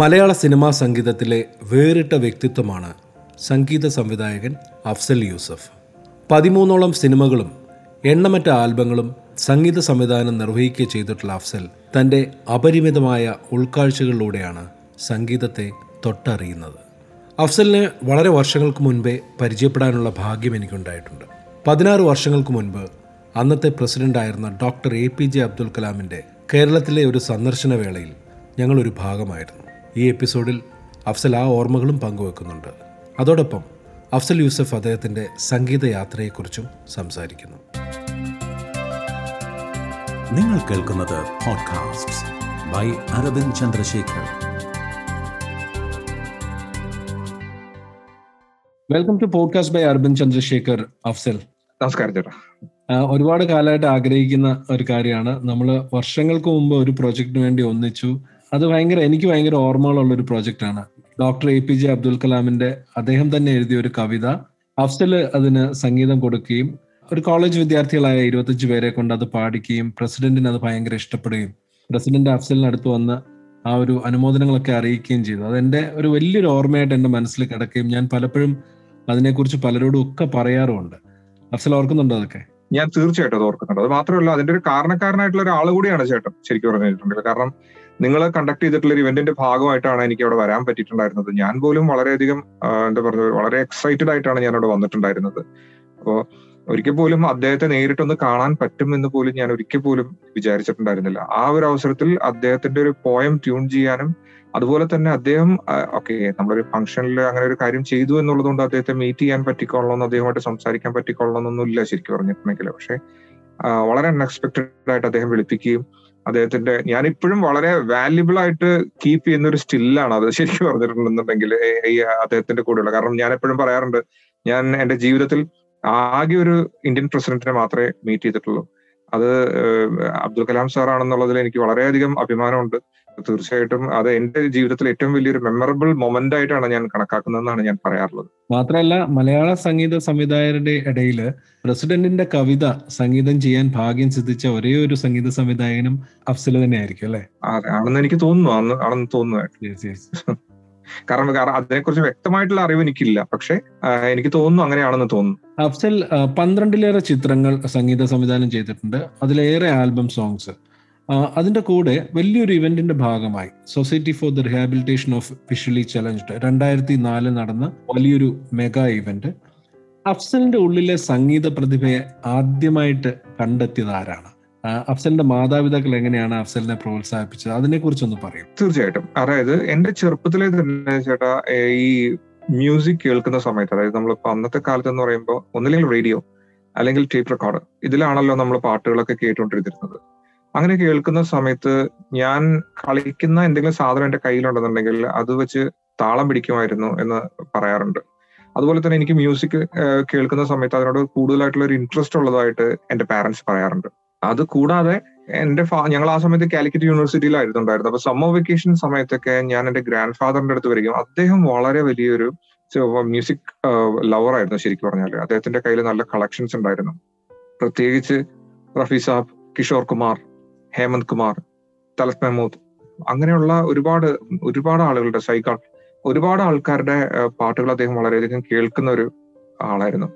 മലയാള cinema സംഗീതത്തിലെ വേറിട്ട വ്യക്തിത്വമാണ് സംഗീത സംവിധായകൻ അഫ്സൽ യൂസഫ്. പതിമൂന്നോളം സിനിമകളും എണ്ണമറ്റ ആൽബങ്ങളും സംഗീത സംവിധാനം നിർവഹിക്കുക ചെയ്തിട്ടുള്ള അഫ്സൽ തന്റെ അപരിമിതമായ ഉൾക്കാഴ്ചകളിലൂടെയാണ് സംഗീതത്തെ തൊട്ടറിയുന്നത്. അഫ്സലിനെ വളരെ വർഷങ്ങൾക്ക് മുൻപേ പരിചയപ്പെടാനുള്ള ഭാഗ്യം എനിക്കുണ്ടായിട്ടുണ്ട്. പതിനാറ് വർഷങ്ങൾക്ക് മുൻപ് അന്നത്തെ പ്രസിഡന്റായിരുന്ന doctor A P J Abdul കലാമിന്റെ കേരളത്തിലെ ഒരു സന്ദർശന വേളയിൽ ഞങ്ങളൊരു ഭാഗമായിരുന്നു. ഈ എപ്പിസോഡിൽ അഫ്സൽ ആ ഓർമ്മകളും പങ്കുവെക്കുന്നുണ്ട്. അതോടൊപ്പം അഫ്സൽ യൂസഫ് അദ്ദേഹത്തിന്റെ സംഗീത യാത്രയെക്കുറിച്ചും സംസാരിക്കുന്നു. നിങ്ങൾ കേൾക്കുന്നത് podcast by Aravind Chandrasekhar. Welcome to podcast by Arbin Chandrasekhar Afsal. നമസ്കാരം ചേട്ടാ. ഒരുപാട് കാലമായിട്ട് ആഗ്രഹിക്കുന്ന ഒരു കാര്യമാണ്. നമ്മൾ വർഷങ്ങൾക്ക് മുമ്പ് ഒരു പ്രോജക്റ്റിന് വേണ്ടി ഒന്നിച്ചു. അത് ഭയങ്കര എനിക്ക് ഭയങ്കര ഓർമ്മകളുള്ള ഒരു പ്രോജക്റ്റ് ആണ് doctor A P J Abdul കലാമിന്റെ അദ്ദേഹം തന്നെ എഴുതിയ ഒരു കവിത. അഫ്സൽ അതിന് സംഗീതം കൊടുക്കുകയും ഒരു കോളേജ് വിദ്യാർത്ഥികളായ ഇരുപത്തഞ്ച് പേരെ കൊണ്ട് അത് പാടിക്കുകയും പ്രസിഡന്റിന് അത് ഭയങ്കര ഇഷ്ടപ്പെടുകയും പ്രസിഡന്റ് അഫ്സലിന് അടുത്ത് വന്ന് ആ ഒരു അനുമോദനങ്ങളൊക്കെ അറിയിക്കുകയും ചെയ്തു. അതെന്റെ ഒരു വലിയൊരു ഓർമ്മയായിട്ട് എന്റെ മനസ്സിൽ കിടക്കുകയും ഞാൻ പലപ്പോഴും അതിനെക്കുറിച്ച് പലരോടും ഒക്കെ പറയാറുമുണ്ട്. അഫ്സൽ ഓർക്കുന്നുണ്ടോ അതൊക്കെ? ഞാൻ തീർച്ചയായിട്ടും അത് ഓർക്കുന്നുണ്ട്. അത് മാത്രമല്ല അതിന്റെ ഒരു കാരണക്കാരനായിട്ടുള്ള ഒരാൾ കൂടിയാണ് ചേട്ടൻ ശരിക്കും പറഞ്ഞിട്ടുണ്ടെങ്കിൽ. കാരണം നിങ്ങൾ കണ്ടക്ട് ചെയ്തിട്ടുള്ള ഒരു ഇവന്റിന്റെ ഭാഗമായിട്ടാണ് എനിക്ക് അവിടെ വരാൻ പറ്റിയിട്ടുണ്ടായിരുന്നത്. ഞാൻ പോലും വളരെയധികം എന്താ പറയുക വളരെ എക്സൈറ്റഡ് ആയിട്ടാണ് ഞാൻ അവിടെ വന്നിട്ടുണ്ടായിരുന്നത്. അപ്പോ ഒരിക്കൽ പോലും അദ്ദേഹത്തെ നേരിട്ടൊന്ന് കാണാൻ പറ്റും എന്ന് പോലും ഞാൻ ഒരിക്കൽ പോലും വിചാരിച്ചിട്ടുണ്ടായിരുന്നില്ല. ആ ഒരു അവസരത്തിൽ അദ്ദേഹത്തിന്റെ ഒരു പോയം ട്യൂൺ ചെയ്യാനും അതുപോലെ തന്നെ അദ്ദേഹം ഓക്കെ നമ്മളൊരു ഫംഗ്ഷനിൽ അങ്ങനെ ഒരു കാര്യം ചെയ്തു എന്നുള്ളതുകൊണ്ട് അദ്ദേഹത്തെ മീറ്റ് ചെയ്യാൻ പറ്റിക്കൊള്ളണം അദ്ദേഹമായിട്ട് സംസാരിക്കാൻ പറ്റിക്കൊള്ളണം എന്നൊന്നുമില്ല ശരിക്കും പറഞ്ഞിട്ടുണ്ടെങ്കിൽ പക്ഷെ വളരെ അൺഎക്സ്പെക്റ്റഡ് ആയിട്ട് അദ്ദേഹം വിളിപ്പിക്കുകയും അദ്ദേഹത്തിന്റെ ഞാനിപ്പോഴും വളരെ വാല്യുബിൾ ആയിട്ട് കീപ്പ് ചെയ്യുന്ന ഒരു സ്റ്റില്ലാണ് അത് ശരിക്കും പറഞ്ഞിട്ടുണ്ടെന്നുണ്ടെങ്കിൽ ഈ- അദ്ദേഹത്തിന്റെ കൂടെയുള്ള. കാരണം ഞാൻ എപ്പോഴും പറയാറുണ്ട് ഞാൻ എന്റെ ജീവിതത്തിൽ ആകെ ഒരു ഇന്ത്യൻ പ്രസിഡന്റിനെ മാത്രമേ മീറ്റ് ചെയ്തിട്ടുള്ളൂ. അത് അബ്ദുൽ കലാം സാർ ആണെന്നുള്ളതിൽ എനിക്ക് വളരെയധികം അഭിമാനമുണ്ട്. തീർച്ചയായിട്ടും അത് എന്റെ ജീവിതത്തിൽ ഏറ്റവും വലിയൊരു മെമ്മറബിൾ മൊമെന്റ് ആയിട്ടാണ് ഞാൻ കണക്കാക്കുന്നതെന്നാണ് ഞാൻ പറയാറുള്ളത്. മാത്രമല്ല മലയാള സംഗീത സംവിധായകരുടെ ഇടയിൽ പ്രസിഡന്റിന്റെ കവിത സംഗീതം ചെയ്യാൻ ഭാഗ്യം സിദ്ധിച്ച ഒരേ ഒരു സംഗീത സംവിധായകനും അഫ്സൽ തന്നെയായിരിക്കും അല്ലെ? ആണെന്ന് എനിക്ക് തോന്നുന്നു. ആണെന്ന് ആണെന്ന് തോന്നുന്നു. കാരണം കാരണം അതിനെക്കുറിച്ച് വ്യക്തമായിട്ടുള്ള അറിവ് എനിക്കില്ല. പക്ഷെ എനിക്ക് തോന്നുന്നു അങ്ങനെയാണെന്ന് തോന്നുന്നു. അഫ്സൽ പന്ത്രണ്ടിലേറെ ചിത്രങ്ങൾ സംഗീത സംവിധാനം ചെയ്തിട്ടുണ്ട്. അതിലേറെ ആൽബം സോങ്സ്. അതിന്റെ കൂടെ വലിയൊരു ഇവന്റിന്റെ ഭാഗമായി. Society for the rehabilitation of visually challenged രണ്ടായിരത്തി നാല് നടന്ന വലിയൊരു മെഗാ ഇവന്റ്. അഫ്സലിന്റെ ഉള്ളിലെ സംഗീത പ്രതിഭയെ ആദ്യമായിട്ട് കണ്ടെത്തിയത് ആരാണ്? അഫ്സലിന്റെ മാതാപിതാക്കൾ എങ്ങനെയാണ് അഫ്സലിനെ പ്രോത്സാഹിപ്പിച്ചത്? അതിനെ കുറിച്ചൊന്ന് പറയും. തീർച്ചയായിട്ടും. അതായത് എന്റെ ചെറുപ്പത്തിലെ തന്നെ ചേട്ടാ ഈ മ്യൂസിക് കേൾക്കുന്ന സമയത്ത് അതായത് നമ്മളിപ്പോ അന്നത്തെ കാലത്ത് എന്ന് പറയുമ്പോൾ ഒന്നില്ലെങ്കിൽ റേഡിയോ അല്ലെങ്കിൽ ടേപ്പ് റെക്കോർഡ് ഇതിലാണല്ലോ നമ്മൾ പാട്ടുകളൊക്കെ കേട്ടുകൊണ്ടിരുന്നത് അങ്ങനെ കേൾക്കുന്ന സമയത്ത് ഞാൻ കളിക്കുന്ന എന്തെങ്കിലും സാധനം എന്റെ കയ്യിലുണ്ടെന്നുണ്ടെങ്കിൽ അത് വെച്ച് താളം പിടിക്കുമായിരുന്നു എന്ന് പറയാറുണ്ട്. അതുപോലെ തന്നെ എനിക്ക് മ്യൂസിക് കേൾക്കുന്ന സമയത്ത് അതിനോട് കൂടുതലായിട്ടുള്ള ഒരു ഇൻട്രസ്റ്റ് ഉള്ളതായിട്ട് എന്റെ പാരന്റ്സ് പറയാറുണ്ട്. അത് കൂടാതെ എന്റെ ഫാ ഞങ്ങൾ ആ സമയത്ത് കാലിക്കറ്റ് യൂണിവേഴ്സിറ്റിയിലായിരുന്നു ഉണ്ടായിരുന്നത്. അപ്പൊ സമ്മർ വെക്കേഷൻ സമയത്തൊക്കെ ഞാൻ എന്റെ ഗ്രാൻഡ് ഫാദറിന്റെ അടുത്ത് വരികയും അദ്ദേഹം വളരെ വലിയൊരു മ്യൂസിക് ലവർ ആയിരുന്നു ശരിക്കും പറഞ്ഞാൽ അദ്ദേഹത്തിന്റെ കയ്യിൽ നല്ല കളക്ഷൻസ് ഉണ്ടായിരുന്നു. പ്രത്യേകിച്ച് റഫി സാബ് കിഷോർ കുമാർ ഹേമന്ത് കുമാർ തലത് മെഹ്മൂദ് അങ്ങനെയുള്ള ഒരുപാട് ഒരുപാട് ആളുകളുടെ സൈക്കാൾ ഒരുപാട് ആൾക്കാരുടെ പാട്ടുകൾ അദ്ദേഹം വളരെയധികം കേൾക്കുന്ന ഒരു ആളായിരുന്നു.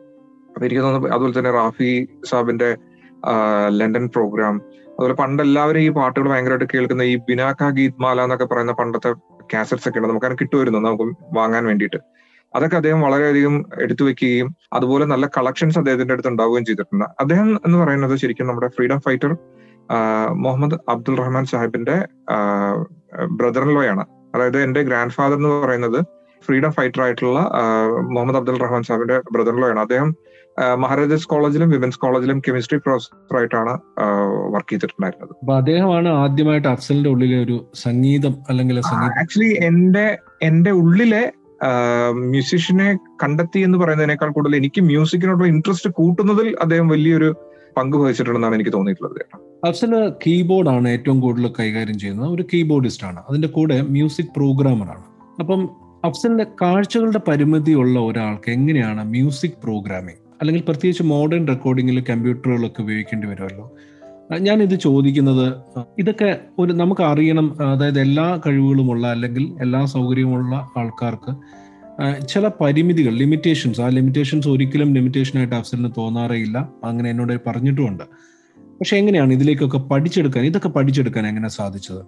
അപ്പൊ എനിക്ക് തോന്നുന്നു അതുപോലെ തന്നെ റാഫി സാബിന്റെ ലണ്ടൻ പ്രോഗ്രാം അതുപോലെ പണ്ട് എല്ലാവരും ഈ പാട്ടുകൾ ഭയങ്കരമായിട്ട് കേൾക്കുന്ന ഈ ബിനാക്ക ഗീത്മാല എന്നൊക്കെ പറയുന്ന പണ്ടത്തെ കാസറ്റ്സ് ഒക്കെ ഉണ്ട് നമുക്ക് അങ്ങനെ കിട്ടുമായിരുന്നു നമുക്ക് വാങ്ങാൻ വേണ്ടിയിട്ട്. അതൊക്കെ അദ്ദേഹം വളരെയധികം എടുത്തു വെക്കുകയും അതുപോലെ നല്ല കളക്ഷൻസ് അദ്ദേഹത്തിന്റെ അടുത്ത് ഉണ്ടാവുകയും ചെയ്തിട്ടുണ്ട്. അദ്ദേഹം എന്ന് പറയുന്നത് ശരിക്കും നമ്മുടെ ഫ്രീഡം ഫൈറ്റർ മുഹമ്മദ് അബ്ദുൾ റഹ്മാൻ സാഹിബിന്റെ ബ്രദർ ലോയാണ് അതായത് എന്റെ ഗ്രാൻഡ് ഫാദർ എന്ന് പറയുന്നത് ഫ്രീഡം ഫൈറ്റർ ആയിട്ടുള്ള മുഹമ്മദ് അബ്ദുൾ റഹ്മാൻ സാഹിബിന്റെ ബ്രദർ ലോയാണ് അദ്ദേഹം മഹാരാജാസ് കോളേജിലും വിമൻസ് കോളേജിലും കെമിസ്ട്രി പ്രൊഫസർ ആയിട്ടാണ് വർക്ക് ചെയ്തിട്ടുണ്ടായിരുന്നത്. അപ്പൊ അദ്ദേഹമാണ് ആദ്യമായിട്ട് അഫ്സലിന്റെ ഉള്ളിലെ ഒരു സംഗീതം അല്ലെങ്കിൽ ആക്ച്വലി എന്റെ എന്റെ ഉള്ളിലെ മ്യൂസിഷ്യനെ കണ്ടെത്തി എന്ന് പറയുന്നതിനേക്കാൾ കൂടുതൽ എനിക്ക് മ്യൂസിക്കിനോടുള്ള ഇൻട്രസ്റ്റ് കൂട്ടുന്നതിൽ അദ്ദേഹം വലിയൊരു പങ്ക് വഹിച്ചിട്ടുണ്ടെന്നാണ് എനിക്ക് തോന്നിയിട്ടുള്ളത് ചേട്ടാ കീബോർഡ് കീബോർഡാണ് ഏറ്റവും കൂടുതൽ കൈകാര്യം ചെയ്യുന്നത്. ഒരു കീബോർഡിസ്റ്റ് ആണ് അതിന്റെ കൂടെ മ്യൂസിക് പ്രോഗ്രാമറാണ്. അപ്പം അഫ്സലിന്റെ കാഴ്ചകളുടെ പരിമിതിയുള്ള ഒരാൾക്ക് എങ്ങനെയാണ് മ്യൂസിക് പ്രോഗ്രാമിംഗ് അല്ലെങ്കിൽ പ്രത്യേകിച്ച് മോഡേൺ റെക്കോർഡിങ്ങിൽ കമ്പ്യൂട്ടറുകളൊക്കെ ഉപയോഗിക്കേണ്ടി വരുമല്ലോ? ഞാൻ ഇത് ചോദിക്കുന്നത് ഇതൊക്കെ ഒരു നമുക്ക് അറിയണം. അതായത് എല്ലാ കഴിവുകളുമുള്ള അല്ലെങ്കിൽ എല്ലാ സൗകര്യമുള്ള ആൾക്കാർക്ക് ചില പരിമിതികൾ ലിമിറ്റേഷൻസ് ആ ലിമിറ്റേഷൻസ് ഒരിക്കലും ലിമിറ്റേഷൻ ലിമിറ്റേഷനായിട്ട് അഫ്സലിന് തോന്നാറേയില്ല. അങ്ങനെ എന്നോട് പറഞ്ഞിട്ടുമുണ്ട്. പക്ഷെ എങ്ങനെയാണ് ഇതിലേക്കൊക്കെ പഠിച്ചെടുക്കാൻ ഇതൊക്കെ പഠിച്ചെടുക്കാൻ എങ്ങനെ സാധിച്ചത്?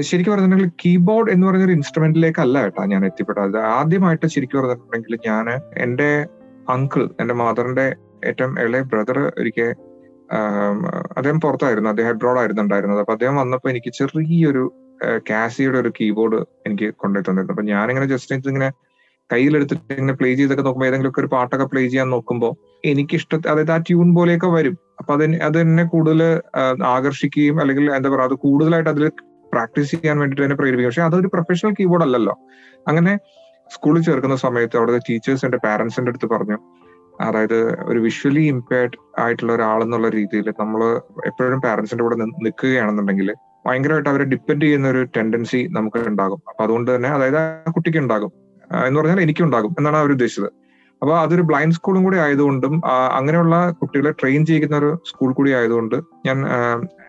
ശരിക്കും പറഞ്ഞിട്ടുണ്ടെങ്കിൽ കീബോർഡ് എന്ന് പറഞ്ഞ ഒരു ഇൻസ്ട്രുമെന്റിലേക്ക് അല്ല കേട്ടാ ഞാൻ എത്തിപ്പെട്ടത്. ആദ്യമായിട്ട് ശരിക്കും പറഞ്ഞിട്ടുണ്ടെങ്കിൽ ഞാൻ എന്റെ അങ്കിൾ എന്റെ മദറിന്റെ ഏറ്റവും ഇളയ ബ്രദർ ഒരിക്കൽ അദ്ദേഹം പുറത്തായിരുന്നു. അദ്ദേഹം എബ്രോഡ് ആയിരുന്നു ഉണ്ടായിരുന്നത് അപ്പൊ അദ്ദേഹം വന്നപ്പോ എനിക്ക് ചെറിയൊരു കാസിയുടെ ഒരു കീബോർഡ് എനിക്ക് കൊണ്ടുപോയി തന്നിരുന്നു. അപ്പൊ ഞാനിങ്ങനെ ജസ്റ്റ് ഇങ്ങനെ കയ്യിലെടുത്തിട്ട് ഇങ്ങനെ പ്ലേ ചെയ്തൊക്കെ നോക്കുമ്പോൾ ഏതെങ്കിലും ഒക്കെ ഒരു പാട്ടൊക്കെ പ്ലേ ചെയ്യാൻ നോക്കുമ്പോൾ എനിക്ക് ഇഷ്ട അതായത് ആ ട്യൂൺ പോലെയൊക്കെ വരും. അപ്പൊ അത് അത് എന്നെ കൂടുതൽ ആകർഷിക്കുകയും അല്ലെങ്കിൽ എന്താ പറയുക അത് കൂടുതലായിട്ട് അതിൽ പ്രാക്ടീസ് ചെയ്യാൻ വേണ്ടിയിട്ട് എന്നെ പ്രേരിപ്പിക്കും. പക്ഷെ അതൊരു പ്രൊഫഷണൽ കീബോർഡ് അല്ലല്ലോ. അങ്ങനെ സ്കൂളിൽ ചേർക്കുന്ന സമയത്ത് അവിടുത്തെ ടീച്ചേഴ്സ് എന്റെ പാരന്റ്സിന്റെ അടുത്ത് പറഞ്ഞു അതായത് ഒരു വിഷ്വലി ഇമ്പയർഡ് ആയിട്ടുള്ള ഒരാളെന്നുള്ള രീതിയിൽ നമ്മൾ എപ്പോഴും പാരന്റ്സിന്റെ കൂടെ നിൽക്കുകയാണെന്നുണ്ടെങ്കിൽ ഭയങ്കരമായിട്ട് അവരെ ഡിപ്പെൻഡ് ചെയ്യുന്ന ഒരു ടെൻഡൻസി നമുക്ക് ഉണ്ടാകും. അപ്പൊ അതുകൊണ്ട് തന്നെ അതായത് ആ കുട്ടിക്ക് ഉണ്ടാകും. എന്ന് പറഞ്ഞാൽ എനിക്കും ഉണ്ടാകും എന്നാണ് അവർ ഉദ്ദേശിച്ചത്. അപ്പോൾ അതൊരു ബ്ലൈൻഡ് സ്കൂളും കൂടി ആയതുകൊണ്ടും അങ്ങനെയുള്ള കുട്ടികളെ ട്രെയിൻ ചെയ്യുന്ന ഒരു സ്കൂൾ കൂടി ആയതുകൊണ്ട് ഞാൻ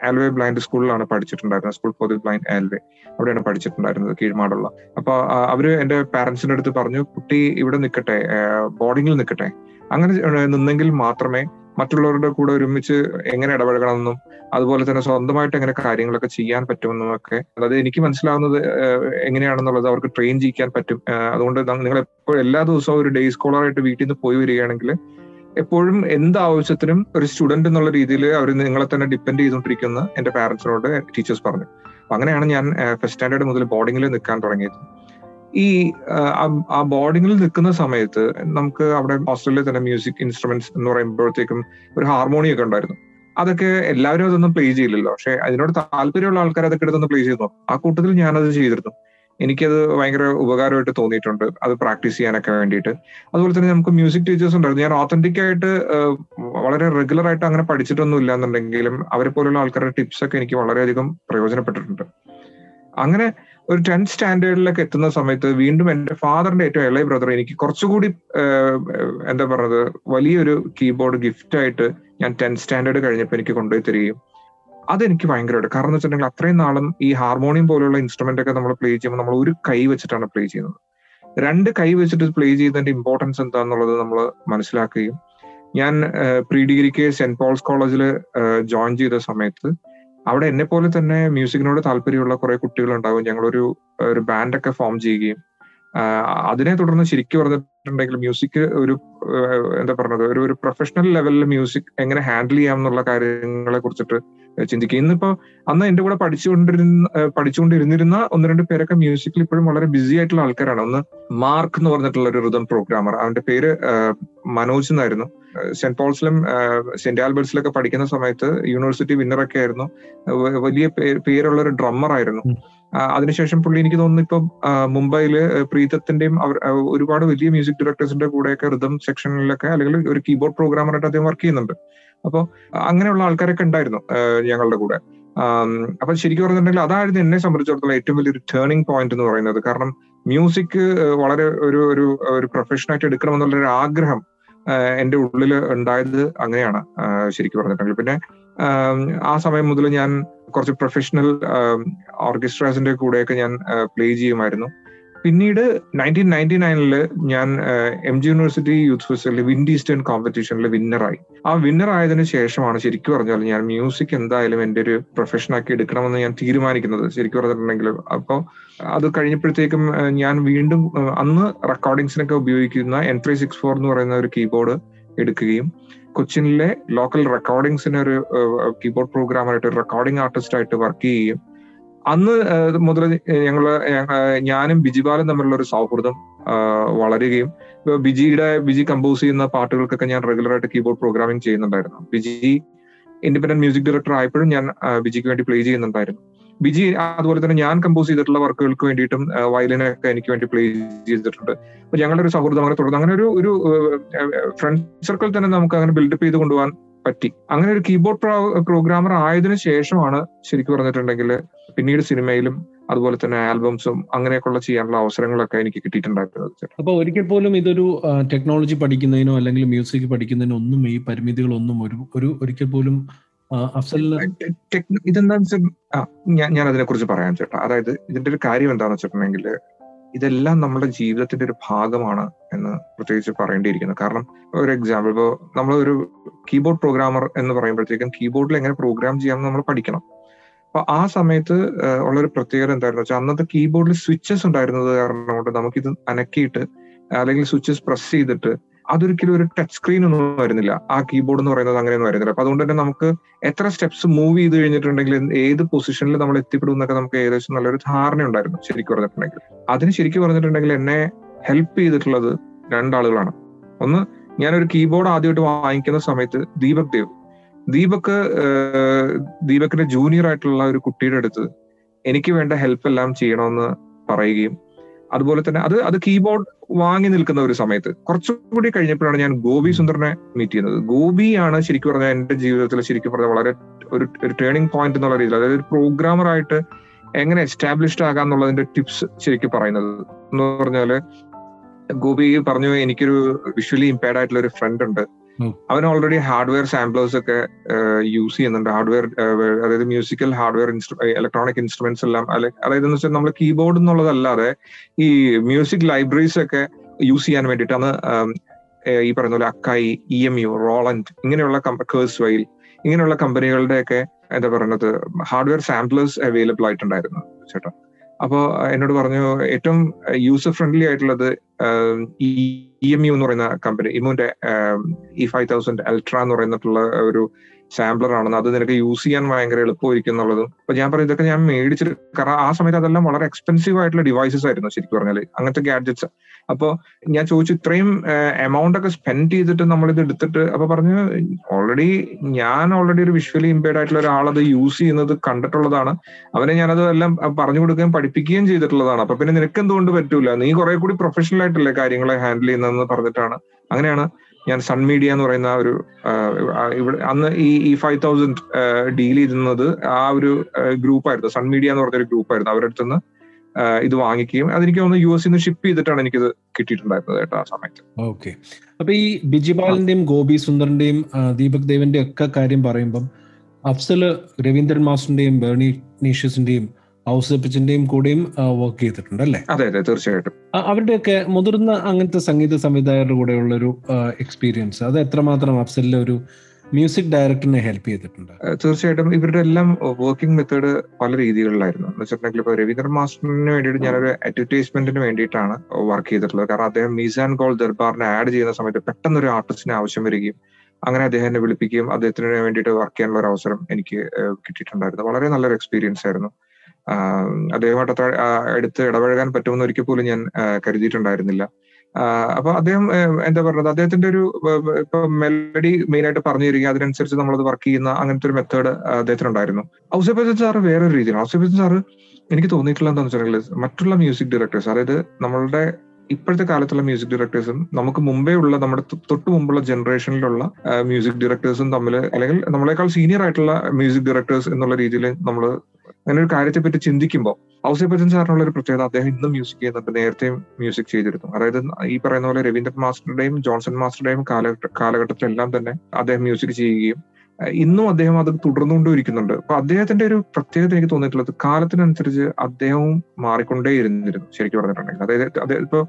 ആൽവേ ബ്ലൈൻഡ് സ്കൂളിലാണ് പഠിച്ചിട്ടുണ്ടായിരുന്നത്. School for the blind Alwaye അവിടെയാണ് പഠിച്ചിട്ടുണ്ടായിരുന്നത് കീഴ്മാടുള്ള. അപ്പൊ അവർ എന്റെ പാരന്റ്സിന്റെ അടുത്ത് പറഞ്ഞു കുട്ടി ഇവിടെ നിൽക്കട്ടെ ബോർഡിങ്ങിൽ നിൽക്കട്ടെ. അങ്ങനെ നിന്നെങ്കിൽ മാത്രമേ മറ്റുള്ളവരുടെ കൂടെ ഒരുമിച്ച് എങ്ങനെ ഇടപഴകണമെന്നും അതുപോലെ തന്നെ സ്വന്തമായിട്ട് എങ്ങനെ കാര്യങ്ങളൊക്കെ ചെയ്യാൻ പറ്റുമെന്നൊക്കെ. അതായത് എനിക്ക് മനസ്സിലാവുന്നത് എങ്ങനെയാണെന്നുള്ളത് അവർക്ക് ട്രെയിൻ ചെയ്യിക്കാൻ പറ്റും. അതുകൊണ്ട് നിങ്ങൾ എപ്പോഴും എല്ലാ ദിവസവും ഒരു ഡേ സ്കോളറായിട്ട് വീട്ടിൽ നിന്ന് പോയി വരികയാണെങ്കിൽ എപ്പോഴും എന്ത് ആവശ്യത്തിനും ഒരു സ്റ്റുഡന്റ് എന്നുള്ള രീതിയിൽ അവർ നിങ്ങളെ തന്നെ ഡിപ്പെൻഡ് ചെയ്തുകൊണ്ടിരിക്കുന്ന എന്റെ പാരന്റ്സിനോട് ടീച്ചേഴ്സ് പറഞ്ഞു. അങ്ങനെയാണ് ഞാൻ ഫസ്റ്റ് സ്റ്റാൻഡേർഡ് മുതൽ ബോർഡിങ്ങിൽ നിൽക്കാൻ തുടങ്ങിയത്. ഈ ആ, ബോർഡിംഗിൽ ബോർഡിങ്ങിൽ നിൽക്കുന്ന സമയത്ത് നമുക്ക് അവിടെ ഹോസ്റ്റലിൽ തന്നെ മ്യൂസിക് ഇൻസ്ട്രുമെന്റ്സ് എന്ന് പറയുമ്പോഴത്തേക്കും ഒരു ഹാർമോണിയൊക്കെ ഉണ്ടായിരുന്നു. അതൊക്കെ എല്ലാവരും അതൊന്നും പ്ലേ ചെയ്യില്ലല്ലോ. പക്ഷെ അതിനോട് താല്പര്യമുള്ള ആൾക്കാർ അതൊക്കെ എടുത്തൊന്ന് പ്ലേ ചെയ്തു ആ കൂട്ടത്തിൽ ഞാനത് ചെയ്തിരുന്നു. എനിക്കത് ഭയങ്കര ഉപകാരമായിട്ട് തോന്നിയിട്ടുണ്ട്. അത് പ്രാക്ടീസ് ചെയ്യാനൊക്കെ വേണ്ടിയിട്ട്. അതുപോലെ തന്നെ നമുക്ക് മ്യൂസിക് ടീച്ചേഴ്സ് ഉണ്ടായിരുന്നു. ഞാൻ ഓത്തന്റിക് ആയിട്ട് വളരെ റെഗുലർ ആയിട്ട് അങ്ങനെ പഠിച്ചിട്ടൊന്നും ഇല്ല എന്നുണ്ടെങ്കിലും അവരെ പോലുള്ള ആൾക്കാരുടെ ടിപ്സ് ഒക്കെ എനിക്ക് വളരെയധികം പ്രയോജനപ്പെട്ടിട്ടുണ്ട്. അങ്ങനെ ഒരു ടെൻത്ത് സ്റ്റാൻഡേർഡിലൊക്കെ എത്തുന്ന സമയത്ത് വീണ്ടും എന്റെ ഫാദറിന്റെ ഏറ്റവും ഇളയ ബ്രദർ എനിക്ക് കുറച്ചുകൂടി എന്താ പറയുന്നത് വലിയൊരു കീബോർഡ് ഗിഫ്റ്റ് ആയിട്ട് ഞാൻ ടെൻത്ത് സ്റ്റാൻഡേർഡ് കഴിഞ്ഞപ്പോൾ എനിക്ക് കൊണ്ടുപോയി തരികയും. അതെനിക്ക് ഭയങ്കരമായിട്ട് കാരണം എന്ന് വെച്ചിട്ടുണ്ടെങ്കിൽ അത്രയും നാളും ഈ ഹാർമോണിയം പോലുള്ള ഇൻസ്ട്രുമെന്റ് ഒക്കെ നമ്മൾ പ്ലേ ചെയ്യുമ്പോൾ നമ്മൾ ഒരു കൈ വെച്ചിട്ടാണ് പ്ലേ ചെയ്യുന്നത്. രണ്ട് കൈ വെച്ചിട്ട് പ്ലേ ചെയ്യുന്നതിന്റെ ഇമ്പോർട്ടൻസ് എന്താന്നുള്ളത് നമ്മൾ മനസ്സിലാക്കുകയും ഞാൻ പ്രീ ഡിഗ്രിക്ക് സെന്റ് പോൾസ് കോളേജിൽ ജോയിൻ ചെയ്ത സമയത്ത് അവിടെ എന്നെ പോലെ തന്നെ മ്യൂസിക്കിനോട് താല്പര്യമുള്ള കുറെ കുട്ടികൾ ഉണ്ടാകും ഞങ്ങളൊരു ഒരു ബാൻഡൊക്കെ ഫോം ചെയ്യുകയും അതിനെ തുടർന്ന് ശരിക്കും പറഞ്ഞിട്ടുണ്ടെങ്കിൽ മ്യൂസിക് ഒരു എന്താ പറഞ്ഞത്? ഒരു ഒരു പ്രൊഫഷണൽ ലെവലിൽ മ്യൂസിക് എങ്ങനെ ഹാൻഡിൽ ചെയ്യാം എന്നുള്ള കാര്യങ്ങളെ കുറിച്ചിട്ട് ചിന്തിക്കുക. ഇന്നിപ്പോ അന്ന് എന്റെ കൂടെ പഠിച്ചുകൊണ്ടിരുന്ന പഠിച്ചുകൊണ്ടിരുന്നിരുന്ന ഒന്ന് രണ്ട് പേരൊക്കെ മ്യൂസിക്കിൽ ഇപ്പോഴും വളരെ ബിസി ആയിട്ടുള്ള ആൾക്കാരാണ്. ഒന്ന് മാർക്ക് എന്ന് പറഞ്ഞിട്ടുള്ള ഒരു റിതം പ്രോഗ്രാമർ അവന്റെ പേര് മനോജ് എന്നായിരുന്നു. സെന്റ് പോൾസിലും സെന്റ് ആൽബർട്സിലൊക്കെ പഠിക്കുന്ന സമയത്ത് യൂണിവേഴ്സിറ്റി വിന്നറൊക്കെ ആയിരുന്നു. വലിയ പേരുള്ള ഒരു ഡ്രമ്മർ ആയിരുന്നു. അതിനുശേഷം പുള്ളി എനിക്ക് തോന്നുന്നു ഇപ്പം മുംബൈയിൽ മുംബൈയിൽ പ്രീതത്തിന്റെയും അവർ ഒരുപാട് വലിയ മ്യൂസിക് ഡയറക്ടേഴ്സിന്റെ കൂടെയൊക്കെ റിതം സെക്ഷനിലൊക്കെ അല്ലെങ്കിൽ ഒരു കീബോർഡ് പ്രോഗ്രാമറായിട്ട് അദ്ദേഹം വർക്ക് ചെയ്യുന്നുണ്ട്. അപ്പോൾ അങ്ങനെയുള്ള ആൾക്കാരൊക്കെ ഉണ്ടായിരുന്നു ഞങ്ങളുടെ കൂടെ. അപ്പൊ ശരിക്കും പറഞ്ഞിട്ടുണ്ടെങ്കിൽ അതായിരുന്നു എന്നെ സംബന്ധിച്ചിടത്തോളം ഏറ്റവും വലിയൊരു ടേണിംഗ് പോയിന്റ് എന്ന് പറയുന്നത്. കാരണം മ്യൂസിക് വളരെ ഒരു ഒരു ഒരു പ്രൊഫഷനായിട്ട് എടുക്കണമെന്നുള്ള ഒരു ആഗ്രഹം എന്റെ ഉള്ളിൽ ഉണ്ടായത് അങ്ങനെയാണ് ശരിക്കും പറഞ്ഞിട്ടുണ്ടെങ്കിൽ. പിന്നെ ആ സമയം മുതൽ ഞാൻ കുറച്ച് പ്രൊഫഷണൽ ഓർക്കസ്ട്രാസിന്റെ കൂടെയൊക്കെ ഞാൻ പ്ലേ ചെയ്യുമായിരുന്നു. പിന്നീട് നയന്റീൻ നയന്റി നയനിൽ ഞാൻ എം ജി യൂണിവേഴ്സിറ്റി യൂത്ത് ഫെസ്റ്റിവലിൽ വിൻഡ് ഈസ്റ്റേൺ കോമ്പറ്റീഷനിൽ വിന്നറായി ആ വിന്നർ ആയതിനു ശേഷമാണ് ശരിക്കും പറഞ്ഞാൽ ഞാൻ മ്യൂസിക് എന്തായാലും എന്റെ ഒരു പ്രൊഫഷനാക്കി എടുക്കണമെന്ന് ഞാൻ തീരുമാനിക്കുന്നത്. ശരിക്കും പറഞ്ഞിട്ടുണ്ടെങ്കിൽ അപ്പോൾ അത് കഴിഞ്ഞപ്പോഴത്തേക്കും ഞാൻ വീണ്ടും അന്ന് റെക്കോർഡിങ്സിനൊക്കെ ഉപയോഗിക്കുന്ന എൻ ത്രീ സിക്സ് ഫോർ എന്ന് പറയുന്ന ഒരു കീബോർഡ് എടുക്കുകയും കൊച്ചിനിലെ ലോക്കൽ റെക്കോർഡിങ്സിന് ഒരു കീബോർഡ് പ്രോഗ്രാമറായിട്ട് ഒരു റെക്കോർഡിംഗ് ആർട്ടിസ്റ്റ് ആയിട്ട് വർക്ക് ചെയ്യുകയും അന്ന് മുതൽ ഞങ്ങൾ ഞാനും ബിജിബാലും തമ്മിലുള്ള ഒരു സൗഹൃദം വളരുകയും ബിജിയുടെ ബിജി കമ്പോസ് ചെയ്യുന്ന പാട്ടുകൾക്കൊക്കെ ഞാൻ റെഗുലർ ആയിട്ട് കീബോർഡ് പ്രോഗ്രാമിംഗ് ചെയ്യുന്നുണ്ടായിരുന്നു. ബിജി ഇൻഡിപെൻഡന്റ് മ്യൂസിക് ഡയറക്ടർ ആയപ്പോഴും ഞാൻ ബിജിക്ക് വേണ്ടി പ്ലേ ചെയ്യുന്നുണ്ടായിരുന്നു. ബിജി അതുപോലെ തന്നെ ഞാൻ കമ്പോസ് ചെയ്തിട്ടുള്ള വർക്കുകൾക്ക് വേണ്ടിയിട്ടും വയലിനൊക്കെ എനിക്ക് വേണ്ടി പ്ലേ ചെയ്തിട്ടുണ്ട്. അപ്പൊ ഞങ്ങളുടെ ഒരു സൗഹൃദം അങ്ങനെ തുടർന്ന് അങ്ങനെ ഒരു ഒരു ഫ്രണ്ട് സർക്കിൾ തന്നെ നമുക്ക് അങ്ങനെ ബിൽഡപ്പ് ചെയ്ത് കൊണ്ടുപോകാൻ പറ്റി. അങ്ങനെ ഒരു കീബോർഡ് പ്രോഗ്രാമർ ആയതിനു ശേഷമാണ് ശരിക്കും പറഞ്ഞിട്ടുണ്ടെങ്കിൽ പിന്നീട് സിനിമയിലും അതുപോലെ തന്നെ ആൽബംസും അങ്ങനെയൊക്കെയുള്ള ചെയ്യാനുള്ള അവസരങ്ങളൊക്കെ എനിക്ക് കിട്ടിയിട്ടുണ്ടായിരുന്നത്. അപ്പൊ ഒരിക്കൽ പോലും ഇതൊരു ടെക്നോളജി പഠിക്കുന്നതിനോ അല്ലെങ്കിൽ മ്യൂസിക് പഠിക്കുന്നതിനോ ഒന്നും ഈ പരിമിതികളൊന്നും ഒരു ഒരു ഒരിക്കൽ പോലും ഇതെന്താണെന്ന് വെച്ചാൽ ഞാൻ ഞാൻ അതിനെ കുറിച്ച് പറയാൻ ചേട്ടാ. അതായത് ഇതിന്റെ ഒരു കാര്യം എന്താണെന്ന് വെച്ചിട്ടുണ്ടെങ്കിൽ ഇതെല്ലാം നമ്മുടെ ജീവിതത്തിന്റെ ഒരു ഭാഗമാണ് എന്ന് പ്രത്യേകിച്ച് പറയേണ്ടിയിരിക്കുന്നു. കാരണം ഒരു എക്സാമ്പിൾ ഇപ്പോൾ നമ്മൾ ഒരു കീബോർഡ് പ്രോഗ്രാമർ എന്ന് പറയുമ്പോഴത്തേക്കും കീബോർഡിൽ എങ്ങനെ പ്രോഗ്രാം ചെയ്യാമെന്ന് നമ്മൾ പഠിക്കണം. അപ്പൊ ആ സമയത്ത് ഉള്ള ഉള്ളൊരു പ്രത്യേകത എന്തായിരുന്നു വെച്ചാൽ അന്നത്തെ കീബോർഡിൽ സ്വിച്ചസ് ഉണ്ടായിരുന്നത് കാരണം കൊണ്ട് നമുക്കിത് അനക്കിയിട്ട് അല്ലെങ്കിൽ സ്വിച്ചസ് പ്രസ് ചെയ്തിട്ട് അതൊരിക്കലും ഒരു ടച്ച് സ്ക്രീൻ ഒന്നും വരുന്നില്ല. ആ കീബോർഡ് എന്ന് പറയുന്നത് അങ്ങനെയൊന്നും വരുന്നില്ല. അപ്പൊ അതുകൊണ്ട് തന്നെ നമുക്ക് എത്ര സ്റ്റെപ്സ് മൂവ് ചെയ്ത് കഴിഞ്ഞിട്ടുണ്ടെങ്കിൽ ഏത് പൊസിഷനിൽ നമ്മൾ എത്തിപ്പെടും എന്നൊക്കെ നമുക്ക് ഏകദേശം നല്ലൊരു ധാരണ ഉണ്ടായിരുന്നു ശരിക്കും പറഞ്ഞിട്ടുണ്ടെങ്കിൽ. അതിന് ശരിക്കും പറഞ്ഞിട്ടുണ്ടെങ്കിൽ എന്നെ ഹെൽപ്പ് ചെയ്തിട്ടുള്ളത് രണ്ടാളുകളാണ്. ഒന്ന് ഞാനൊരു കീബോർഡ് ആദ്യമായിട്ട് വാങ്ങിക്കുന്ന സമയത്ത് ദീപക് ദേവ്. ദീപക് ദീപകിന്റെ ജൂനിയർ ആയിട്ടുള്ള ഒരു കുട്ടിയുടെ അടുത്ത് എനിക്ക് വേണ്ട ഹെൽപ്പ് എല്ലാം ചെയ്യണമെന്ന് പറയുകയും അതുപോലെ തന്നെ അത് അത് കീബോർഡ് വാങ്ങി നിൽക്കുന്ന ഒരു സമയത്ത് കുറച്ചുകൂടി കഴിഞ്ഞപ്പോഴാണ് ഞാൻ ഗോപി സുന്ദറിനെ മീറ്റ് ചെയ്യുന്നത്. ഗോപിയാണ് ശരിക്കും പറഞ്ഞാൽ എന്റെ ജീവിതത്തിൽ ശരിക്കും പറഞ്ഞാൽ വളരെ ഒരു ഒരു ടേണിംഗ് പോയിന്റ് എന്നുള്ള രീതിയിൽ അതായത് ഒരു പ്രോഗ്രാമർ ആയിട്ട് എങ്ങനെ എസ്റ്റാബ്ലിഷ്ഡ് ആകാം എന്നുള്ളതിന്റെ ടിപ്സ് ശരിക്കും പറയുന്നത്. എന്ന് പറഞ്ഞാൽ ഗോപി പറഞ്ഞു എനിക്കൊരു വിഷ്വലി ഇമ്പയർഡ് ആയിട്ടുള്ള ഒരു ഫ്രണ്ട് ഉണ്ട്. അവൻ ഓൾറെഡി ഹാർഡ്വെയർ സാമ്പിളേഴ്സ് ഒക്കെ യൂസ് ചെയ്യുന്നുണ്ട്. ഹാർഡ്വെയർ അതായത് മ്യൂസിക്കൽ ഹാർഡ്വെയർ ഇലക്ട്രോണിക് ഇൻസ്ട്രുമെന്റ്സ് എല്ലാം അതായത് എന്ന് വെച്ചാൽ നമ്മൾ കീബോർഡ് എന്നുള്ളതല്ലാതെ ഈ മ്യൂസിക് ലൈബ്രറീസ് ഒക്കെ യൂസ് ചെയ്യാൻ വേണ്ടിയിട്ടാണ് ഈ പറയുന്ന പോലെ Akai E M U Roland ഇങ്ങനെയുള്ള കേഴ്സ് വൈൽ ഇങ്ങനെയുള്ള കമ്പനികളുടെ ഒക്കെ എന്താ പറയുന്നത് ഹാർഡ്വെയർ സാമ്പിളേഴ്സ് അവൈലബിൾ ആയിട്ടുണ്ടായിരുന്നു ചേട്ടാ. അപ്പോ എന്നോട് പറഞ്ഞു ഏറ്റവും യൂസർ ഫ്രണ്ട്ലി ആയിട്ടുള്ളത് ഇ എം യു എന്ന് പറയുന്ന കമ്പനി ഇമുന്റെ ഇ ഫൈവ് തൗസൻഡ് അൾട്ര എന്ന് പറയുന്നിട്ടുള്ള ഒരു സാമ്പിളർ ആണെന്ന് അത് നിനക്ക് യൂസ് ചെയ്യാൻ ഭയങ്കര എളുപ്പമായിരിക്കും എന്നുള്ളതും. അപ്പൊ ഞാൻ പറയും ഇതൊക്കെ ഞാൻ മേടിച്ചിട്ട് കാരണം ആ സമയത്ത് അതെല്ലാം വളരെ എക്സ്പെൻസീവ് ആയിട്ടുള്ള ഡിവൈസസ് ആയിരുന്നു ശരിക്കും പറഞ്ഞാൽ അങ്ങനത്തെ ഗാഡ്ജറ്റ്സ് അപ്പൊ ഞാൻ ചോദിച്ചു ഇത്രയും എമൗണ്ട് ഒക്കെ സ്പെൻഡ് ചെയ്തിട്ട് നമ്മൾ ഇത് എടുത്തിട്ട് അപ്പൊ പറഞ്ഞു ഓൾറെഡി ഞാൻ ഓൾറെഡി ഒരു വിഷ്വലി ഇമ്പയർഡ് ആയിട്ടുള്ള ഒരാളത് യൂസ് ചെയ്യുന്നത് കണ്ടിട്ടുള്ളതാണ്. അവനെ ഞാനത് എല്ലാം പറഞ്ഞു കൊടുക്കുകയും പഠിപ്പിക്കുകയും ചെയ്തിട്ടുള്ളതാണ്. അപ്പൊ പിന്നെ നിനക്ക് എന്തുകൊണ്ട് പറ്റൂല? നീ കുറെ കൂടി പ്രൊഫഷണൽ ആയിട്ടല്ലേ കാര്യങ്ങളെ ഹാൻഡിൽ ചെയ്യുന്നതെന്ന് പറഞ്ഞിട്ടാണ്. അങ്ങനെയാണ് ഞാൻ സൺ മീഡിയ എന്ന് പറയുന്ന ഒരു ഇവിടെ അന്ന് ഈ ഈ ഫൈവ് തൗസൻഡ് ഡീൽ ചെയ്തിരുന്നത് ആ ഒരു ഗ്രൂപ്പായിരുന്നു സൺ മീഡിയ എന്ന് പറഞ്ഞൊരു ഗ്രൂപ്പായിരുന്നു അവരുടെ ഇത് വാങ്ങിക്കുകയും അതെനിക്ക് തോന്നുന്നു യു എസ് നിന്ന് ഷിപ്പ് ചെയ്തിട്ടാണ് എനിക്കിത് കിട്ടിയിട്ടുണ്ടായിരുന്നത് കേട്ടോ ആ സമയത്ത്. ഓക്കെ. അപ്പൊ ഈ ബിജിപാലിന്റെയും ഗോപി സുന്ദറിന്റെയും ദീപക് ദേവിന്റെയും ഒക്കെ കാര്യം പറയുമ്പം അഫ്സൽ രവീന്ദ്രൻ മാസ്റ്ററിന്റെയും ബേണി നീഷ്യസിന്റെയും ഔസപ്പിച്ചിന്റെയും കൂടെയും വർക്ക് ചെയ്തിട്ടുണ്ട് അല്ലേ? അതെ അതെ തീർച്ചയായിട്ടും. അവരുടെയൊക്കെ മുതിർന്ന അങ്ങനത്തെ സംഗീത സംവിധായകരുടെ കൂടെയുള്ള ഒരു എക്സ്പീരിയൻസ് അത് എത്രമാത്രം അഫ്സലിലെ ഒരു മ്യൂസിക് ഡയറക്ടറിനെ ഹെൽപ്പ് ചെയ്തിട്ടുണ്ട്. തീർച്ചയായിട്ടും ഇവരുടെ എല്ലാം വർക്കിംഗ് മെത്തേഡ് പല രീതികളിലായിരുന്നു. എന്ന് വെച്ചിട്ടുണ്ടെങ്കിൽ ഇപ്പൊ രവീന്ദ്രൻ മാസ്റ്ററിന് വേണ്ടിയിട്ട് ഞാനൊരു അഡ്വർടൈസ്മെന്റിന് വേണ്ടിയിട്ടാണ് വർക്ക് ചെയ്തിട്ടുള്ളത്. കാരണം അദ്ദേഹം മീസാൻ ഗോൾ ദർബാറിനെ ആഡ് ചെയ്യുന്ന സമയത്ത് പെട്ടെന്ന് ഒരു ആർട്ടിസ്റ്റിന് ആവശ്യം വരികയും അങ്ങനെ അദ്ദേഹം എന്നെ വിളിപ്പിക്കുകയും അദ്ദേഹത്തിന് വേണ്ടിയിട്ട് വർക്ക് ചെയ്യാനുള്ള ഒരു അവസരം എനിക്ക് കിട്ടിയിട്ടുണ്ടായിരുന്നു. വളരെ നല്ലൊരു എക്സ്പീരിയൻസ് ആയിരുന്നു. അദ്ദേഹമായിട്ട് അത്ര എടുത്ത് അടുത്ത് ഇടപഴകാൻ പറ്റുമെന്ന് ഒരിക്കൽ പോലും ഞാൻ കരുതിയിട്ടുണ്ടായിരുന്നില്ല. അപ്പൊ അദ്ദേഹം എന്താ പറയുന്നത്? അദ്ദേഹത്തിന്റെ ഒരു ഇപ്പൊ മെലഡി മെയിൻ ആയിട്ട് പറഞ്ഞു തരിക അതിനനുസരിച്ച് നമ്മളത് വർക്ക് ചെയ്യുന്ന അങ്ങനത്തെ ഒരു മെത്തേഡ് അദ്ദേഹത്തിന് ഉണ്ടായിരുന്നു അദ്ദേഹത്തിനുണ്ടായിരുന്നു. ഔസേബച്ചൻ സാറ് വേറൊരു രീതിയാണ്. ഔസേബച്ചൻ സാറ് എനിക്ക് തോന്നിയിട്ടുള്ള എന്താണെന്ന് വെച്ചിട്ടുണ്ടെങ്കിൽ മറ്റുള്ള മ്യൂസിക് ഡയറക്ടേഴ്സ് അതായത് നമ്മളുടെ ഇപ്പോഴത്തെ കാലത്തുള്ള മ്യൂസിക് ഡയറക്ടേഴ്സും നമുക്ക് മുമ്പേ ഉള്ള നമ്മുടെ തൊട്ട് മുമ്പുള്ള ജനറേഷനിലുള്ള മ്യൂസിക് ഡയറക്ടേഴ്സും തമ്മിൽ അല്ലെങ്കിൽ നമ്മളെക്കാൾ സീനിയർ ആയിട്ടുള്ള മ്യൂസിക് ഡയറക്ടേഴ്സ് എന്നുള്ള രീതിയിൽ നമ്മൾ അങ്ങനെ ഒരു കാര്യത്തെ പറ്റി ചിന്തിക്കുമ്പോൾ ഔസേ ബച്ചൻ സാറിനുള്ള ഒരു പ്രത്യേകത അദ്ദേഹം ഇന്നും മ്യൂസിക് ചെയ്യുന്നുണ്ട്. നേരത്തെ മ്യൂസിക് ചെയ്തിരുന്നു. അതായത് ഈ പറയുന്ന പോലെ രവീന്ദ്രൻ മാസ്റ്ററുടെയും ജോൺസൺ മാസ്റ്ററുടെയും കാലഘട്ട കാലഘട്ടത്തിലെല്ലാം തന്നെ അദ്ദേഹം മ്യൂസിക് ചെയ്യുകയും ഇന്നും അദ്ദേഹം അത് തുടർന്നുകൊണ്ടിരിക്കുന്നുണ്ട്. അപ്പൊ അദ്ദേഹത്തിന്റെ ഒരു പ്രത്യേകത എനിക്ക് തോന്നിയിട്ടുള്ളത് കാലത്തിനനുസരിച്ച് അദ്ദേഹവും മാറിക്കൊണ്ടേയിരുന്നിരുന്നു ശരിക്കും പറഞ്ഞിട്ടുണ്ടെങ്കിൽ. അതായത് അദ്ദേഹം ഇപ്പൊ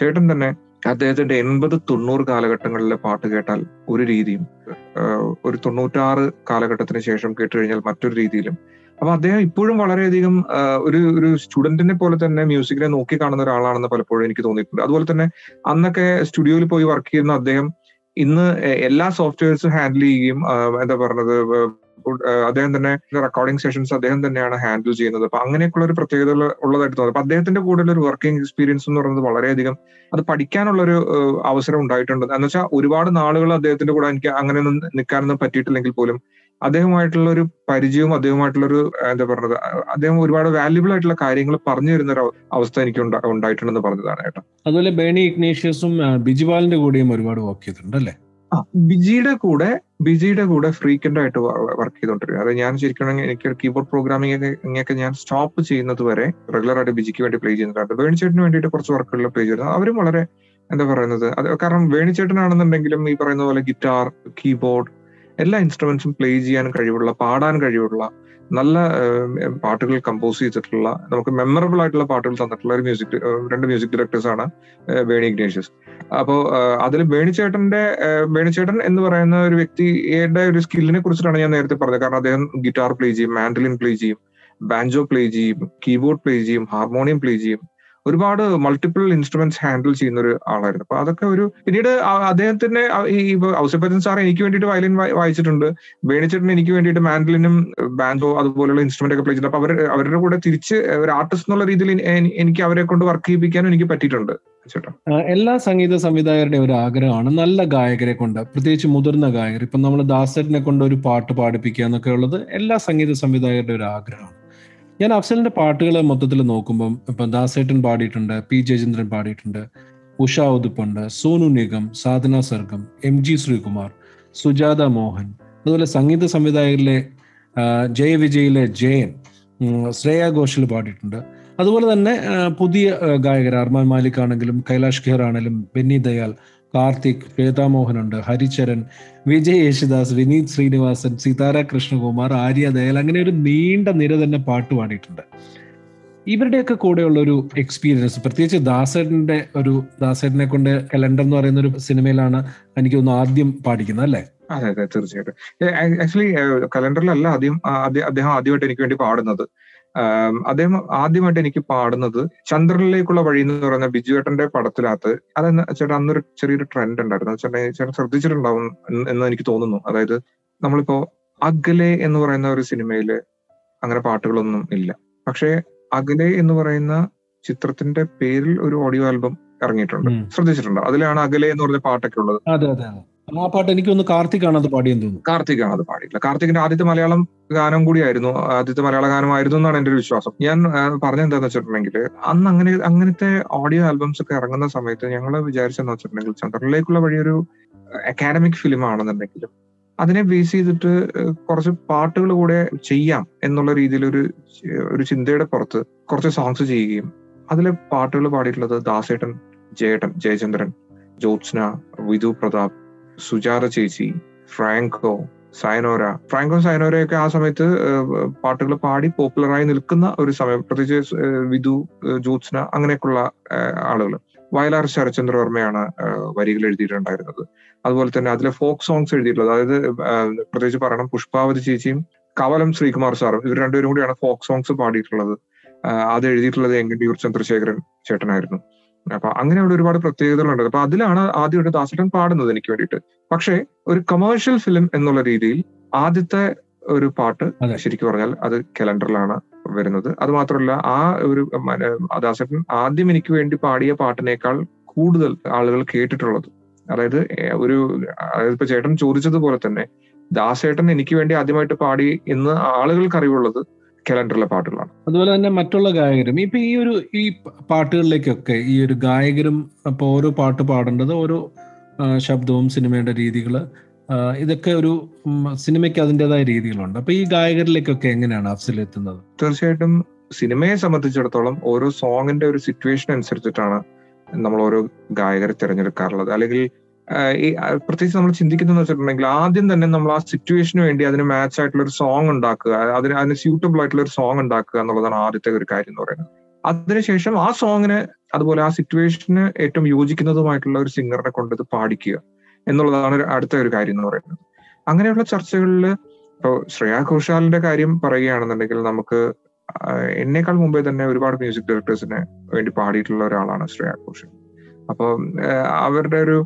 ചേട്ടൻ തന്നെ അദ്ദേഹത്തിന്റെ എൺപത് തൊണ്ണൂറ് കാലഘട്ടങ്ങളിലെ പാട്ട് കേട്ടാൽ ഒരു രീതിയും ഒരു തൊണ്ണൂറ്റാറ് കാലഘട്ടത്തിന് ശേഷം കേട്ട് കഴിഞ്ഞാൽ മറ്റൊരു രീതിയിലും അപ്പൊ അദ്ദേഹം ഇപ്പോഴും വളരെയധികം ഒരു ഒരു സ്റ്റുഡന്റിനെ പോലെ തന്നെ മ്യൂസിക്കിനെ നോക്കി കാണുന്ന ഒരാളാണെന്ന് പലപ്പോഴും എനിക്ക് തോന്നിയിട്ടുണ്ട്. അതുപോലെ തന്നെ അന്നൊക്കെ സ്റ്റുഡിയോയിൽ പോയി വർക്ക് ചെയ്യുന്ന അദ്ദേഹം ഇന്ന് എല്ലാ സോഫ്റ്റ്വെയർസും ഹാൻഡിൽ ചെയ്യുകയും എന്താ പറഞ്ഞത് അദ്ദേഹം തന്നെ റെക്കോർഡിംഗ് സെഷൻസ് അദ്ദേഹം തന്നെയാണ് ഹാൻഡിൽ ചെയ്യുന്നത്. അപ്പൊ അങ്ങനെയൊക്കെയുള്ള ഒരു പ്രത്യേകത ഉള്ള- ഉള്ളതായിട്ട് തോന്നുന്നു. അപ്പൊ അദ്ദേഹത്തിന്റെ കൂടെ ഒരു വർക്കിംഗ് എക്സ്പീരിയൻസ് എന്ന് പറയുന്നത് വളരെയധികം അത് പഠിക്കാനുള്ള ഒരു അവസരം ഉണ്ടായിട്ടുണ്ട്. എന്ന് വെച്ചാൽ ഒരുപാട് നാളുകൾ അദ്ദേഹത്തിന്റെ കൂടെ എനിക്ക് അങ്ങനെ ഒന്നും നിൽക്കാനൊന്നും പറ്റിയിട്ടില്ലെങ്കിൽ പോലും അദ്ദേഹമായിട്ടുള്ള ഒരു പരിചയവും അദ്ദേഹമായിട്ടുള്ള ഒരു എന്താ പറയുന്നത് അദ്ദേഹം ഒരുപാട് വാല്യുബിൾ ആയിട്ടുള്ള കാര്യങ്ങൾ പറഞ്ഞു തരുന്ന ഒരു അവസ്ഥ എനിക്ക് ഉണ്ടാ- ഉണ്ടായിട്ടുണ്ടെന്ന് പറഞ്ഞതാണ് കേട്ടോ. അതുപോലെ ബേണി ഇഗ്നേഷ്യസും ബിജുപാലിന്റെ കൂടെയും ഒരുപാട് വർക്ക് ചെയ്തിട്ടുണ്ട് അല്ലേ? ബിജിയുടെ കൂടെ ബിജിയുടെ കൂടെ ഫ്രീക്വന്റ് ആയിട്ട് വർക്ക് ചെയ്തോണ്ടിരിക്കും അത് ഞാൻ ശരിക്കും എനിക്ക് കീബോർഡ് പ്രോഗ്രാമിംഗ് ഒക്കെ ഇങ്ങനെയൊക്കെ ഞാൻ സ്റ്റോപ്പ് ചെയ്യുന്നത് വരെ റെഗുലർ ആയിട്ട് ബിജിക്ക് വേണ്ടി പ്ലേ ചെയ്യുന്നുണ്ട് വേണിച്ചേട്ടന് വേണ്ടിയിട്ട് കുറച്ച് വർക്കുകളിൽ പ്ലേ ചെയ്തിരുന്നു അവരും വളരെ എന്താ പറയുന്നത് അത് കാരണം വേണിച്ചേട്ടനാണെന്നുണ്ടെങ്കിലും ഈ പറയുന്ന പോലെ ഗിറ്റാർ കീബോർഡ് എല്ലാ ഇൻസ്ട്രുമെന്റ്സും പ്ലേ ചെയ്യാൻ കഴിവുള്ള പാടാൻ കഴിവുള്ള നല്ല പാട്ടുകൾ കമ്പോസ് ചെയ്തിട്ടുള്ള നമുക്ക് മെമ്മറബിൾ ആയിട്ടുള്ള പാട്ടുകൾ തന്നിട്ടുള്ള ഒരു മ്യൂസിക് രണ്ട് മ്യൂസിക് ഡയറക്ടേഴ്സ് ആണ് ബേണി ഇഗ്നേഷ്യസ്. അപ്പോ അതിൽ ബേണിച്ചേട്ടന്റെ ബേണിച്ചേട്ടൻ എന്ന് പറയുന്ന ഒരു വ്യക്തിയുടെ ഒരു സ്കില്ലിനെ കുറിച്ചിട്ടാണ് ഞാൻ നേരത്തെ പറഞ്ഞത്. കാരണം അദ്ദേഹം ഗിറ്റാർ പ്ലേ ചെയ്യും മാൻഡലിൻ പ്ലേ ചെയ്യും ബാൻജോ പ്ലേ ചെയ്യും കീബോർഡ് പ്ലേ ചെയ്യും ഹാർമോണിയം പ്ലേ ചെയ്യും. ഒരുപാട് മൾട്ടിപ്പിൾ ഇൻസ്ട്രുമെന്റ്സ് ഹാൻഡിൽ ചെയ്യുന്ന ഒരു ആളായിരുന്നു. അപ്പൊ അതൊക്കെ ഒരു പിന്നീട് അദ്ദേഹത്തിന്റെ ഈ ഇപ്പൊ സാർ എനിക്ക് വേണ്ടിയിട്ട് വയലിൻ വായിച്ചിട്ടുണ്ട്. ബേണിച്ചേട്ടൻ എനിക്ക് വേണ്ടിയിട്ട് മാൻഡലിനും ബാൻഡോ അതുപോലെയുള്ള ഇൻസ്ട്രുമെന്റ് ഒക്കെ പ്ലേ ചെയ്തിട്ടുണ്ട്. അപ്പൊ അവർ അവരുടെ കൂടെ തിരിച്ച് ഒരു ആർട്ടിസ്റ്റ് എന്നുള്ള രീതിയിൽ എനി- എനി- എനിക്ക് അവരെ കൊണ്ട് വർക്ക് ചെയ്യിപ്പിക്കാനും എനിക്ക് പറ്റിയിട്ടുണ്ട്. എല്ലാ സംഗീത സംവിധായകരുടെ ഒരു ആഗ്രഹമാണ് നല്ല ഗായകരെ കൊണ്ട് പ്രത്യേകിച്ച് മുതിർന്ന ഗായകർ. ഇപ്പം നമ്മൾ ദാസരനെ കൊണ്ട് ഒരു പാട്ട് പാടിപ്പിക്കുക എന്നൊക്കെ ഉള്ളത് എല്ലാ സംഗീത സംവിധായകരുടെ ഒരു ആഗ്രഹമാണ്. ഞാൻ അഫ്സലിന്റെ പാട്ടുകൾ മൊത്തത്തിൽ നോക്കുമ്പം ഇപ്പം ദാസേട്ടൻ പാടിയിട്ടുണ്ട് പി ജയചന്ദ്രൻ പാടിയിട്ടുണ്ട് ഉഷ ഉദുപ്പുണ്ട് സോനു നിഗം സാധന സർഗം എം ജി ശ്രീകുമാർ സുജാത മോഹൻ അതുപോലെ സംഗീത സംവിധായകരിലെ ജയവിജയിലെ ജയൻ ശ്രേയ ഘോഷൽ പാടിയിട്ടുണ്ട്. അതുപോലെ തന്നെ പുതിയ ഗായകർ അർമാൻ മാലിക് ആണെങ്കിലും കൈലാഷ് ഖേർ ആണെങ്കിലും ബെന്നി ദയാൽ കാർത്തിക് ശ്വേതാമോഹൻ ഉണ്ട് ഹരിചരൻ വിജയ് യേശുദാസ് വിനീത് ശ്രീനിവാസൻ സിതാര കൃഷ്ണകുമാർ ആര്യ ദയൽ അങ്ങനെ ഒരു നീണ്ട നിര തന്നെ പാട്ട് പാടിയിട്ടുണ്ട്. ഇവരുടെയൊക്കെ കൂടെയുള്ള ഒരു എക്സ്പീരിയൻസ് പ്രത്യേകിച്ച് ദാസേട്ടന്റെ ഒരു ദാസേട്ടനെ കൊണ്ട് കലണ്ടർ എന്ന് പറയുന്ന ഒരു സിനിമയിലാണ് എനിക്ക് ഒന്ന് ആദ്യം പാടിക്കുന്നത് അല്ലേ? അതെ അതെ തീർച്ചയായിട്ടും. ആക്ച്വലി കലണ്ടറിലല്ല ആദ്യം അദ്ദേഹം ആദ്യമായിട്ട് എനിക്ക് വേണ്ടി പാടുന്നത്. അദ്ദേഹം ആദ്യമായിട്ട് എനിക്ക് പാടുന്നത് ചന്ദ്രനിലേക്കുള്ള വഴി എന്ന് പറയുന്ന ബിജുവേട്ടന്റെ പടത്തിനകത്ത്. അതെന്ന് ചേട്ടാ അന്നൊരു ചെറിയൊരു ട്രെൻഡ് ഉണ്ടായിരുന്നു. ചേട്ടാ ചേട്ടൻ ശ്രദ്ധിച്ചിട്ടുണ്ടാവും എന്ന് എനിക്ക് തോന്നുന്നു. അതായത് നമ്മളിപ്പോ അഗലെ എന്ന് പറയുന്ന ഒരു സിനിമയിൽ അങ്ങനെ പാട്ടുകളൊന്നും ഇല്ല. പക്ഷേ അഗലെ എന്ന് പറയുന്ന ചിത്രത്തിന്റെ പേരിൽ ഒരു ഓഡിയോ ആൽബം ഇറങ്ങിയിട്ടുണ്ട്. ശ്രദ്ധിച്ചിട്ടുണ്ടോ? അതിലാണ് അകലെ എന്ന് പറഞ്ഞ പാട്ടൊക്കെ ഉള്ളത്. ആ പാട്ട് എനിക്ക് ഒന്ന് കാർത്തിക്കാണ് അത് പാടിയെന്ന് തോന്നുന്നു. കാർത്തികാണ് അത് പാടിയില്ല കാർത്തികിന്റെ ആദ്യത്തെ മലയാളം ഗാനം കൂടിയായിരുന്നു. ആദ്യത്തെ മലയാള ഗാനമായിരുന്നു എന്നാണ് എന്റെ ഒരു വിശ്വാസം. ഞാൻ പറഞ്ഞ പറഞ്ഞെന്താന്ന് വെച്ചിട്ടുണ്ടെങ്കിൽ അന്ന് അങ്ങനെ അങ്ങനത്തെ ഓഡിയോ ആൽബംസ് ഒക്കെ ഇറങ്ങുന്ന സമയത്ത് ഞങ്ങൾ വിചാരിച്ചെന്ന് വെച്ചിട്ടുണ്ടെങ്കിൽ ചന്ദ്രനിലേക്കുള്ള വഴി ഒരു അക്കാഡമിക് ഫിലിം ആണെന്നുണ്ടെങ്കിലും അതിനെ ബേസ് ചെയ്തിട്ട് കുറച്ച് പാട്ടുകൾ കൂടെ ചെയ്യാം എന്നുള്ള രീതിയിൽ ഒരു ഒരു ചിന്തയുടെ പുറത്ത് കുറച്ച് സോങ്സ് ചെയ്യുകയും അതിലെ പാട്ടുകൾ പാടിയിട്ടുള്ളത് ദാസേട്ടൻ ജയേട്ടൻ ജയചന്ദ്രൻ ജ്യോത്സ്ന വിധു പ്രതാപ് സുജാത ചേച്ചി ഫ്രാങ്കോ സയനോര ഫ്രാങ്കോ സയനോരയൊക്കെ ആ സമയത്ത് പാട്ടുകൾ പാടി പോപ്പുലറായി നിൽക്കുന്ന ഒരു സമയം. പ്രത്യേകിച്ച് വിധു ജ്യോത്സ്ന അങ്ങനെയൊക്കെയുള്ള ആളുകൾ. വയലാർ ശരചന്ദ്രവർമ്മയാണ് വർമ്മയാണ് വരികൾ എഴുതിയിട്ടുണ്ടായിരുന്നത്. അതുപോലെ തന്നെ അതിലെ ഫോക്ക് സോങ്സ് എഴുതിയിട്ടുള്ളത്. അതായത് പ്രത്യേകിച്ച് പറയണം പുഷ്പാവതി ചേച്ചിയും കവലം ശ്രീകുമാർ സാറും ഇവർ രണ്ടുപേരും കൂടിയാണ് ഫോക്ക് സോങ്സ് പാടിയിട്ടുള്ളത്. അത് എഴുതിയിട്ടുള്ളത് എങ്കണ്ടിയൂർ ചന്ദ്രശേഖരൻ ചേട്ടനായിരുന്നു. അപ്പൊ അങ്ങനെയുള്ള ഒരുപാട് പ്രത്യേകതകളുണ്ട്. അപ്പൊ അതിലാണ് ആദ്യമായിട്ട് ദാസേട്ടൻ പാടുന്നത് എനിക്ക് വേണ്ടിയിട്ട്. പക്ഷേ ഒരു കമേഴ്ഷ്യൽ ഫിലിം എന്നുള്ള രീതിയിൽ ആദ്യത്തെ ഒരു പാട്ട്. ശരിക്കും പറഞ്ഞാൽ അത് കലണ്ടറിലാണ് വരുന്നത്. അത് മാത്രമല്ല ആ ഒരു ദാസേട്ടൻ ആദ്യം എനിക്ക് വേണ്ടി പാടിയ പാട്ടിനേക്കാൾ കൂടുതൽ ആളുകൾ കേട്ടിട്ടുള്ളത്. അതായത് ഒരു അതായത് ഇപ്പൊ ചേട്ടൻ ചോദിച്ചതുപോലെ തന്നെ ദാസേട്ടൻ എനിക്ക് വേണ്ടി ആദ്യമായിട്ട് പാടി എന്ന് ആളുകൾക്ക് അറിവുള്ളത് കലണ്ടറിലെ പാട്ടുകളാണ്. അതുപോലെ തന്നെ മറ്റുള്ള ഗായകരും. ഇപ്പൊ ഈ ഒരു ഈ പാട്ടുകളിലേക്കൊക്കെ ഈ ഒരു ഗായകരും അപ്പൊ ഓരോ പാട്ട് പാടേണ്ടത് ഓരോ ശബ്ദവും സിനിമയുടെ രീതികൾ ഇതൊക്കെ ഒരു സിനിമയ്ക്ക് അതിന്റെതായ രീതികളുണ്ട്. അപ്പൊ ഈ ഗായകരിലേക്കൊക്കെ എങ്ങനെയാണ് അഫ്സൽ എത്തുന്നത്? തീർച്ചയായിട്ടും സിനിമയെ സംബന്ധിച്ചിടത്തോളം ഓരോ സോങ്ങിന്റെ ഒരു സിറ്റുവേഷൻ അനുസരിച്ചിട്ടാണ് നമ്മൾ ഓരോ ഗായകരെ തിരഞ്ഞെടുക്കാറുള്ളത്. അല്ലെങ്കിൽ ഈ പ്രത്യേകിച്ച് നമ്മൾ ചിന്തിക്കുന്നതെന്ന് വെച്ചിട്ടുണ്ടെങ്കിൽ ആദ്യം തന്നെ നമ്മൾ ആ സിറ്റുവേഷന് വേണ്ടി അതിന് മാച്ച് ആയിട്ടുള്ള ഒരു സോങ് ഉണ്ടാക്കുക. അതിന് അതിന് സ്യൂട്ടബിൾ ആയിട്ടുള്ള ഒരു സോങ് ഉണ്ടാക്കുക എന്നുള്ളതാണ് ആദ്യത്തെ ഒരു കാര്യം എന്ന് പറയുന്നത്. അതിനുശേഷം ആ സോങ്ങിന് അതുപോലെ ആ സിറ്റുവേഷന് ഏറ്റവും യോജിക്കുന്നതുമായിട്ടുള്ള ഒരു സിംഗറിനെ കൊണ്ട് ഇത് പാടിക്കുക എന്നുള്ളതാണ് അടുത്ത ഒരു കാര്യം എന്ന് പറയുന്നത്. അങ്ങനെയുള്ള ചർച്ചകളിൽ ഇപ്പോൾ ശ്രേയ ഘോഷാലിന്റെ കാര്യം പറയുകയാണെന്നുണ്ടെങ്കിൽ നമുക്ക് എന്നേക്കാൾ മുമ്പേ തന്നെ ഒരുപാട് മ്യൂസിക് ഡയറക്ടേഴ്സിന് വേണ്ടി പാടിയിട്ടുള്ള ഒരാളാണ് ശ്രേയ ഘോഷാൽ. അപ്പോൾ അവരുടെ ഒരു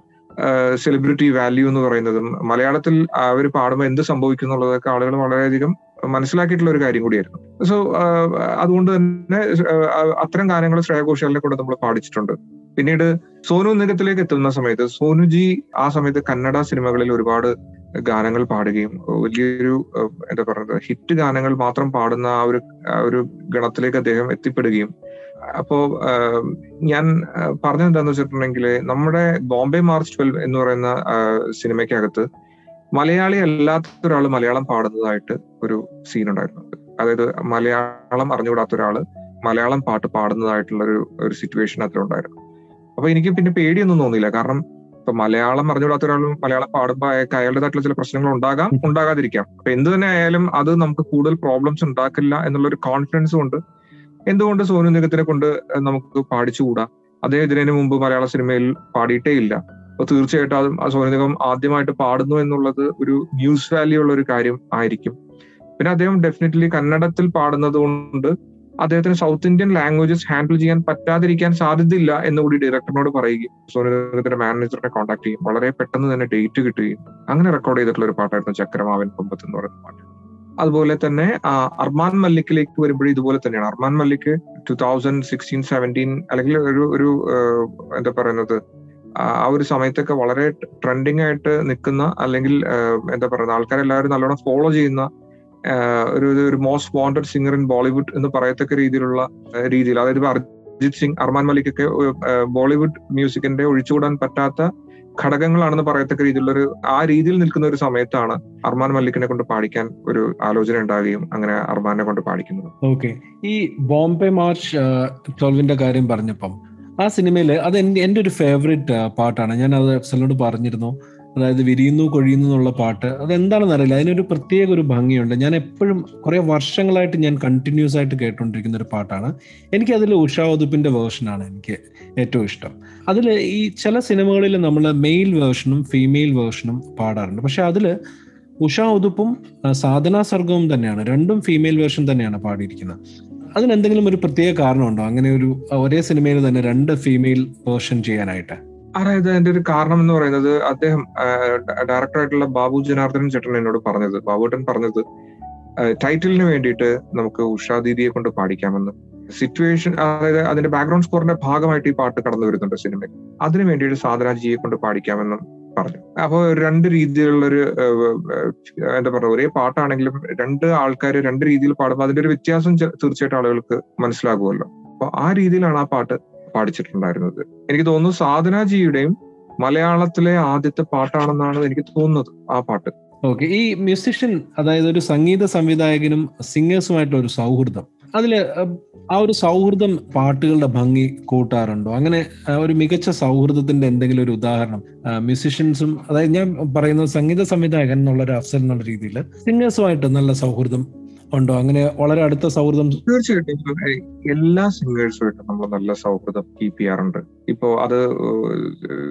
സെലിബ്രിറ്റി വാല്യൂ എന്ന് പറയുന്നതും. മലയാളത്തിൽ അവർ പാടുമ്പോൾ എന്ത് സംഭവിക്കും എന്നുള്ളതൊക്കെ ആളുകൾ വളരെയധികം മനസ്സിലാക്കിയിട്ടുള്ള ഒരു കാര്യം കൂടിയായിരുന്നു. സോ അതുകൊണ്ട് തന്നെ അത്തരം ഗാനങ്ങൾ ശ്രേയ ഘോഷാലിനെ കൊണ്ട് നമ്മൾ പാടിച്ചിട്ടുണ്ട്. പിന്നീട് സോനു നിഗത്തിലേക്ക് എത്തുന്ന സമയത്ത് സോനുജി ആ സമയത്ത് കന്നഡ സിനിമകളിൽ ഒരുപാട് ഗാനങ്ങൾ പാടുകയും വലിയൊരു എന്താ പറയുന്നത് ഹിറ്റ് ഗാനങ്ങൾ മാത്രം പാടുന്ന ആ ഒരു ഒരു ഗണത്തിലേക്ക് അദ്ദേഹം എത്തിപ്പെടുകയും അപ്പോ ഞാൻ പറഞ്ഞത് എന്താന്ന് വെച്ചിട്ടുണ്ടെങ്കിൽ നമ്മുടെ ബോംബെ മാർച്ച് ട്വൽവ് എന്ന് പറയുന്ന സിനിമയ്ക്കകത്ത് മലയാളി അല്ലാത്ത ഒരാൾ മലയാളം പാടുന്നതായിട്ട് ഒരു സീൻ ഉണ്ടായിരുന്നു അതായത് മലയാളം അറിഞ്ഞുകൂടാത്ത ഒരാൾ മലയാളം പാട്ട് പാടുന്നതായിട്ടുള്ള ഒരു ഒരു സിറ്റുവേഷൻ അതിലുണ്ടായിരുന്നു. അപ്പൊ എനിക്ക് പിന്നെ പേടിയൊന്നും തോന്നിയില്ല. കാരണം ഇപ്പൊ മലയാളം അറിഞ്ഞുകൂടാത്ത ഒരാളും മലയാളം പാടുമ്പോൾ അയാൾക്ക് അയാളുടേതായിട്ടുള്ള ചില പ്രശ്നങ്ങൾ ഉണ്ടാകാം ഉണ്ടാകാതിരിക്കാം. അപ്പൊ എന്ത് തന്നെ ആയാലും അത് നമുക്ക് കൂടുതൽ പ്രോബ്ലംസ് ഉണ്ടാക്കില്ല എന്നുള്ള ഒരു കോൺഫിഡൻസ് കൊണ്ട് എന്തുകൊണ്ട് സോനു നിഗത്തിനെ കൊണ്ട് നമുക്ക് പാടിച്ചുകൂടാ? അദ്ദേഹം ഇതിനു മുമ്പ് മലയാള സിനിമയിൽ പാടിയിട്ടേ ഇല്ല. അപ്പൊ തീർച്ചയായിട്ടും സോനു നിഗം ആദ്യമായിട്ട് പാടുന്നു എന്നുള്ളത് ഒരു ന്യൂസ് വാല്യൂ ഉള്ള ഒരു കാര്യം ആയിരിക്കും. പിന്നെ അദ്ദേഹം ഡെഫിനറ്റ്ലി കന്നഡത്തിൽ പാടുന്നത് കൊണ്ട് അദ്ദേഹത്തിന് സൗത്ത് ഇന്ത്യൻ ലാംഗ്വേജസ് ഹാൻഡിൽ ചെയ്യാൻ പറ്റാതിരിക്കാൻ സാധ്യതയില്ല എന്നുകൂടി ഡയറക്ടറിനോട് പറയുകയും സോനു നിഗത്തിന്റെ മാനേജറിനെ കോൺടാക്ട് ചെയ്യും വളരെ പെട്ടെന്ന് തന്നെ ഡേറ്റ് കിട്ടുകയും അങ്ങനെ റെക്കോർഡ് ചെയ്തിട്ടുള്ള ഒരു പാട്ടായിരുന്നു ചക്രമാവൻ കുമ്പത്ത് എന്ന് പറയുന്ന പാട്ട്. അതുപോലെ തന്നെ അർമാൻ മല്ലിക്കിലേക്ക് വരുമ്പോഴും ഇതുപോലെ തന്നെയാണ്. Armaan Malik two thousand sixteen seventeen അല്ലെങ്കിൽ ഒരു ഒരു എന്താ പറയുന്നത് ആ ഒരു സമയത്തൊക്കെ വളരെ ട്രെൻഡിങ് ആയിട്ട് നിൽക്കുന്ന അല്ലെങ്കിൽ എന്താ പറയുന്നത് ആൾക്കാരെല്ലാവരും നല്ലോണം ഫോളോ ചെയ്യുന്ന ഒരു ഒരു most wanted singer in Bollywood എന്ന് പറയത്തക്ക രീതിയിലുള്ള രീതിയിൽ അതായത് അർജിത് സിംഗ് അർമാൻ മല്ലിക്കൊക്കെ ബോളിവുഡ് മ്യൂസിക്കിന്റെ ഒഴിച്ചുകൂടാൻ പറ്റാത്ത ഘടകങ്ങളാണെന്ന് പറയത്തക്ക രീതിയിലുള്ള ഒരു ആ രീതിയിൽ നിൽക്കുന്ന ഒരു സമയത്താണ് അർമാൻ മല്ലിക്കിനെ കൊണ്ട് പാടിക്കാൻ ഒരു ആലോചന ഉണ്ടാവുകയും അങ്ങനെ അർമാനെ കൊണ്ട് പാടിക്കുന്നത്. ഓക്കെ. ഈ ബോംബെ മാർച്ച് ട്വൽവിന്റെ കാര്യം പറഞ്ഞപ്പം ആ സിനിമയിൽ അത് എന്റെ ഒരു ഫേവറേറ്റ് പാട്ടാണ്. ഞാൻ അത് എഫ്സലിനോട് പറഞ്ഞിരുന്നു. അതായത് വിരിയുന്നു കൊഴിയുന്നു എന്നുള്ള പാട്ട്. അതെന്താണെന്ന് അറിയില്ല. അതിനൊരു പ്രത്യേക ഒരു ഭംഗിയുണ്ട്. ഞാൻ എപ്പോഴും കുറെ വർഷങ്ങളായിട്ട് ഞാൻ കണ്ടിന്യൂസ് ആയിട്ട് കേട്ടുകൊണ്ടിരിക്കുന്ന ഒരു പാട്ടാണ്. എനിക്ക് അതിൽ ഉഷാ വധുപ്പിന്റെ വേർഷനാണ് എനിക്ക് ഏറ്റവും ഇഷ്ടം. അതിൽ ഈ ചില സിനിമകളിൽ നമ്മൾ മെയിൽ വേർഷനും ഫീമെയിൽ വേർഷനും പാടാറുണ്ട്. പക്ഷെ അതിൽ ഉഷ ഉതുപ്പും സാധന സർഗവും തന്നെയാണ്. രണ്ടും ഫീമെയിൽ വേർഷൻ തന്നെയാണ് പാടിയിരിക്കുന്നത്. അതിനെന്തെങ്കിലും ഒരു പ്രത്യേക കാരണമുണ്ടോ? അങ്ങനെ ഒരു ഒരേ സിനിമയിൽ തന്നെ രണ്ട് ഫീമെയിൽ വേർഷൻ ചെയ്യാനായിട്ട്. അതായത് അതിന്റെ ഒരു കാരണം എന്ന് പറയുന്നത് അദ്ദേഹം ഡയറക്ടറായിട്ടുള്ള ബാബു ജനാർദ്ദനൻ ചേട്ടൻ എന്നോട് പറഞ്ഞത് ബാബുട്ടൻ പറഞ്ഞത് ടൈറ്റിലിന് വേണ്ടിയിട്ട് നമുക്ക് ഉഷാ ദീദിയെ കൊണ്ട് പാടിക്കാമെന്ന്. സിറ്റുവേഷൻ അതായത് അതിന്റെ ബാക്ക്ഗ്രൗണ്ട് സ്കോറിന്റെ ഭാഗമായിട്ട് ഈ പാട്ട് കടന്നു വരുന്നുണ്ട് സിനിമയിൽ അതിനു വേണ്ടിയിട്ട് സാധനാജിയെ കൊണ്ട് പാടിക്കാമെന്നും പറഞ്ഞു. അപ്പോൾ രണ്ട് രീതിയിലുള്ളൊരു എന്താ പറയുക ഒരേ പാട്ടാണെങ്കിലും രണ്ട് ആൾക്കാർ രണ്ട് രീതിയിൽ പാടുമ്പോൾ അതിന്റെ ഒരു വ്യത്യാസം തീർച്ചയായിട്ടും ആളുകൾക്ക് മനസ്സിലാകുമല്ലോ. അപ്പൊ ആ രീതിയിലാണ് ആ പാട്ട് പാടിച്ചിട്ടുണ്ടായിരുന്നത്. എനിക്ക് തോന്നുന്നു സാധനാജിയുടെയും മലയാളത്തിലെ ആദ്യത്തെ പാട്ടാണെന്നാണ് എനിക്ക് തോന്നുന്നത് ആ പാട്ട്. ഓക്കെ ഈ മ്യൂസിഷ്യൻ അതായത് ഒരു സംഗീത സംവിധായകനും സിംഗേഴ്സുമായിട്ടുള്ള ഒരു സൗഹൃദം അതിൽ ആ ഒരു സൗഹൃദം പാട്ടുകളുടെ ഭംഗി കൂട്ടാറുണ്ടോ? അങ്ങനെ ഒരു മികച്ച സൗഹൃദത്തിന്റെ എന്തെങ്കിലും ഒരു ഉദാഹരണം മ്യൂസിഷ്യൻസും അതായത് ഞാൻ പറയുന്നത് സംഗീത സംവിധായകൻ എന്നുള്ള ഒരു അഫ്സർ എന്നുള്ള രീതിയിൽ സിംഗേഴ്സുമായിട്ട് നല്ല സൗഹൃദം ഉണ്ടോ? അങ്ങനെ വളരെ അടുത്ത സൗഹൃദം തീർച്ചയായിട്ടും എല്ലാ സിംഗേഴ്സുമായിട്ടും നമ്മൾ നല്ല സൗഹൃദം കീപ്പ് ചെയ്യാറുണ്ട്. ഇപ്പോ അത്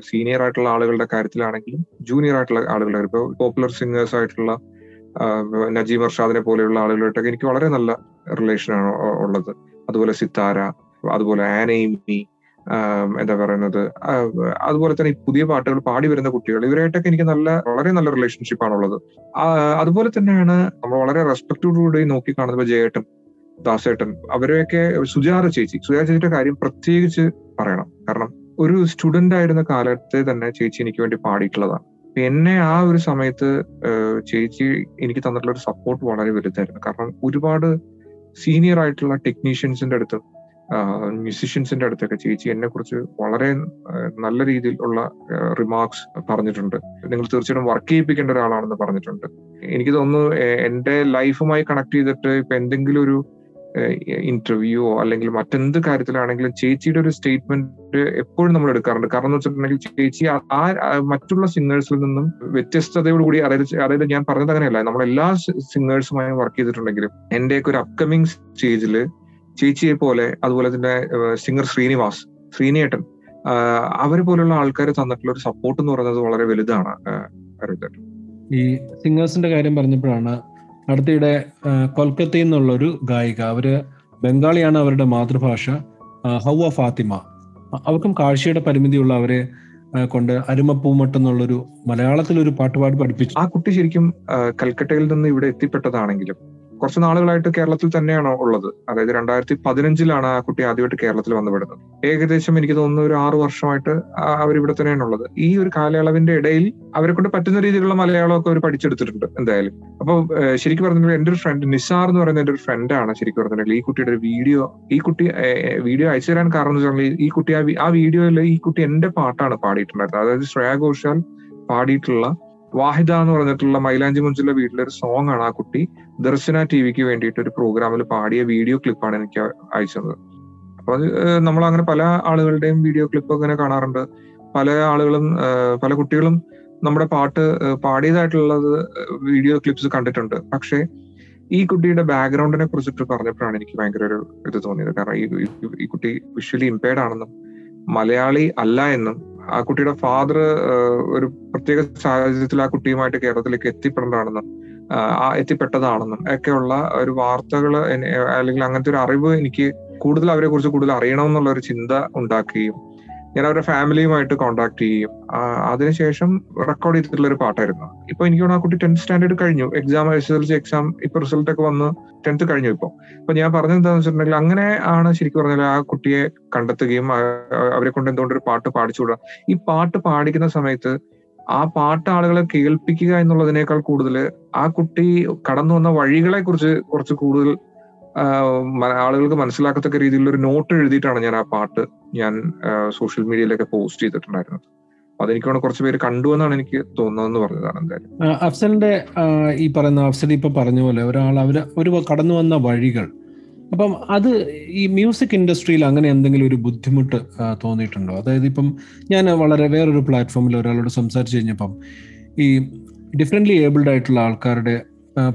സീനിയർ ആയിട്ടുള്ള ആളുകളുടെ കാര്യത്തിലാണെങ്കിലും ജൂനിയർ ആയിട്ടുള്ള ആളുകളുടെ ഇപ്പോൾ പോപ്പുലർ സിംഗേഴ്സ് ആയിട്ടുള്ള നജീം അർഷാദിനെ പോലെയുള്ള ആളുകളായിട്ടൊക്കെ എനിക്ക് വളരെ നല്ല റിലേഷനാണ് ഉള്ളത്. അതുപോലെ സിത്താര അതുപോലെ ആനയിമി എന്താ പറയുന്നത് അതുപോലെ തന്നെ ഈ പുതിയ പാട്ടുകൾ പാടി വരുന്ന കുട്ടികൾ ഇവരായിട്ടൊക്കെ എനിക്ക് നല്ല വളരെ നല്ല റിലേഷൻഷിപ്പ് ആണുള്ളത് അതുപോലെ തന്നെയാണ് നമ്മൾ വളരെ റെസ്പെക്റ്റോടുകൂടി നോക്കി കാണുന്നത് ജയേട്ടൻ ദാസേട്ടൻ അവരെയൊക്കെ സുജാത ചേച്ചി സുജാത ചേച്ചിയുടെ കാര്യം പ്രത്യേകിച്ച് പറയണം. കാരണം ഒരു സ്റ്റുഡന്റ് ആയിരുന്ന കാലത്തെ തന്നെ ചേച്ചി എനിക്ക് വേണ്ടി പാടിയിട്ടുള്ളതാണ്. എന്നെ ആ ഒരു സമയത്ത് ചേച്ചി എനിക്ക് തന്നിട്ടുള്ള ഒരു സപ്പോർട്ട് വളരെ വലുതായിരുന്നു. കാരണം ഒരുപാട് സീനിയർ ആയിട്ടുള്ള ടെക്നീഷ്യൻസിന്റെ അടുത്ത് മ്യൂസിഷ്യൻസിന്റെ അടുത്തൊക്കെ ചേച്ചി എന്നെ കുറിച്ച് വളരെ നല്ല രീതിയിലുള്ള റിമാർക്സ് പറഞ്ഞിട്ടുണ്ട്. നിങ്ങൾ തീർച്ചയായിട്ടും വർക്ക് ചെയ്യിപ്പിക്കേണ്ട ഒരാളാണെന്ന് പറഞ്ഞിട്ടുണ്ട്. എനിക്ക് തോന്നുന്നു എന്റെ ലൈഫുമായി കണക്ട് ചെയ്തിട്ട് ഇപ്പൊ എന്തെങ്കിലും ഒരു ഇന്റർവ്യൂ അല്ലെങ്കിൽ മറ്റെന്ത് കാര്യത്തിലാണെങ്കിലും ചേച്ചിയുടെ ഒരു സ്റ്റേറ്റ്മെന്റ് എപ്പോഴും നമ്മൾ എടുക്കാറുണ്ട്. കാരണം എന്ന് വെച്ചിട്ടുണ്ടെങ്കിൽ ചേച്ചി ആ മറ്റുള്ള സിംഗേഴ്സിൽ നിന്നും വ്യത്യസ്തതയോടുകൂടി അതായത് അതായത് ഞാൻ പറഞ്ഞത് അങ്ങനെയല്ല. നമ്മൾ എല്ലാ സിംഗേഴ്സുമായും വർക്ക് ചെയ്തിട്ടുണ്ടെങ്കിലും എന്റെയൊക്കെ ഒരു അപ്കമിങ് സ്റ്റേജിൽ ചേച്ചിയെ പോലെ അതുപോലെ തന്നെ സിംഗർ ശ്രീനിവാസ് ശ്രീനിയേട്ടൻ അവരെ പോലുള്ള ആൾക്കാർ തന്നിട്ടുള്ള ഒരു സപ്പോർട്ട് എന്ന് പറയുന്നത് വളരെ വലുതാണ് ഈ സിംഗേഴ്സിന്റെ കാര്യം പറഞ്ഞപ്പോഴാണ് അടുത്തിടെ കൊൽക്കത്തയിൽ നിന്നുള്ള ഒരു ഗായിക. അവർ ബംഗാളിയാണ് അവരുടെ മാതൃഭാഷ. ഹൗവ ഫാത്തിമ. അവർക്കും കാഴ്ചയുടെ പരിമിതിയുള്ള അവരെ കൊണ്ട് അരുമപ്പൂമട്ട് എന്നുള്ളൊരു മലയാളത്തിൽ ഒരു പാട്ടുപാട് പഠിപ്പിച്ചു. ആ കുട്ടി ശരിക്കും കൽക്കട്ടയിൽ നിന്ന് ഇവിടെ എത്തിപ്പെട്ടതാണെങ്കിലും കുറച്ച് നാളുകളായിട്ട് കേരളത്തിൽ തന്നെയാണ് ഉള്ളത്? അതായത് രണ്ടായിരത്തി പതിനഞ്ചിലാണ് ആ കുട്ടി ആദ്യമായിട്ട് കേരളത്തിൽ വന്നുപെടുന്നത് ഏകദേശം എനിക്ക് തോന്നുന്നു ഒരു ആറു വർഷമായിട്ട് അവരിവിടെ തന്നെയാണ് ഉള്ളത്. ഈ ഒരു കാലയളവിന്റെ ഇടയിൽ അവരെ കൊണ്ട് പറ്റുന്ന രീതിയിലുള്ള മലയാളമൊക്കെ അവർ പഠിച്ചെടുത്തിട്ടുണ്ട് എന്തായാലും. അപ്പോൾ ശരിക്കും പറഞ്ഞിട്ടുണ്ടെങ്കിൽ എന്റെ ഒരു ഫ്രണ്ട് നിസാർ എന്ന് പറയുന്ന എന്റെ ഒരു ഫ്രണ്ടാണ് ശരിക്കും പറഞ്ഞിട്ടുണ്ടെങ്കിൽ ഈ കുട്ടിയുടെ ഒരു വീഡിയോ ഈ കുട്ടി വീഡിയോ അയച്ചു തരാൻ കാരണം എന്ന് വെച്ചിട്ടുണ്ടെങ്കിൽ ഈ കുട്ടി ആ വീഡിയോയിൽ ഈ കുട്ടി എന്റെ പാട്ടാണ് പാടിയിട്ടുണ്ടായിരുന്നത്. അതായത് ശ്രേയ ഘോഷാൽ പാടിയിട്ടുള്ള വാഹിദ എന്ന് പറഞ്ഞിട്ടുള്ള മൈലാഞ്ചി മുഞ്ചിലെ വീട്ടിലെ ഒരു സോങ് ആണ് ആ കുട്ടി ദർശന ടി വിക്ക് വേണ്ടിയിട്ട് ഒരു പ്രോഗ്രാമിൽ പാടിയ വീഡിയോ ക്ലിപ്പാണ് എനിക്ക് അയച്ചത്. അപ്പൊ അത് നമ്മൾ അങ്ങനെ പല ആളുകളുടെയും വീഡിയോ ക്ലിപ്പ് അങ്ങനെ കാണാറുണ്ട്. പല ആളുകളും പല കുട്ടികളും നമ്മുടെ പാട്ട് പാടിയതായിട്ടുള്ളത് വീഡിയോ ക്ലിപ്സ് കണ്ടിട്ടുണ്ട്. പക്ഷേ ഈ കുട്ടിയുടെ ബാക്ക്ഗ്രൗണ്ടിനെ കുറിച്ചിട്ട് പറഞ്ഞപ്പോഴാണ് എനിക്ക് ഭയങ്കര ഒരു ഇത് തോന്നിയത്. കാരണം ഈ ഈ- കുട്ടി വിഷ്വലി ഇമ്പയർഡ് ആണെന്നും മലയാളി അല്ല എന്നും ആ കുട്ടിയുടെ ഫാദർ ഒരു പ്രത്യേക സാഹചര്യത്തിൽ ആ കുട്ടിയുമായിട്ട് കേരളത്തിലേക്ക് എത്തിപ്പെടേണ്ടതാണെന്നും എത്തിപ്പെട്ടതാണെന്നും ഒക്കെയുള്ള ഒരു വാർത്തകൾ അല്ലെങ്കിൽ അങ്ങനത്തെ ഒരു അറിവ് എനിക്ക് കൂടുതൽ അവരെ കുറിച്ച് കൂടുതൽ അറിയണമെന്നുള്ള ഒരു ചിന്ത ഉണ്ടാക്കുകയും ഞാൻ അവരുടെ ഫാമിലിയുമായിട്ട് കോണ്ടാക്ട് ചെയ്യുകയും ആ, അതിനുശേഷം റെക്കോർഡ് ചെയ്തിട്ടുള്ള ഒരു പാട്ടായിരുന്നു. ഇപ്പൊ എനിക്ക് ആ കുട്ടി ടെൻത്ത് സ്റ്റാൻഡേർഡ് കഴിഞ്ഞു. Exam S L C exam ഇപ്പൊ റിസൾട്ട് ഒക്കെ വന്ന് ടെൻത്ത് കഴിഞ്ഞു ഇപ്പൊ. അപ്പൊ ഞാൻ പറഞ്ഞത് എന്താണെന്ന് വെച്ചിട്ടുണ്ടെങ്കിൽ അങ്ങനെ ആണ് ശരിക്കും പറഞ്ഞാൽ ആ കുട്ടിയെ കണ്ടെത്തുകയും അവരെ കൊണ്ട് എന്തുകൊണ്ട് ഒരു പാട്ട് പാടിച്ചുകൂടാ ഈ പാട്ട് പാടിക്കുന്ന സമയത്ത് ആ പാട്ട് ആളുകളെ കേൾപ്പിക്കുക എന്നുള്ളതിനേക്കാൾ കൂടുതൽ ആ കുട്ടി കടന്നു വന്ന വഴികളെ കുറിച്ച് കുറച്ച് കൂടുതൽ ആളുകൾക്ക് മനസ്സിലാക്കത്തക്ക രീതിയിലുള്ള ഒരു നോട്ട് എഴുതിയിട്ടാണ് ഞാൻ ആ പാട്ട് ഞാൻ സോഷ്യൽ മീഡിയയിലൊക്കെ പോസ്റ്റ് ചെയ്തിട്ടുണ്ടായിരുന്നത്. പേര് അഫ്സലിന്റെ ഈ പറയുന്ന അഫ്സൽ ഇപ്പൊ പറഞ്ഞ പോലെ ഒരാൾ അവർ ഒരു കടന്നു വന്ന വഴികൾ അപ്പം അത് ഈ മ്യൂസിക് ഇൻഡസ്ട്രിയിൽ അങ്ങനെ എന്തെങ്കിലും ഒരു ബുദ്ധിമുട്ട് തോന്നിയിട്ടുണ്ടോ? അതായത് ഇപ്പം ഞാൻ വളരെ വേറൊരു പ്ലാറ്റ്ഫോമിൽ ഒരാളോട് സംസാരിച്ചു കഴിഞ്ഞപ്പം ഈ ഡിഫറെന്റ്ലി ഏബിൾഡ് ആയിട്ടുള്ള ആൾക്കാരുടെ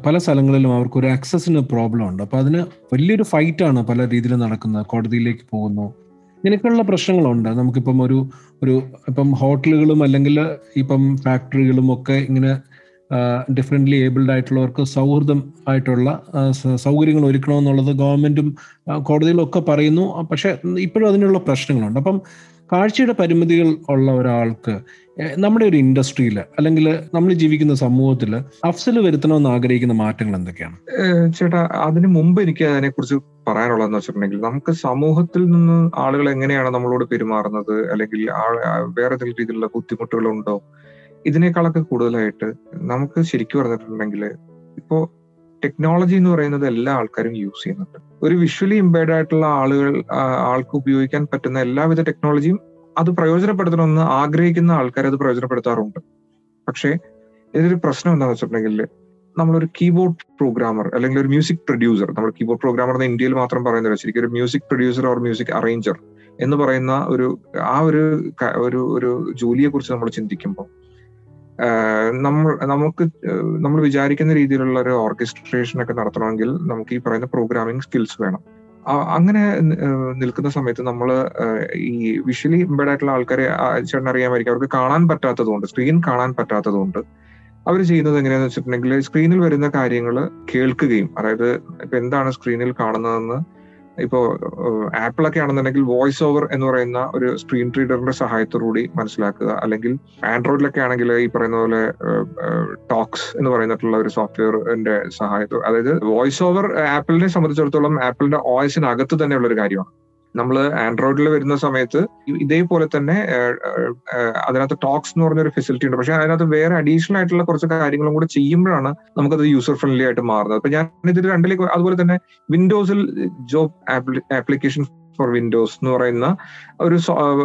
പല സ്ഥലങ്ങളിലും അവർക്ക് ഒരു ആക്സസിന് പ്രോബ്ലം ഉണ്ട്. അപ്പം അതിന് വലിയൊരു ഫൈറ്റാണ് പല രീതിയിൽ നടക്കുന്നത്. കോടതിയിലേക്ക് പോകുന്നു. ഇങ്ങനെയൊക്കെയുള്ള പ്രശ്നങ്ങളുണ്ട്. നമുക്കിപ്പം ഒരു ഒരു ഇപ്പം ഹോട്ടലുകളും അല്ലെങ്കിൽ ഇപ്പം ഫാക്ടറികളും ഒക്കെ ഇങ്ങനെ ഡിഫറെന്റ്ലി ഏബിൾഡ് ആയിട്ടുള്ളവർക്ക് സൗഹൃദം ആയിട്ടുള്ള സൗകര്യങ്ങൾ ഒരുക്കണമെന്നുള്ളത് ഗവൺമെന്റും കോടതികളും ഒക്കെ പറയുന്നു. പക്ഷേ ഇപ്പോഴും അതിനുള്ള പ്രശ്നങ്ങളുണ്ട്. അപ്പം കാഴ്ചയുടെ പരിമിതികൾ ഉള്ള ഒരാൾക്ക് നമ്മുടെ ഒരു ഇൻഡസ്ട്രിയിൽ അല്ലെങ്കിൽ നമ്മൾ ജീവിക്കുന്ന സമൂഹത്തിൽ അഫ്സൽ വരുത്തണമെന്ന് ആഗ്രഹിക്കുന്ന മാറ്റങ്ങൾ എന്തൊക്കെയാണ്? ചേട്ടാ അതിനു മുമ്പ് എനിക്ക് അതിനെക്കുറിച്ച് പറയാനുള്ളതെന്ന് വെച്ചിട്ടുണ്ടെങ്കിൽ നമുക്ക് സമൂഹത്തിൽ നിന്ന് ആളുകൾ എങ്ങനെയാണ് നമ്മളോട് പെരുമാറുന്നത്? അല്ലെങ്കിൽ വേറെ ഏതെങ്കിലും രീതിയിലുള്ള ബുദ്ധിമുട്ടുകളുണ്ടോ? ഇതിനേക്കാളൊക്കെ കൂടുതലായിട്ട് നമുക്ക് ശരിക്കും പറഞ്ഞിട്ടുണ്ടെങ്കിൽ ഇപ്പോ ടെക്നോളജി എന്ന് പറയുന്നത് എല്ലാ ആൾക്കാരും യൂസ് ചെയ്യുന്നുണ്ട്. ഒരു വിഷ്വലി ഇമ്പയർഡ് ആയിട്ടുള്ള ആളുകൾ ആൾക്ക് ഉപയോഗിക്കാൻ പറ്റുന്ന എല്ലാവിധ ടെക്നോളജിയും അത് പ്രയോജനപ്പെടുത്തണമെന്ന് ആഗ്രഹിക്കുന്ന ആൾക്കാർ അത് പ്രയോജനപ്പെടുത്താറുണ്ട്. പക്ഷേ ഇതിലൊരു പ്രശ്നം എന്താണെന്ന് വെച്ചിട്ടുണ്ടെങ്കിൽ നമ്മളൊരു കീബോർഡ് പ്രോഗ്രാമർ അല്ലെങ്കിൽ ഒരു മ്യൂസിക് പ്രൊഡ്യൂസർ നമ്മൾ കീബോർഡ് പ്രോഗ്രാമർ എന്ന് ഇന്ത്യയിൽ മാത്രം പറയുന്നില്ല ശരിക്കും ഒരു music producer or music arranger എന്ന് പറയുന്ന ഒരു ആ ഒരു ഒരു ഒരു ജോലിയെ കുറിച്ച് നമ്മൾ ചിന്തിക്കുമ്പോൾ നമ്മൾ നമുക്ക് നമ്മൾ വിചാരിക്കുന്ന രീതിയിലുള്ള ഒരു ഓർക്കസ്ട്രേഷൻ ഒക്കെ നടത്തണമെങ്കിൽ നമുക്ക് ഈ പറയുന്ന പ്രോഗ്രാമിംഗ് സ്കിൽസ് വേണം. അങ്ങനെ നിൽക്കുന്ന സമയത്ത് നമ്മൾ ഈ വിഷ്വലി ഇമ്പേർഡ് ആയിട്ടുള്ള ആൾക്കാരെ ചേട്ടൻ അറിയാമായിരിക്കും അവർക്ക് കാണാൻ പറ്റാത്തതുകൊണ്ട് സ്ക്രീൻ കാണാൻ പറ്റാത്തതുകൊണ്ട് അവർ ചെയ്യുന്നത് എങ്ങനെയാണെന്ന് വെച്ചിട്ടുണ്ടെങ്കിൽ സ്ക്രീനിൽ വരുന്ന കാര്യങ്ങൾ കേൾക്കുകയും അതായത് ഇപ്പൊ എന്താണ് സ്ക്രീനിൽ കാണുന്നതെന്ന് ഇപ്പോ ആപ്പിൾ ഒക്കെ ആണെന്നുണ്ടെങ്കിൽ വോയിസ് ഓവർ എന്ന് പറയുന്ന ഒരു സ്ക്രീൻ റീഡറിന്റെ സഹായത്തോടുകൂടി മനസ്സിലാക്കുക. അല്ലെങ്കിൽ ആൻഡ്രോയിഡിലൊക്കെ ആണെങ്കിൽ ഈ പറയുന്ന പോലെ ടോക്സ് എന്ന് പറയുന്നിട്ടുള്ള ഒരു സോഫ്റ്റ്വെയറിന്റെ സഹായത്തോ അതായത് വോയിസ് ഓവർ ആപ്പിളിനെ സംബന്ധിച്ചിടത്തോളം ആപ്പിളിന്റെ ഓയസിനകത്ത് തന്നെയുള്ള ഒരു കാര്യമാണ്. നമ്മൾ ആൻഡ്രോയിഡിൽ വരുന്ന സമയത്ത് ഇതേപോലെ തന്നെ അതിനകത്ത് ടോക്സ് എന്ന് പറഞ്ഞൊരു ഫെസിലിറ്റി ഉണ്ട്. പക്ഷെ അതിനകത്ത് വേറെ അഡീഷണൽ ആയിട്ടുള്ള കുറച്ച് കാര്യങ്ങളും കൂടെ ചെയ്യുമ്പോഴാണ് നമുക്കത് യൂസർ ഫ്രണ്ട്ലി ആയിട്ട് മാറുന്നത്. അപ്പൊ ഞാൻ ഇതിൽ രണ്ടിലേക്ക് അതുപോലെ തന്നെ വിൻഡോസിൽ ജോബ് ആപ്ലിക്കേഷൻ ഫോർ വിൻഡോസ് എന്ന് പറയുന്ന ഒരു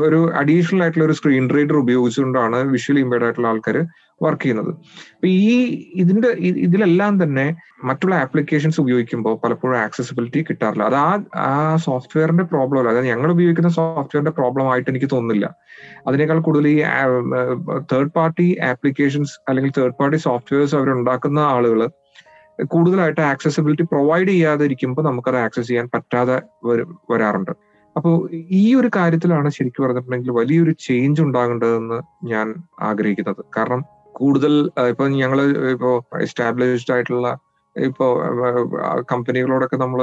ഒരു അഡീഷണൽ ആയിട്ടുള്ള ഒരു സ്ക്രീൻ റീഡർ ഉപയോഗിച്ചുകൊണ്ടാണ് വിഷ്വലി ഇമ്പേർഡ് ആയിട്ടുള്ള ആൾക്കാർ വർക്ക് ചെയ്യുന്നത്. അപ്പൊ ഈ ഇതിന്റെ ഇതിലെല്ലാം തന്നെ മറ്റുള്ള ആപ്ലിക്കേഷൻസ് ഉപയോഗിക്കുമ്പോൾ പലപ്പോഴും ആക്സസിബിലിറ്റി കിട്ടാറില്ല. അത് ആ ആ സോഫ്റ്റ്വെയറിന്റെ പ്രോബ്ലം അല്ല. അതായത് ഞങ്ങൾ ഉപയോഗിക്കുന്ന സോഫ്റ്റ്വെയറിന്റെ പ്രോബ്ലം ആയിട്ട് എനിക്ക് തോന്നുന്നില്ല. അതിനേക്കാൾ കൂടുതൽ ഈ തേർഡ് പാർട്ടി ആപ്ലിക്കേഷൻസ് അല്ലെങ്കിൽ തേർഡ് പാർട്ടി സോഫ്റ്റ്വെയർസ് അവരുണ്ടാക്കുന്ന ആളുകൾ കൂടുതലായിട്ട് ആക്സസിബിലിറ്റി പ്രൊവൈഡ് ചെയ്യാതെ ഇരിക്കുമ്പോൾ നമുക്കത് ആക്സസ് ചെയ്യാൻ പറ്റാതെ വരാറുണ്ട്. അപ്പോൾ ഈ ഒരു കാര്യത്തിലാണ് ശരിക്കും പറഞ്ഞിട്ടുണ്ടെങ്കിൽ വലിയൊരു ചേഞ്ച് ഉണ്ടാകേണ്ടതെന്ന് ഞാൻ ആഗ്രഹിക്കുന്നത്. കാരണം കൂടുതൽ ഇപ്പൊ ഞങ്ങൾ ഇപ്പോ എസ്റ്റാബ്ലിഷ്ഡ് ആയിട്ടുള്ള ഇപ്പോ കമ്പനികളോടൊക്കെ നമ്മൾ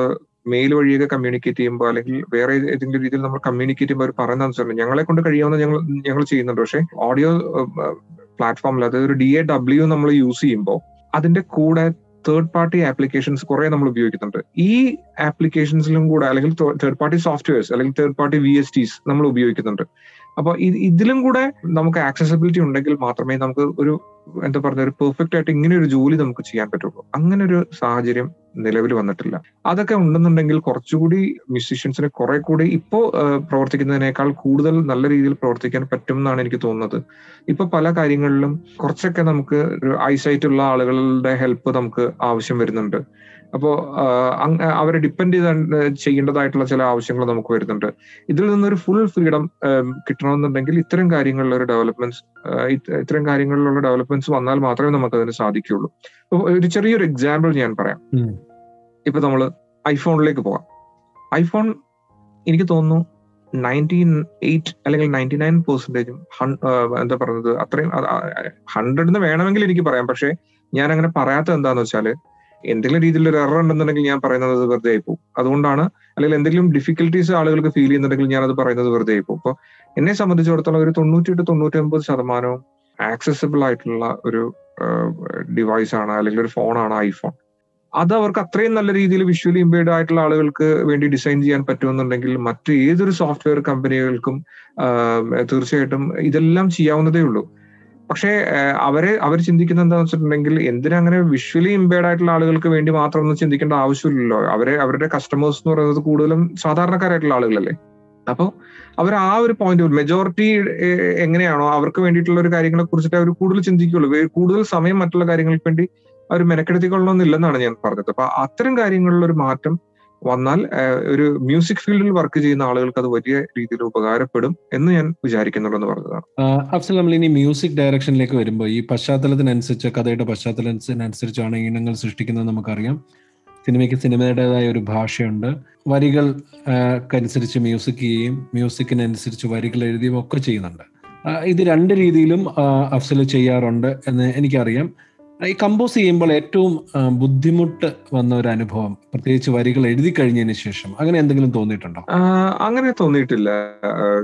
മെയിൽ വഴിയൊക്കെ കമ്മ്യൂണിക്കേറ്റ് ചെയ്യുമ്പോൾ അല്ലെങ്കിൽ വേറെ ഏതെങ്കിലും രീതിയിൽ നമ്മൾ കമ്മ്യൂണിക്കേറ്റ് ചെയ്യുമ്പോൾ അവർ പറയുന്ന അനുസരിച്ച് ഞങ്ങളെ കൊണ്ട് കഴിയാവുന്ന ഞങ്ങൾ ഞങ്ങൾ ചെയ്യുന്നുണ്ട്. പക്ഷേ ഓഡിയോ പ്ലാറ്റ്ഫോമിൽ അതായത് ഒരു ഡി എ ഡബ്ല്യു നമ്മൾ യൂസ് ചെയ്യുമ്പോൾ അതിന്റെ കൂടെ തേർഡ് പാർട്ടി ആപ്ലിക്കേഷൻസ് കുറെ നമ്മൾ ഉപയോഗിക്കുന്നുണ്ട്. ഈ ആപ്ലിക്കേഷൻസിലും കൂടെ അല്ലെങ്കിൽ തേർഡ് പാർട്ടി സോഫ്റ്റ്വെയർസ് അല്ലെങ്കിൽ third party V S Ts നമ്മൾ ഉപയോഗിക്കുന്നുണ്ട്. അപ്പൊ ഇതിലും കൂടെ നമുക്ക് ആക്സസിബിലിറ്റി ഉണ്ടെങ്കിൽ മാത്രമേ നമുക്ക് ഒരു എന്താ പറയുക ഒരു പെർഫെക്റ്റ് ആയിട്ട് ഇങ്ങനെ ഒരു ജോലി നമുക്ക് ചെയ്യാൻ പറ്റുള്ളൂ. അങ്ങനെ ഒരു സാഹചര്യം നിലവിൽ വന്നിട്ടില്ല. അതൊക്കെ ഉണ്ടെന്നുണ്ടെങ്കിൽ കുറച്ചുകൂടി മ്യൂസീഷ്യൻസിന് കുറെ കൂടി ഇപ്പോ പ്രവർത്തിക്കുന്നതിനേക്കാൾ കൂടുതൽ നല്ല രീതിയിൽ പ്രവർത്തിക്കാൻ പറ്റും എന്നാണ് എനിക്ക് തോന്നുന്നത്. ഇപ്പൊ പല കാര്യങ്ങളിലും കുറച്ചൊക്കെ നമുക്ക് ഒരു ഐസൈറ്റ് ഉള്ള ആളുകളുടെ ഹെൽപ്പ് നമുക്ക് ആവശ്യം വരുന്നുണ്ട്. അപ്പോൾ അവരെ ഡിപ്പെൻഡ് ചെയ്ത് ചെയ്യേണ്ടതായിട്ടുള്ള ചില ആവശ്യങ്ങൾ നമുക്ക് വരുന്നുണ്ട്. ഇതിൽ നിന്നൊരു ഫുൾ ഫ്രീഡം കിട്ടണമെന്നുണ്ടെങ്കിൽ ഇത്തരം കാര്യങ്ങളിലൊരു ഡെവലപ്മെന്റ്സ് ഇത്തരം കാര്യങ്ങളിലുള്ള ഡെവലപ്മെന്റ്സ് വന്നാൽ മാത്രമേ നമുക്ക് അതിന് സാധിക്കുകയുള്ളൂ ഒരു ചെറിയൊരു എക്സാമ്പിൾ ഞാൻ പറയാം. ഇപ്പൊ നമ്മൾ ഐഫോണിലേക്ക് പോകാം. ഐഫോൺ എനിക്ക് തോന്നുന്നു നയന്റീൻ എയ്റ്റ് അല്ലെങ്കിൽ നയന്റി നയൻ പെർസെന്റേജും എന്താ പറയുന്നത് അത്രയും ഹൺഡ്രഡ് എന്ന് വേണമെങ്കിൽ എനിക്ക് പറയാം. പക്ഷേ ഞാൻ അങ്ങനെ പറയാത്തത് എന്താന്ന് വെച്ചാൽ എന്തെങ്കിലും രീതിയിൽ ഒരു എറർ ഉണ്ടെന്നുണ്ടെങ്കിൽ ഞാൻ പറയുന്നത് അത് വെറുതെ ആയി പോകും. അതുകൊണ്ടാണ് അല്ലെങ്കിൽ എന്തെങ്കിലും ഡിഫിക്കൽട്ടീസ് ആളുകൾക്ക് ഫീൽ ചെയ്യുന്നുണ്ടെങ്കിൽ ഞാൻ അത് പറയുന്നത് വെറുതെ ആയി പോകും. അപ്പൊ എന്നെ സംബന്ധിച്ചിടത്തോളം ഒരു തൊണ്ണൂറ്റി തൊണ്ണൂറ്റി ഒമ്പത് ശതമാനവും ആക്സസിബിൾ ആയിട്ടുള്ള ഒരു ഡിവൈസ് ആണ് അല്ലെങ്കിൽ ഒരു ഫോണാണ് ഐഫോൺ അത് അവർക്ക് അത്രയും നല്ല രീതിയിൽ വിഷ്വലി ഇമ്പേർഡ് ആയിട്ടുള്ള ആളുകൾക്ക് വേണ്ടി ഡിസൈൻ ചെയ്യാൻ പറ്റുമെന്നുണ്ടെങ്കിൽ മറ്റു ഏതൊരു സോഫ്റ്റ്വെയർ കമ്പനികൾക്കും തീർച്ചയായിട്ടും ഇതെല്ലാം ചെയ്യാവുന്നതേ ഉള്ളൂ. പക്ഷേ അവർ അവർ ചിന്തിക്കുന്ന എന്താണെന്ന് വെച്ചിട്ടുണ്ടെങ്കിൽ എന്തിനാ അങ്ങനെ വിഷ്വലി ഇമ്പേർഡ് ആയിട്ടുള്ള ആളുകൾക്ക് വേണ്ടി മാത്രം ഒന്നും ചിന്തിക്കേണ്ട ആവശ്യമില്ലല്ലോ. അവരെ അവരുടെ കസ്റ്റമേഴ്സ് എന്ന് പറയുന്നത് കൂടുതലും സാധാരണക്കാരായിട്ടുള്ള ആളുകളല്ലേ? അപ്പോൾ അവർ ആ ഒരു പോയിന്റ് മെജോറിറ്റി എങ്ങനെയാണോ അവർക്ക് വേണ്ടിയിട്ടുള്ള ഒരു കാര്യങ്ങളെ കുറിച്ചിട്ട് അവർ കൂടുതൽ ചിന്തിക്കുള്ളൂ കൂടുതൽ സമയം മറ്റുള്ള കാര്യങ്ങൾക്ക് വേണ്ടി അവർ മെനക്കെടുത്തിക്കൊള്ളണമെന്നില്ലെന്നാണ് ഞാൻ പറഞ്ഞത്. അപ്പൊ അത്തരം കാര്യങ്ങളിലൊരു മാറ്റം വന്നാൽ ഒരു മ്യൂസിക് ഫീൽഡിൽ വർക്ക് ചെയ്യുന്ന ആളുകൾക്ക് അത് വലിയ രീതിയിൽ ഉപകാരപ്പെടും എന്ന് ഞാൻ വിചാരിക്കുന്നുള്ളൂ പറഞ്ഞതാണ്. അഫ്സൽ നമ്മൾ ഇനി മ്യൂസിക് ഡയറക്ഷനിലേക്ക് വരുമ്പോൾ ഈ പശ്ചാത്തലത്തിനനുസരിച്ച് കഥയുടെ പശ്ചാത്തലത്തിനനുസരിച്ചാണ് ഈണങ്ങൾ സൃഷ്ടിക്കുന്നത് നമുക്കറിയാം. സിനിമയ്ക്ക് സിനിമയുടേതായ ഒരു ഭാഷയുണ്ട്. വരികൾ അനുസരിച്ച് മ്യൂസിക് ചെയ്യുകയും മ്യൂസിക്കിനനുസരിച്ച് വരികൾ എഴുതുകയും ഒക്കെ ചെയ്യുന്നുണ്ട്. ഇത് രണ്ട് രീതിയിലും അഫ്സൽ ചെയ്യാറുണ്ട് എന്ന് എനിക്കറിയാം. ഈ കമ്പോസ് ചെയ്യുമ്പോൾ ഏറ്റവും ബുദ്ധിമുട്ട് വന്ന ഒരു അനുഭവം പ്രത്യേകിച്ച് വരികൾ എഴുതി കഴിഞ്ഞതിന് ശേഷം അങ്ങനെ എന്തെങ്കിലും തോന്നിയിട്ടുണ്ടോ? അങ്ങനെ തോന്നിയിട്ടില്ല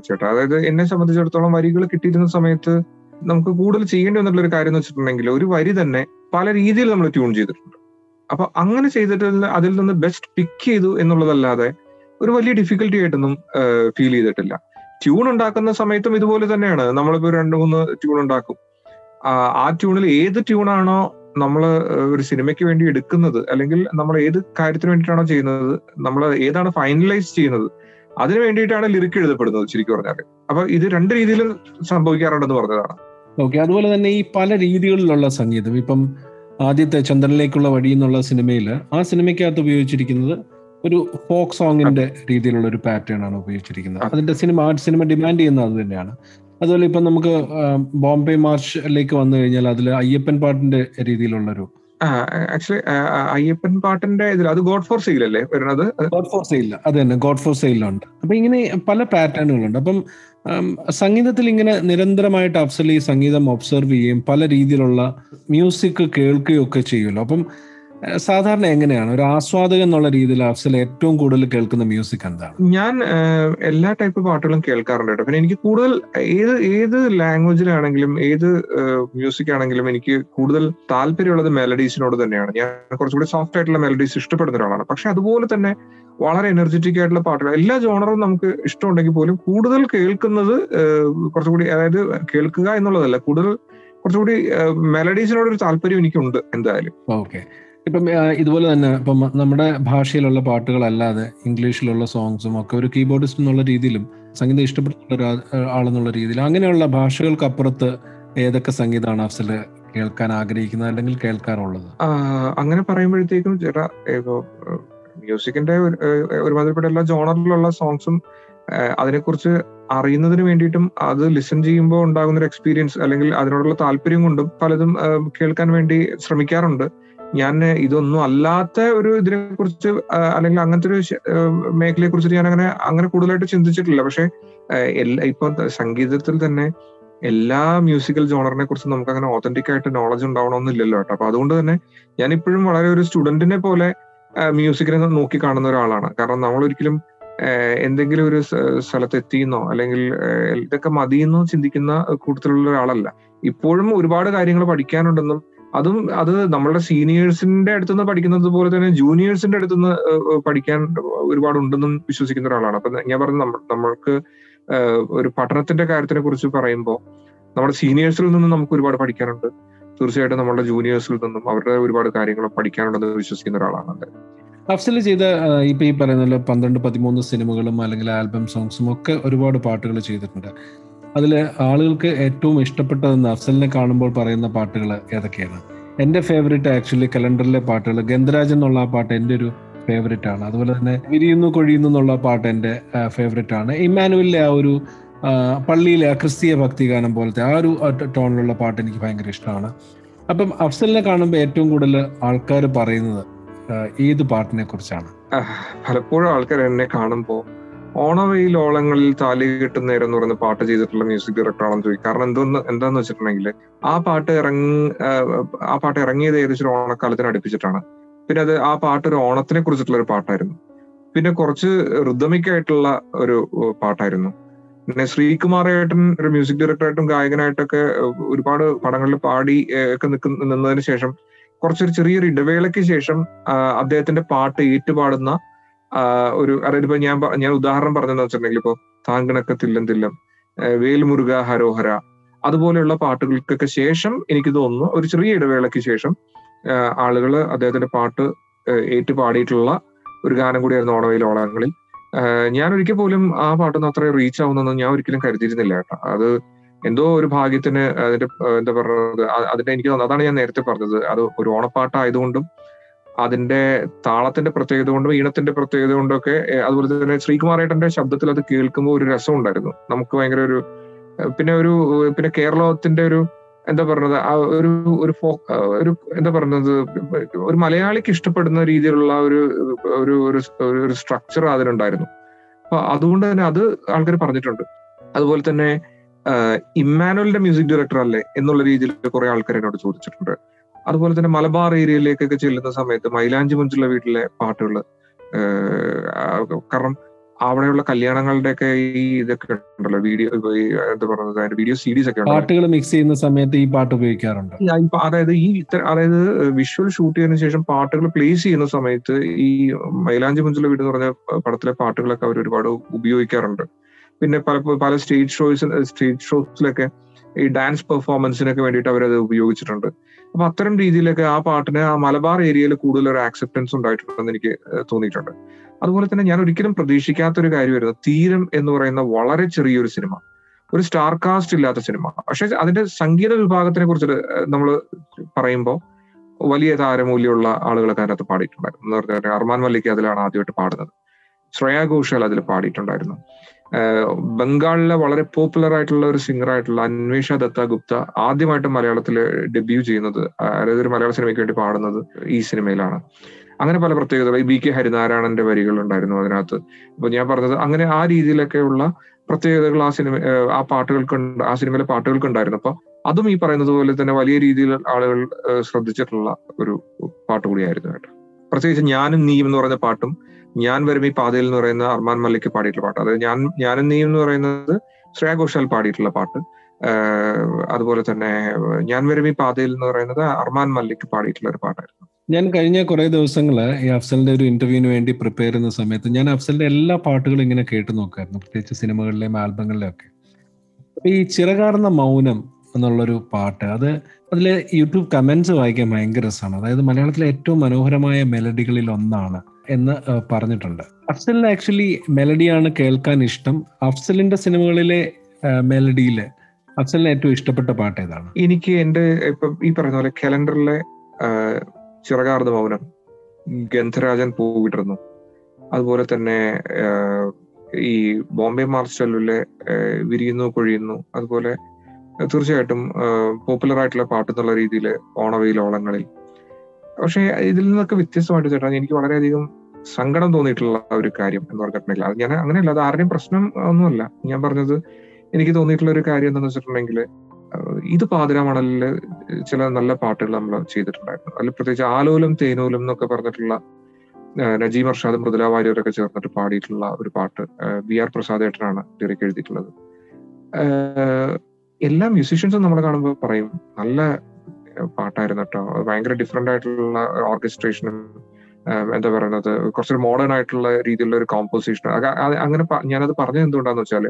ചേട്ടാ. അതായത് എന്നെ സംബന്ധിച്ചിടത്തോളം വരികൾ കിട്ടിയിരുന്ന സമയത്ത് നമുക്ക് കൂടുതൽ ചെയ്യേണ്ടി വന്നിട്ടുള്ള ഒരു കാര്യം എന്ന് വെച്ചിട്ടുണ്ടെങ്കിൽ ഒരു വരി തന്നെ പല രീതിയിൽ നമ്മൾ ട്യൂൺ ചെയ്തിട്ടുണ്ട്. അപ്പൊ അങ്ങനെ ചെയ്തിട്ട് അതിൽ നിന്ന് ബെസ്റ്റ് പിക്ക് ചെയ്തു എന്നുള്ളതല്ലാതെ ഒരു വലിയ ഡിഫിക്കൽട്ടി ആയിട്ടൊന്നും ഫീൽ ചെയ്തിട്ടില്ല. ട്യൂൺ ഉണ്ടാക്കുന്ന സമയത്തും ഇതുപോലെ തന്നെയാണ്. നമ്മളിപ്പോ രണ്ട് മൂന്ന് ട്യൂൺ ഉണ്ടാക്കും. ആ ട്യൂണിൽ ഏത് ട്യൂണാണോ നമ്മൾ ഒരു സിനിമയ്ക്ക് വേണ്ടി എടുക്കുന്നത് അല്ലെങ്കിൽ നമ്മൾ ഏത് കാര്യത്തിന് വേണ്ടിയിട്ടാണോ ചെയ്യുന്നത് നമ്മൾ ഏതാണ് ഫൈനലൈസ് ചെയ്യുന്നത് അതിനു വേണ്ടിയിട്ടാണ് ലിറിക്ക് എഴുതപ്പെടുന്നത് ശരിക്കും പറഞ്ഞാൽ അപ്പൊ ഇത് രണ്ട് രീതിയിലും സംഭവിക്കാറുണ്ടെന്ന് പറഞ്ഞതാണ്. ഓക്കെ അതുപോലെ തന്നെ ഈ പല രീതികളിലുള്ള സംഗീതം. ഇപ്പം ആദ്യത്തെ ചന്ദ്രനിലേക്കുള്ള വഴി എന്നുള്ള സിനിമയിൽ ആ സിനിമയ്ക്കകത്ത് ഉപയോഗിച്ചിരിക്കുന്നത് ഒരു ഫോക്ക് സോങ്ങിന്റെ രീതിയിലുള്ള ഒരു പാറ്റേൺ ആണ് ഉപയോഗിച്ചിരിക്കുന്നത്. അതിന്റെ സിനിമ ആ സിനിമ ഡിമാൻഡ് ചെയ്യുന്നത് അത് തന്നെയാണ്. അതുപോലെ ഇപ്പം നമുക്ക് ബോംബെ മാർച്ചിലേക്ക് വന്നു കഴിഞ്ഞാൽ അതിൽ അയ്യപ്പൻ പാട്ടിന്റെ രീതിയിലുള്ളൊരു ആക്ച്വലി അയ്യപ്പൻ പാട്ടിന്റെ ഇതിൽ അത് ഗോഡ് ഫോർ സെയിൽ അല്ലേ വരുന്നത്? ഗോഡ് ഫോർ സെയിൽ അത് തന്നെ ഗോഡ് ഫോർ സെയിലുണ്ട് അപ്പൊ ഇങ്ങനെ പല പാറ്റേണുകളുണ്ട്. അപ്പം സംഗീതത്തിൽ ഇങ്ങനെ നിരന്തരമായിട്ട് അഫ്സൽ ഈ സംഗീതം ഒബ്സർവ് ചെയ്യുകയും പല രീതിയിലുള്ള മ്യൂസിക് കേൾക്കുകയും ഒക്കെ ചെയ്യുമല്ലോ. അപ്പം സാധാരണ എങ്ങനെയാണ്? ഒരു ആസ്വാദകൻ എന്നുള്ള രീതിയിൽ അഫ്സൽ ഏറ്റവും കൂടുതൽ കേൾക്കുന്ന മ്യൂസിക് എന്താണ്? ഞാൻ എല്ലാ ടൈപ്പ് പാട്ടുകളും കേൾക്കാറുണ്ട് കേട്ടോ. പിന്നെ എനിക്ക് കൂടുതൽ ഏത് ഏത് ലാംഗ്വേജിലാണെങ്കിലും ഏത് മ്യൂസിക് ആണെങ്കിലും എനിക്ക് കൂടുതൽ താല്പര്യമുള്ളത് മെലഡീസിനോട് തന്നെയാണ്. ഞാൻ കുറച്ചുകൂടി സോഫ്റ്റ് ആയിട്ടുള്ള മെലഡീസ് ഇഷ്ടപ്പെടുന്ന ഒരാളാണ്. പക്ഷെ അതുപോലെ തന്നെ വളരെ എനർജറ്റിക് ആയിട്ടുള്ള പാട്ടുകൾ എല്ലാ ജോണറും നമുക്ക് ഇഷ്ടമുണ്ടെങ്കിൽ പോലും കൂടുതൽ കേൾക്കുന്നത് കുറച്ചുകൂടി അതായത് കേൾക്കുക എന്നുള്ളതല്ല കൂടുതൽ കുറച്ചുകൂടി മെലഡീസിനോടൊരു താല്പര്യം എനിക്കുണ്ട് എന്തായാലും. ഓക്കെ. ഇപ്പം ഇതുപോലെ തന്നെ ഇപ്പം നമ്മുടെ ഭാഷയിലുള്ള പാട്ടുകളല്ലാതെ ഇംഗ്ലീഷിലുള്ള സോങ്സും ഒക്കെ ഒരു കീബോർഡിസ്റ്റ് എന്നുള്ള രീതിയിലും സംഗീതം ഇഷ്ടപ്പെടുന്ന ആളെന്നുള്ള രീതിയിൽ അങ്ങനെയുള്ള ഭാഷകൾക്കപ്പുറത്ത് ഏതൊക്കെ സംഗീതമാണ് അഫ്സൽ കേൾക്കാൻ ആഗ്രഹിക്കുന്നത് അല്ലെങ്കിൽ കേൾക്കാറുള്ളത്? അങ്ങനെ പറയുമ്പോഴത്തേക്കും ചില ഇപ്പോ മ്യൂസിക്കിന്റെ ഒരുമാതിരിപ്പെട്ട എല്ലാ ജോണറിലുള്ള സോങ്സും അതിനെക്കുറിച്ച് അറിയുന്നതിന് വേണ്ടിയിട്ടും അത് ലിസൺ ചെയ്യുമ്പോൾ ഉണ്ടാകുന്ന ഒരു എക്സ്പീരിയൻസ് അല്ലെങ്കിൽ അതിനോടുള്ള താല്പര്യം കൊണ്ടും പലതും കേൾക്കാൻ വേണ്ടി ശ്രമിക്കാറുണ്ട്. ഞാൻ ഇതൊന്നും അല്ലാത്ത ഒരു ഇതിനെ കുറിച്ച് അല്ലെങ്കിൽ അങ്ങനത്തെ ഒരു മേഖലയെ കുറിച്ചിട്ട് ഞാൻ അങ്ങനെ അങ്ങനെ കൂടുതലായിട്ട് ചിന്തിച്ചിട്ടില്ല. പക്ഷെ എല്ലാ ഇപ്പൊ സംഗീതത്തിൽ തന്നെ എല്ലാ മ്യൂസിക്കൽ ജോണറിനെ കുറിച്ച് നമുക്ക് അങ്ങനെ ഓതന്റിക് ആയിട്ട് നോളജ് ഉണ്ടാവണമെന്നില്ലല്ലോ കേട്ടോ. അപ്പൊ അതുകൊണ്ട് തന്നെ ഞാൻ ഇപ്പോഴും വളരെ ഒരു സ്റ്റുഡന്റിനെ പോലെ മ്യൂസിക്കിനെ നോക്കി കാണുന്ന ഒരാളാണ്. കാരണം നമ്മൾ ഒരിക്കലും എന്തെങ്കിലും ഒരു സ്ഥലത്ത് എത്തിയെന്നോ അല്ലെങ്കിൽ ഇതൊക്കെ മതിയെന്നോ ചിന്തിക്കുന്ന കൂട്ടത്തിലുള്ള ഒരാളല്ല. ഇപ്പോഴും ഒരുപാട് കാര്യങ്ങൾ പഠിക്കാനുണ്ടെന്നും അതും അത് നമ്മളുടെ സീനിയേഴ്സിന്റെ അടുത്തുനിന്ന് പഠിക്കുന്നത് പോലെ തന്നെ ജൂനിയേഴ്സിന്റെ അടുത്തുനിന്ന് പഠിക്കാൻ ഒരുപാട് ഉണ്ടെന്നും വിശ്വസിക്കുന്ന ഒരാളാണ്. അപ്പൊ ഞാൻ പറഞ്ഞു നമ്മൾക്ക് ഒരു പഠനത്തിന്റെ കാര്യത്തിനെ കുറിച്ച് പറയുമ്പോൾ നമ്മുടെ സീനിയേഴ്സിൽ നിന്നും നമുക്ക് ഒരുപാട് പഠിക്കാനുണ്ട്. തീർച്ചയായിട്ടും നമ്മുടെ ജൂനിയേഴ്സിൽ നിന്നും അവരുടെ ഒരുപാട് കാര്യങ്ങൾ പഠിക്കാനുണ്ടെന്ന് വിശ്വസിക്കുന്ന ഒരാളാണ് അഫ്സൽ ചെയ്ത ഇപ്പൊ ഈ പറയുന്ന പന്ത്രണ്ട് പതിമൂന്ന് സിനിമകളും അല്ലെങ്കിൽ ആൽബം സോങ്സും ഒക്കെ ഒരുപാട് പാട്ടുകൾ ചെയ്തിട്ടുണ്ട്. അതിൽ ആളുകൾക്ക് ഏറ്റവും ഇഷ്ടപ്പെട്ടതെന്ന് അഫ്സലിനെ കാണുമ്പോൾ പറയുന്ന പാട്ടുകൾ ഏതൊക്കെയാണ്? എന്റെ ഫേവറേറ്റ് ആക്ച്വലി കലണ്ടറിലെ പാട്ടുകൾ ഗന്ധരാജൻ എന്നുള്ള ആ പാട്ട് എന്റെ ഒരു ഫേവറേറ്റ് ആണ്. അതുപോലെ തന്നെ വിരിയുന്നു കൊഴിയുന്നു എന്നുള്ള പാട്ട് എന്റെ ഫേവറേറ്റ് ആണ്. ഇമ്മാനുവലിലെ ആ ഒരു പള്ളിയിലെ ആ ക്രിസ്തീയ ഭക്തിഗാനം പോലത്തെ ആ ഒരു ടോണിലുള്ള പാട്ട് എനിക്ക് ഭയങ്കര ഇഷ്ടമാണ്. അപ്പം അഫ്സലിനെ കാണുമ്പോൾ ഏറ്റവും കൂടുതൽ ആൾക്കാർ പറയുന്നത് ഏത് പാട്ടിനെ കുറിച്ചാണ്? പലപ്പോഴും ആൾക്കാർ എന്നെ കാണുമ്പോൾ ഓണവെയിൽ ഓളങ്ങളിൽ താലി കിട്ടുന്ന നേരം എന്ന് പറയുന്ന പാട്ട് ചെയ്തിട്ടുള്ള മ്യൂസിക് ഡയറക്ടർ ആണെന്ന് ചോദിക്കും. കാരണം എന്തോന്ന് എന്താന്ന് വെച്ചിട്ടുണ്ടെങ്കിൽ ആ പാട്ട് ഇറങ്ങി ആ പാട്ട് ഇറങ്ങിയത് ഏകദേശം ഓണക്കാലത്തിന് അടുപ്പിച്ചിട്ടാണ്. പിന്നെ അത് ആ പാട്ട് ഒരു ഓണത്തിനെ കുറിച്ചിട്ടുള്ള ഒരു പാട്ടായിരുന്നു. പിന്നെ കുറച്ച് ആയിട്ടുള്ള ഒരു പാട്ടായിരുന്നു. പിന്നെ ശ്രീകുമാറേട്ടൻ ഒരു മ്യൂസിക് ഡയറക്ടറായിട്ടും ഗായകനായിട്ടൊക്കെ ഒരുപാട് പടങ്ങളിൽ പാടി ഒക്കെ നിൽക്കുന്ന നിന്നതിന് ശേഷം കുറച്ചൊരു ചെറിയൊരു ഇടവേളയ്ക്ക് ശേഷം അദ്ദേഹത്തിന്റെ പാട്ട് ഏറ്റുപാടുന്ന ഒരു അതായത് ഇപ്പൊ ഞാൻ ഞാൻ ഉദാഹരണം പറഞ്ഞെന്ന് വെച്ചിട്ടുണ്ടെങ്കിൽ ഇപ്പൊ താങ്കണക്ക തില്ലം തില്ലം വേൽമുരുക ഹരോഹര അതുപോലെയുള്ള പാട്ടുകൾക്കൊക്കെ ശേഷം എനിക്ക് തോന്നുന്നു ഒരു ചെറിയ ഇടവേളയ്ക്ക് ശേഷം ആളുകൾ അദ്ദേഹത്തിന്റെ പാട്ട് ഏറ്റു പാടിയിട്ടുള്ള ഒരു ഗാനം കൂടിയായിരുന്നു ഓണവയിൽ ഓളങ്ങളിൽ ആഹ് ഞാൻ ഒരിക്കൽ പോലും ആ പാട്ടൊന്നും അത്ര റീച്ച് ആവുന്നൊന്നും ഞാൻ ഒരിക്കലും കരുതിയിരുന്നില്ല കേട്ടോ. അത് എന്തോ ഒരു ഭാഗ്യത്തിന് അതിന്റെ എന്താ പറയുന്നത് അതിന്റെ എനിക്ക് അതാണ് ഞാൻ നേരത്തെ പറഞ്ഞത്. അത് ഒരു ഓണപ്പാട്ടായതുകൊണ്ടും അതിന്റെ താളത്തിന്റെ പ്രത്യേകത കൊണ്ടും ഈണത്തിന്റെ പ്രത്യേകത കൊണ്ടും ഒക്കെ അതുപോലെ തന്നെ ശ്രീകുമാറേട്ടന്റെ ശബ്ദത്തിൽ അത് കേൾക്കുമ്പോൾ ഒരു രസം ഉണ്ടായിരുന്നു. നമുക്ക് ഭയങ്കര ഒരു പിന്നെ ഒരു പിന്നെ കേരളത്തിന്റെ ഒരു എന്താ പറയുന്നത് ആ ഒരു ഒരു ഫോ- ഒരു എന്താ പറയുന്നത് ഒരു മലയാളിക്ക് ഇഷ്ടപ്പെടുന്ന രീതിയിലുള്ള ഒരു ഒരു ഒരു സ്ട്രക്ചർ അതിനുണ്ടായിരുന്നു. അപ്പൊ അതുകൊണ്ട് തന്നെ അത് ആൾക്കാർ പറഞ്ഞിട്ടുണ്ട്. അതുപോലെ തന്നെ ഇമ്മാനുവലിന്റെ മ്യൂസിക് ഡയറക്ടർ അല്ലേ എന്നുള്ള രീതിയിൽ കുറെ ആൾക്കാർ എന്നോട് ചോദിച്ചിട്ടുണ്ട്. അതുപോലെ തന്നെ മലബാർ ഏരിയയിലേക്കൊക്കെ ചെല്ലുന്ന സമയത്ത് മൈലാഞ്ചി മുഞ്ചുള്ള വീട്ടിലെ പാട്ടുകൾ കാരണം അവിടെയുള്ള കല്യാണങ്ങളുടെയൊക്കെ ഈ ഇതൊക്കെ ഉണ്ടല്ലോ വീഡിയോ എന്താ പറയുന്നത് അതിന്റെ വീഡിയോ സീരീസ് ഒക്കെ പാട്ടുകൾ മിക്സ് ചെയ്യുന്ന സമയത്ത് ഈ പാട്ട് ഉപയോഗിക്കാറുണ്ട്. അതായത് ഈ ഇത്ര അതായത് വിഷ്വൽ ഷൂട്ട് ചെയ്തതിനു ശേഷം പാട്ടുകൾ പ്ലേസ് ചെയ്യുന്ന സമയത്ത് ഈ മൈലാഞ്ചി മുഞ്ചുള്ള വീട് എന്ന് പറഞ്ഞ പടത്തിലെ പാട്ടുകളൊക്കെ അവർ ഒരുപാട് ഉപയോഗിക്കാറുണ്ട്. പിന്നെ പല പല സ്റ്റേജ് ഷോസ് സ്റ്റേജ് ഷോസിലൊക്കെ ഈ ഡാൻസ് പെർഫോമൻസിനൊക്കെ വേണ്ടിയിട്ട് അവരത് ഉപയോഗിച്ചിട്ടുണ്ട്. അപ്പൊ അത്തരം രീതിയിലൊക്കെ ആ പാട്ടിന് ആ മലബാർ ഏരിയയിൽ കൂടുതൽ ഒരു ആക്സെപ്റ്റൻസ് ഉണ്ടായിട്ടുണ്ടെന്ന് എനിക്ക് തോന്നിയിട്ടുണ്ട്. അതുപോലെ തന്നെ ഞാൻ ഒരിക്കലും പ്രതീക്ഷിക്കാത്ത ഒരു കാര്യമായിരുന്നു. തീരം എന്ന് പറയുന്ന വളരെ ചെറിയൊരു സിനിമ. ഒരു സ്റ്റാർ കാസ്റ്റ് ഇല്ലാത്ത സിനിമ. പക്ഷെ അതിന്റെ സംഗീത വിഭാഗത്തിനെ കുറിച്ച് നമ്മൾ പറയുമ്പോൾ വലിയ താരമൂല്യമുള്ള ആളുകളൊക്കെ അതിനകത്ത് പാടിയിട്ടുണ്ടായിരുന്നു. എന്ന് പറഞ്ഞാൽ അർമാൻ മല്ലിക്ക് അതിലാണ് ആദ്യമായിട്ട് പാടുന്നത്. ശ്രേയ ഘോഷാൽ അതിൽ പാടിയിട്ടുണ്ടായിരുന്നു. ബംഗാളിലെ വളരെ പോപ്പുലർ ആയിട്ടുള്ള ഒരു സിംഗർ ആയിട്ടുള്ള അന്വേഷ ദത്ത ഗുപ്ത ആദ്യമായിട്ട് മലയാളത്തിൽ ഡെബ്യൂ ചെയ്യുന്നത് അതായത് ഒരു മലയാള സിനിമയ്ക്ക് വേണ്ടി പാടുന്നത് ഈ സിനിമയിലാണ് അങ്ങനെ പല പ്രത്യേകതകൾ ഈ ബി കെ ഹരിനാരായണന്റെ വരികൾ ഉണ്ടായിരുന്നു അതിനകത്ത്. അപ്പൊ ഞാൻ പറഞ്ഞത് അങ്ങനെ ആ രീതിയിലൊക്കെയുള്ള പ്രത്യേകതകൾ ആ സിനിമ ആ പാട്ടുകൾക്ക് ആ സിനിമയിലെ പാട്ടുകൾക്ക് ഉണ്ടായിരുന്നു. അപ്പൊ അതും ഈ പറയുന്നത് പോലെ തന്നെ വലിയ രീതിയിൽ ആളുകൾ ശ്രദ്ധിച്ചിട്ടുള്ള ഒരു പാട്ട് കൂടിയായിരുന്നു കേട്ടോ. പ്രത്യേകിച്ച് ഞാനും നീയും എന്ന് പറഞ്ഞ പാട്ടും ഞാൻ വരും ഈ പാതയിൽ എന്ന് പറയുന്ന അർമാൻ മല്ലിക്ക് പാടിയിട്ടുള്ള പാട്ട്. അതായത് ഞാൻ ഞാനും നീ എന്ന് പറയുന്നത് ശ്രേയ ഘോഷാൽ പാടിയിട്ടുള്ള പാട്ട്. അതുപോലെ തന്നെ ഞാൻ വരും ഈ പാതയിൽ എന്ന് പറയുന്നത് അർമാൻ മല്ലിക്ക് പാടിയിട്ടുള്ള ഒരു പാട്ടായിരുന്നു. ഞാൻ കഴിഞ്ഞ കുറേ ദിവസങ്ങൾ ഈ അഫ്സലിന്റെ ഒരു ഇന്റർവ്യൂവിന് വേണ്ടി പ്രിപ്പയർ ചെയ്യുന്ന സമയത്ത് ഞാൻ അഫ്സലിന്റെ എല്ലാ പാട്ടുകളും ഇങ്ങനെ കേട്ടു നോക്കായിരുന്നു. പ്രത്യേകിച്ച് സിനിമകളിലെയും ആൽബങ്ങളിലെയും ഒക്കെ അപ്പൊ ഈ ചിറകാർന്ന മൗനം എന്നുള്ളൊരു പാട്ട് അത് അതിലെ യൂട്യൂബ് കമന്റ്സ് വായിക്കാൻ ഭയങ്കര രസമാണ്. അതായത് മലയാളത്തിലെ ഏറ്റവും മനോഹരമായ മെലഡികളിൽ ഒന്നാണ്. എന്ന് പറഞ്ഞിട്ടുണ്ട്. അഫ്സലിന് ആക്ച്വലി മെലഡിയാണ് കേൾക്കാൻ ഇഷ്ടം. അഫ്സലിന്റെ സിനിമകളിലെ മെലഡിയിൽ അഫ്സലിന് ഏറ്റവും ഇഷ്ടപ്പെട്ട പാട്ട് ഏതാണ്? എനിക്ക് എന്റെ ഇപ്പൊ ഈ പറയുന്ന പോലെ കലണ്ടറിലെ ചിറകാർന്ന മൗനം ഗന്ധരാജൻ പൂവിട്ടിരുന്നു. അതുപോലെ തന്നെ ഈ ബോംബെ മാർച്ചലിലെ വിരിയുന്നു കൊഴിയുന്നു. അതുപോലെ തീർച്ചയായിട്ടും പോപ്പുലർ ആയിട്ടുള്ള പാട്ട് എന്നുള്ള രീതിയിൽ ഓണവെയിൽ ഓളങ്ങളിൽ പക്ഷെ ഇതിൽ നിന്നൊക്കെ വ്യത്യസ്തമായിട്ട് ചേട്ടാ എനിക്ക് വളരെയധികം സങ്കടം തോന്നിയിട്ടുള്ള ഒരു കാര്യം എന്ന് പറഞ്ഞിട്ടുണ്ടെങ്കിൽ അത് ഞാൻ അങ്ങനെയല്ല അത് ആരുടെയും പ്രശ്നം ഒന്നുമല്ല. ഞാൻ പറഞ്ഞത് എനിക്ക് തോന്നിയിട്ടുള്ള ഒരു കാര്യം എന്താണെന്ന് വെച്ചിട്ടുണ്ടെങ്കിൽ ഇത് പാതിരാമണലിൽ ചില നല്ല പാട്ടുകൾ നമ്മൾ ചെയ്തിട്ടുണ്ടായിരുന്നു. അതിൽ പ്രത്യേകിച്ച് ആലോലം തേനോലം എന്നൊക്കെ പറഞ്ഞിട്ടുള്ള നജീം അർഷാദ് മൃദുല വാര്യരൊക്കെ ചേർന്നിട്ട് പാടിയിട്ടുള്ള ഒരു പാട്ട് വി ആർ പ്രസാദ് ഏട്ടനാണ് ലിറിക് എഴുതിയിട്ടുള്ളത്. എല്ലാ മ്യൂസീഷ്യൻസും നമ്മൾ കാണുമ്പോൾ പറയും നല്ല പാട്ടായിരുന്നു കേട്ടോ അത് ഭയങ്കര ഡിഫറെന്റ് ആയിട്ടുള്ള ഓർക്കസ്ട്രേഷനും എന്താ പറയുന്നത് കുറച്ചൊരു മോഡേൺ ആയിട്ടുള്ള രീതിയിലുള്ള ഒരു കോമ്പോസിഷൻ അങ്ങനെ ഞാനത് പറഞ്ഞത് എന്തുകൊണ്ടാന്ന് വെച്ചാൽ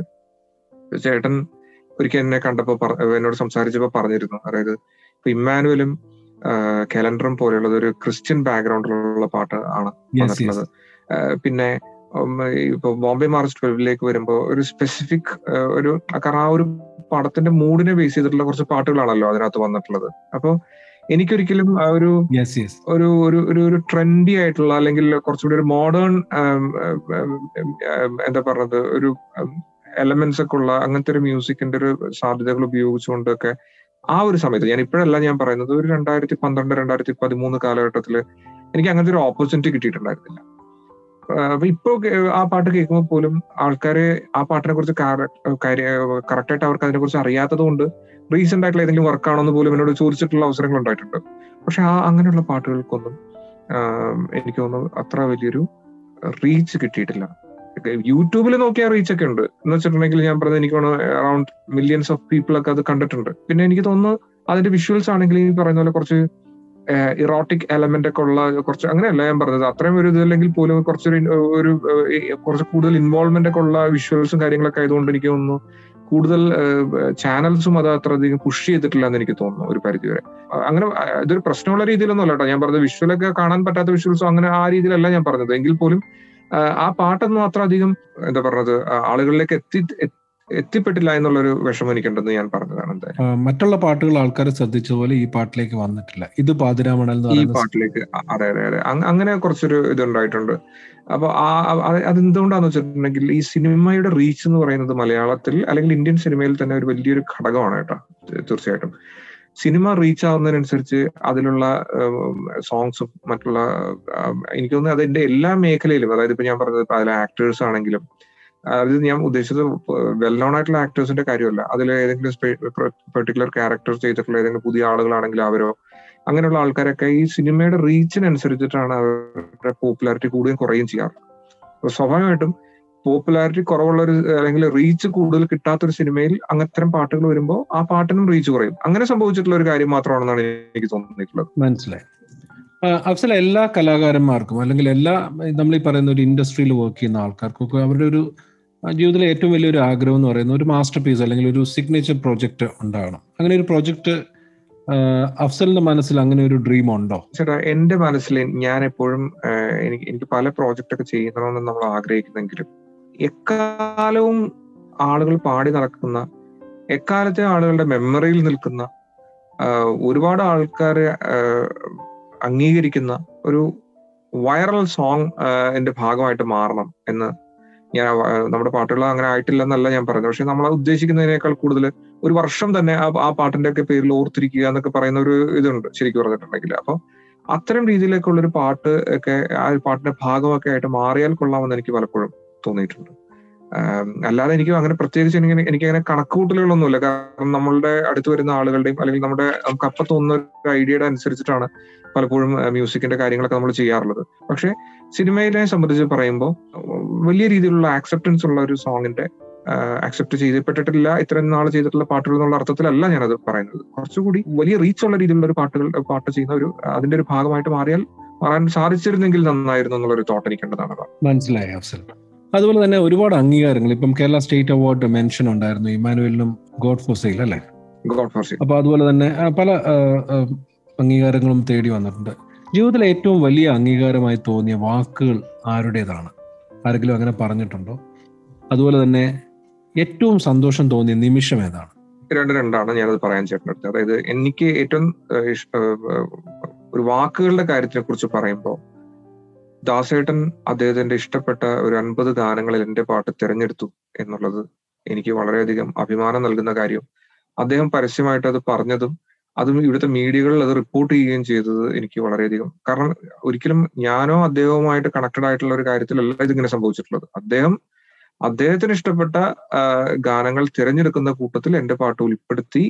ചേട്ടൻ ഒരിക്കൽ എന്നെ കണ്ടപ്പോ എന്നോട് സംസാരിച്ചപ്പോ പറഞ്ഞിരുന്നു. അതായത് ഇപ്പൊ ഇമ്മാനുവലും കലണ്ടറും പോലെയുള്ളത് ഒരു ക്രിസ്ത്യൻ ബാക്ക്ഗ്രൗണ്ടിലുള്ള പാട്ട് ആണ്. വന്നിട്ടുള്ളത്. പിന്നെ ഉം, ഇപ്പൊ ബോംബെ മാർച്ച് ട്വൽവിലേക്ക് വരുമ്പോൾ ഒരു സ്പെസിഫിക് ഒരു കാരണം ആ ഒരു പടത്തിന്റെ മൂഡിനെ ബേസ് ചെയ്തിട്ടുള്ള കുറച്ച് പാട്ടുകളാണല്ലോ അതിനകത്ത് വന്നിട്ടുള്ളത്. അപ്പൊ എനിക്കൊരിക്കലും ആ ഒരു ഒരു ഒരു ഒരു ട്രെൻഡി ആയിട്ടുള്ള അല്ലെങ്കിൽ കുറച്ചുകൂടി ഒരു മോഡേൺ എന്താ പറയുന്നത് ഒരു എലമെന്റ്സ് ഒക്കെ ഉള്ള അങ്ങനത്തെ ഒരു മ്യൂസിക്കിന്റെ ഒരു സാധ്യതകൾ ഉപയോഗിച്ചുകൊണ്ടൊക്കെ ആ ഒരു സമയത്ത് ഞാൻ ഇപ്പോഴല്ല ഞാൻ പറയുന്നത് ഒരു രണ്ടായിരത്തി പന്ത്രണ്ട് രണ്ടായിരത്തി പതിമൂന്ന് കാലഘട്ടത്തിൽ എനിക്ക് അങ്ങനത്തെ ഒരു ഓപ്പർച്യൂണിറ്റി കിട്ടിയിട്ടുണ്ടായിരുന്നില്ല. ഇപ്പൊ ആ പാട്ട് കേൾക്കുമ്പോൾ പോലും ആൾക്കാര് ആ പാട്ടിനെ കുറിച്ച് കറക്റ്റ് ആയിട്ട് അവർക്ക് അതിനെ കുറിച്ച് അറിയാത്തത് കൊണ്ട് റീസെന്റ് ആയിട്ടുള്ള ഏതെങ്കിലും വർക്ക് ആണോ എന്ന് പോലും എന്നോട് ചോദിച്ചിട്ടുള്ള അവസരങ്ങൾ ഉണ്ടായിട്ടുണ്ട്. പക്ഷെ ആ അങ്ങനെയുള്ള പാട്ടുകൾക്കൊന്നും എനിക്ക് തോന്നുന്നു അത്ര വലിയൊരു റീച്ച് കിട്ടിയിട്ടില്ല. യൂട്യൂബിൽ നോക്കിയാൽ റീച്ച് ഒക്കെ ഉണ്ട്. എന്ന് വെച്ചിട്ടുണ്ടെങ്കിൽ ഞാൻ പറഞ്ഞത് എനിക്ക് അറൌണ്ട് മില്യൺസ് ഓഫ് പീപ്പിൾ ഒക്കെ അത് കണ്ടിട്ടുണ്ട്. പിന്നെ എനിക്ക് തോന്നുന്നു അതിന്റെ വിഷ്വൽസ് ആണെങ്കിൽ ഈ പറയുന്ന പോലെ കുറച്ച് ഇറോട്ടിക് എലമെന്റ് ഒക്കെ ഉള്ള കുറച്ച് അങ്ങനെയല്ല ഞാൻ പറഞ്ഞത്. അത്രയും ഒരു ഇതല്ലെങ്കിൽ പോലും കുറച്ചൊരു ഒരു കുറച്ച് കൂടുതൽ ഇൻവോൾവ്മെന്റ് ഒക്കെ ഉള്ള വിഷ്വൽസും കാര്യങ്ങളൊക്കെ ആയതുകൊണ്ട് എനിക്ക് തോന്നുന്നു കൂടുതൽ ചാനൽസും അത് അത്രയധികം പുഷ് ചെയ്തിട്ടില്ല എന്ന് എനിക്ക് തോന്നുന്നു ഒരു പരിധിവരെ. അങ്ങനെ ഇതൊരു പ്രശ്നമുള്ള രീതിയിലൊന്നും അല്ല കേട്ടോ. ഞാൻ പറഞ്ഞത് വിഷ്വലൊക്കെ കാണാൻ പറ്റാത്ത വിഷ്വൽസും അങ്ങനെ ആ രീതിയിലല്ല ഞാൻ പറഞ്ഞത്. എങ്കിൽ പോലും ആ പാട്ടൊന്നും അത്ര അധികം എന്താ പറഞ്ഞത് ആളുകളിലേക്ക് എത്തി- എത്തിപ്പെട്ടില്ല എന്നുള്ളൊരു വിഷമം എനിക്കുണ്ടെന്ന് ഞാൻ പറഞ്ഞതാണ് എന്തായാലും. മറ്റുള്ള പാട്ടുകൾ ആൾക്കാർ ശ്രദ്ധിച്ചതുപോലെ ഈ പാട്ടിലേക്ക് വന്നിട്ടില്ല. ഇത് പാതിരാമണൽ ഈ പാട്ടിലേക്ക് അതെ അതെ അതെ. അങ്ങനെ കുറച്ചൊരു ഇതുണ്ടായിട്ടുണ്ട്. അപ്പൊ ആ ആ- അത് അതെന്തുകൊണ്ടാന്ന് വെച്ചിട്ടുണ്ടെങ്കിൽ ഈ സിനിമയുടെ റീച്ച് എന്ന് പറയുന്നത് മലയാളത്തിൽ അല്ലെങ്കിൽ ഇന്ത്യൻ സിനിമയിൽ തന്നെ ഒരു വലിയൊരു ഘടകമാണ് കേട്ടോ തീർച്ചയായിട്ടും. സിനിമ റീച്ച് ആവുന്നതിനനുസരിച്ച് അതിലുള്ള സോങ്സും മറ്റുള്ള എനിക്ക് തോന്നുന്നത് അതിന്റെ എല്ലാ മേഖലയിലും അതായത് ഇപ്പൊ ഞാൻ പറഞ്ഞത് അതിലെ ആക്ടേഴ്സ് ആണെങ്കിലും അത് ഞാൻ ഉദ്ദേശിച്ചത് വെൽ നോൺ ആയിട്ടുള്ള ആക്ടേഴ്സിന്റെ കാര്യമല്ല. അതിൽ ഏതെങ്കിലും പെർട്ടിക്കുലർ ക്യാരക്ടർ ചെയ്തിട്ടുള്ള ഏതെങ്കിലും പുതിയ ആളുകളാണെങ്കിൽ അവരോ അങ്ങനെയുള്ള ആൾക്കാരൊക്കെ ഈ സിനിമയുടെ റീച്ചിനനുസരിച്ചിട്ടാണ് അവരുടെ പോപ്പുലാരിറ്റി കൂടുകയും കുറയുകയും ചെയ്യാറ്. അപ്പൊ സ്വാഭാവികമായിട്ടും പോപ്പുലാരിറ്റി കുറവുള്ള ഒരു അല്ലെങ്കിൽ റീച്ച് കൂടുതൽ കിട്ടാത്ത ഒരു സിനിമയിൽ അങ്ങനത്തരം പാട്ടുകൾ വരുമ്പോൾ ആ പാട്ടിനും റീച്ച് കുറയും. അങ്ങനെ സംഭവിച്ചിട്ടുള്ള ഒരു കാര്യം മാത്രമാണെന്നാണ് എനിക്ക് തോന്നിയിട്ടുള്ളത്. മനസ്സിലായി. അഫ്സല എല്ലാ കലാകാരന്മാർക്കും അല്ലെങ്കിൽ എല്ലാ നമ്മൾ ഈ പറയുന്ന ഒരു ഇൻഡസ്ട്രിയിൽ വർക്ക് ചെയ്യുന്ന ആൾക്കാർക്കൊക്കെ അവരുടെ ഒരു ജീവിതത്തിലെ ഏറ്റവും വലിയൊരു ആഗ്രഹം എന്ന് പറയുന്നത് ഒരു മാസ്റ്റർ പീസ് അല്ലെങ്കിൽ ഒരു സിഗ്നേച്ചർ പ്രോജക്റ്റ് ഉണ്ടാകണം. അങ്ങനെ ഒരു പ്രോജക്റ്റ് അഫ്സലിന്റെ മനസ്സിൽ അങ്ങനെ ഒരു ഡ്രീം ഉണ്ടോ? ചേട്ടാ എന്റെ മനസ്സിൽ ഞാൻ എപ്പോഴും എനിക്ക് എനിക്ക് പല പ്രോജക്റ്റ് ഒക്കെ ചെയ്യണമെന്ന് നമ്മൾ ആഗ്രഹിക്കുന്നെങ്കിലും എക്കാലവും ആളുകൾ പാടി നടക്കുന്ന എക്കാലത്തെ ആളുകളുടെ മെമ്മറിയിൽ നിൽക്കുന്ന ഒരുപാട് ആൾക്കാരെ അംഗീകരിക്കുന്ന ഒരു വൈറൽ സോങ് എന്റെ ഭാഗമായിട്ട് മാറണം എന്ന് ഞാൻ നമ്മുടെ പാട്ടുകൾ അങ്ങനെ ആയിട്ടില്ലെന്നല്ല ഞാൻ പറഞ്ഞത്. പക്ഷെ നമ്മൾ ഉദ്ദേശിക്കുന്നതിനേക്കാൾ കൂടുതൽ ഒരു വർഷം തന്നെ ആ ആ പാട്ടിന്റെ ഒക്കെ പേരിൽ ഓർത്തിരിക്കുക എന്നൊക്കെ പറയുന്ന ഒരു ഇതുണ്ട് ശരിക്കും പറഞ്ഞിട്ടുണ്ടെങ്കിൽ. അപ്പൊ അത്തരം രീതിയിലേക്കുള്ള ഒരു പാട്ട് ഒക്കെ ആ പാട്ടിന്റെ ഭാഗമൊക്കെ ആയിട്ട് മാറിയാൽ കൊള്ളാമെന്ന് എനിക്ക് പലപ്പോഴും തോന്നിയിട്ടുണ്ട്. അല്ലാതെ എനിക്ക് അങ്ങനെ പ്രത്യേകിച്ച് എനിക്ക് എനിക്ക് അങ്ങനെ കണക്കുകൂട്ടലുകളൊന്നുമില്ല. കാരണം നമ്മളുടെ അടുത്ത് വരുന്ന ആളുകളുടെയും അല്ലെങ്കിൽ നമ്മുടെ നമുക്ക് അപ്പം തോന്നുന്ന ഒരു ഐഡിയയുടെ അനുസരിച്ചിട്ടാണ് പലപ്പോഴും മ്യൂസിക്കിന്റെ കാര്യങ്ങളൊക്കെ നമ്മൾ ചെയ്യാറുള്ളത്. പക്ഷെ സിനിമയിലെ സംബന്ധിച്ച് പറയുമ്പോൾ വലിയ രീതിയിലുള്ള ആക്സെപ്റ്റൻസ് ഉള്ള ഒരു സോങ്ങിന്റെ അക്സെപ്റ്റ് ചെയ്യപ്പെട്ടിട്ടില്ല ഇത്രയും നാൾ ചെയ്തിട്ടുള്ള പാട്ടുകൾ എന്നുള്ള അർത്ഥത്തിലല്ല ഞാനത് പറയുന്നത്. കുറച്ചുകൂടി വലിയ റീച്ച് ഉള്ള രീതിയിലുള്ള ഒരു പാട്ടുകൾ പാട്ട് ചെയ്യുന്ന ഒരു അതിന്റെ ഒരു ഭാഗമായിട്ട് മാറിയാൽ മാറാൻ സാധിച്ചിരുന്നെങ്കിൽ നന്നായിരുന്നു എന്നുള്ള ഒരു തോട്ട് എനിക്കേണ്ടതാണ് മനസ്സിലായി അതുപോലെ തന്നെ ഒരുപാട് അംഗീകാരങ്ങൾ. ഇപ്പം കേരള സ്റ്റേറ്റ് അവാർഡ് മെൻഷൻ ഉണ്ടായിരുന്നു ഇമാനുവലിനും ഗോഡ് ഫോർ സെയിൽ അല്ലേ? ഗോഡ് ഫോർ സീ അപ്പൊ അതുപോലെ തന്നെ പല അംഗീകാരങ്ങളും തേടി വന്നിട്ടുണ്ട്. ജീവിതത്തിലെ ഏറ്റവും വലിയ അംഗീകാരമായി തോന്നിയ വാക്കുകൾ ആരുടേതാണ്? ആരെങ്കിലും അങ്ങനെ പറഞ്ഞിട്ടുണ്ടോ? അതുപോലെ തന്നെ ഏറ്റവും സന്തോഷം തോന്നിയ നിമിഷം ഏതാണ്? രണ്ട് രണ്ടാണ് ഞാനത് പറയാൻ ചേട്ടനടുത്ത് അതായത് എനിക്ക് ഏറ്റവും ഒരു വാക്കുകളുടെ കാര്യത്തിനെ കുറിച്ച് പറയുമ്പോൾ ദാസേട്ടൻ അദ്ദേഹത്തിന്റെ ഇഷ്ടപ്പെട്ട ഒരു അൻപത് ഗാനങ്ങളിൽ എന്റെ പാട്ട് തിരഞ്ഞെടുത്തു എന്നുള്ളത് എനിക്ക് വളരെയധികം അഭിമാനം നൽകുന്ന കാര്യം. അദ്ദേഹം പരസ്യമായിട്ട് അത് പറഞ്ഞതും അതും ഇവിടുത്തെ മീഡിയകളിൽ അത് റിപ്പോർട്ട് ചെയ്യുകയും ചെയ്തത് എനിക്ക് വളരെയധികം. കാരണം ഒരിക്കലും ഞാനോ അദ്ദേഹവുമായിട്ട് കണക്റ്റഡ് ആയിട്ടുള്ള ഒരു കാര്യത്തിലല്ല ഇതിങ്ങനെ സംഭവിച്ചിട്ടുള്ളത്. അദ്ദേഹം അദ്ദേഹത്തിന് ഇഷ്ടപ്പെട്ട ഗാനങ്ങൾ തിരഞ്ഞെടുക്കുന്ന കൂട്ടത്തിൽ എന്റെ പാട്ട് ഉൾപ്പെടുത്തി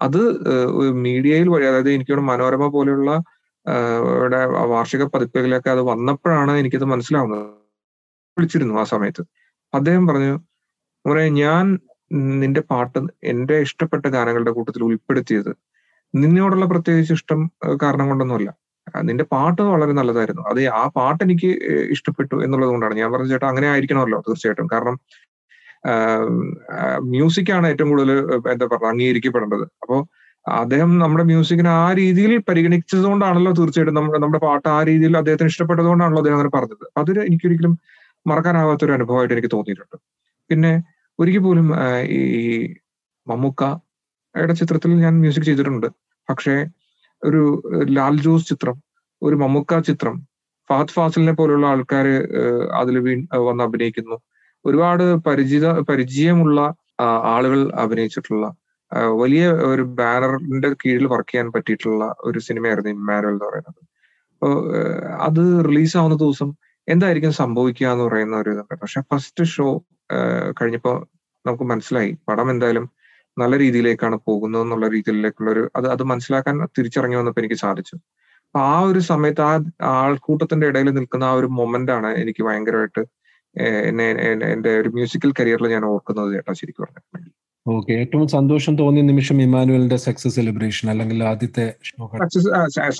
അത് മീഡിയയിൽ വഴി അതായത് എനിക്ക് തോന്നുന്നു മനോരമ പോലെയുള്ള ഇവിടെ വാർഷിക പതിപ്പുകളിലൊക്കെ അത് വന്നപ്പോഴാണ് എനിക്കത് മനസ്സിലാവുന്നത്. വിളിച്ചിരുന്നു ആ സമയത്ത്. അദ്ദേഹം പറഞ്ഞു മോനെ ഞാൻ നിന്റെ പാട്ട് എന്റെ ഇഷ്ടപ്പെട്ട ഗാനങ്ങളുടെ കൂട്ടത്തിൽ ഉൾപ്പെടുത്തിയത് നിന്നോടുള്ള പ്രത്യേകിച്ച് ഇഷ്ടം കാരണം കൊണ്ടൊന്നുമല്ല. നിന്റെ പാട്ട് വളരെ നല്ലതായിരുന്നു. അത് ആ പാട്ട് എനിക്ക് ഇഷ്ടപ്പെട്ടു എന്നുള്ളത് കൊണ്ടാണ്. ഞാൻ പറഞ്ഞ ചേട്ടാ അങ്ങനെ ആയിരിക്കണമല്ലോ തീർച്ചയായിട്ടും. കാരണം മ്യൂസിക് ആണ് ഏറ്റവും കൂടുതൽ എന്താ പറയുക അംഗീകരിക്കപ്പെടേണ്ടത്. അപ്പോ അദ്ദേഹം നമ്മുടെ മ്യൂസിക്കിനെ ആ രീതിയിൽ പരിഗണിച്ചതുകൊണ്ടാണല്ലോ തീർച്ചയായിട്ടും നമ്മുടെ നമ്മുടെ പാട്ട് ആ രീതിയിൽ അദ്ദേഹത്തിന് ഇഷ്ടപ്പെട്ടതുകൊണ്ടാണല്ലോ അദ്ദേഹം അങ്ങനെ പറഞ്ഞത്. അതൊരു എനിക്കൊരിക്കലും മറക്കാനാവാത്ത ഒരു അനുഭവമായിട്ട് എനിക്ക് തോന്നിയിട്ടുണ്ട്. പിന്നെ ഒരിക്കൽ പോലും ഈ മമ്മൂക്കയുടെ ചിത്രത്തിൽ ഞാൻ മ്യൂസിക് ചെയ്തിട്ടുണ്ട്. പക്ഷേ ഒരു ലാൽ ജോസ് ചിത്രം ഒരു മമ്മൂക്ക ചിത്രം ഫഹദ് ഫാസിലിനെ പോലുള്ള ആൾക്കാർ അതിൽ വീ വന്ന് അഭിനയിക്കുന്നു. ഒരുപാട് പരിചിത പരിചയമുള്ള ആളുകൾ അഭിനയിച്ചിട്ടുള്ള വലിയ ഒരു ബാനറിന്റെ കീഴിൽ വർക്ക് ചെയ്യാൻ പറ്റിയിട്ടുള്ള ഒരു സിനിമയായിരുന്നു ഇമ്മാനുവൽ എന്ന് പറയുന്നത്. അപ്പോൾ അത് റിലീസ് ആവുന്ന ദിവസം എന്തായിരിക്കും സംഭവിക്കുക എന്ന് പറയുന്ന ഒരു ഇതുണ്ട്. പക്ഷെ ഫസ്റ്റ് ഷോ കഴിഞ്ഞപ്പോൾ നമുക്ക് മനസ്സിലായി പടം എന്തായാലും നല്ല രീതിയിലേക്കാണ് പോകുന്നത് എന്നുള്ള രീതിയിലേക്കുള്ള ഒരു അത് അത് മനസ്സിലാക്കാൻ തിരിച്ചിറങ്ങി വന്നപ്പോൾ എനിക്ക് സാധിച്ചു. അപ്പൊ ആ ഒരു സമയത്ത് ആ ആൾക്കൂട്ടത്തിന്റെ ഇടയിൽ നിൽക്കുന്ന ആ ഒരു മൊമെന്റ് ആണ് എനിക്ക് ഭയങ്കരമായിട്ട് എന്നെ എന്റെ ഒരു മ്യൂസിക്കൽ കരിയറിൽ ഞാൻ ഓർക്കുന്നത് ചേട്ടാ ശരിക്കും പറഞ്ഞിട്ടുണ്ടെങ്കിൽ ഓക്കെ. ഏറ്റവും സന്തോഷം തോന്നിയ നിമിഷം ഇമാനുവലിന്റെ സക്സസ് സെലിബ്രേഷൻ അല്ലെങ്കിൽ ആദ്യത്തെ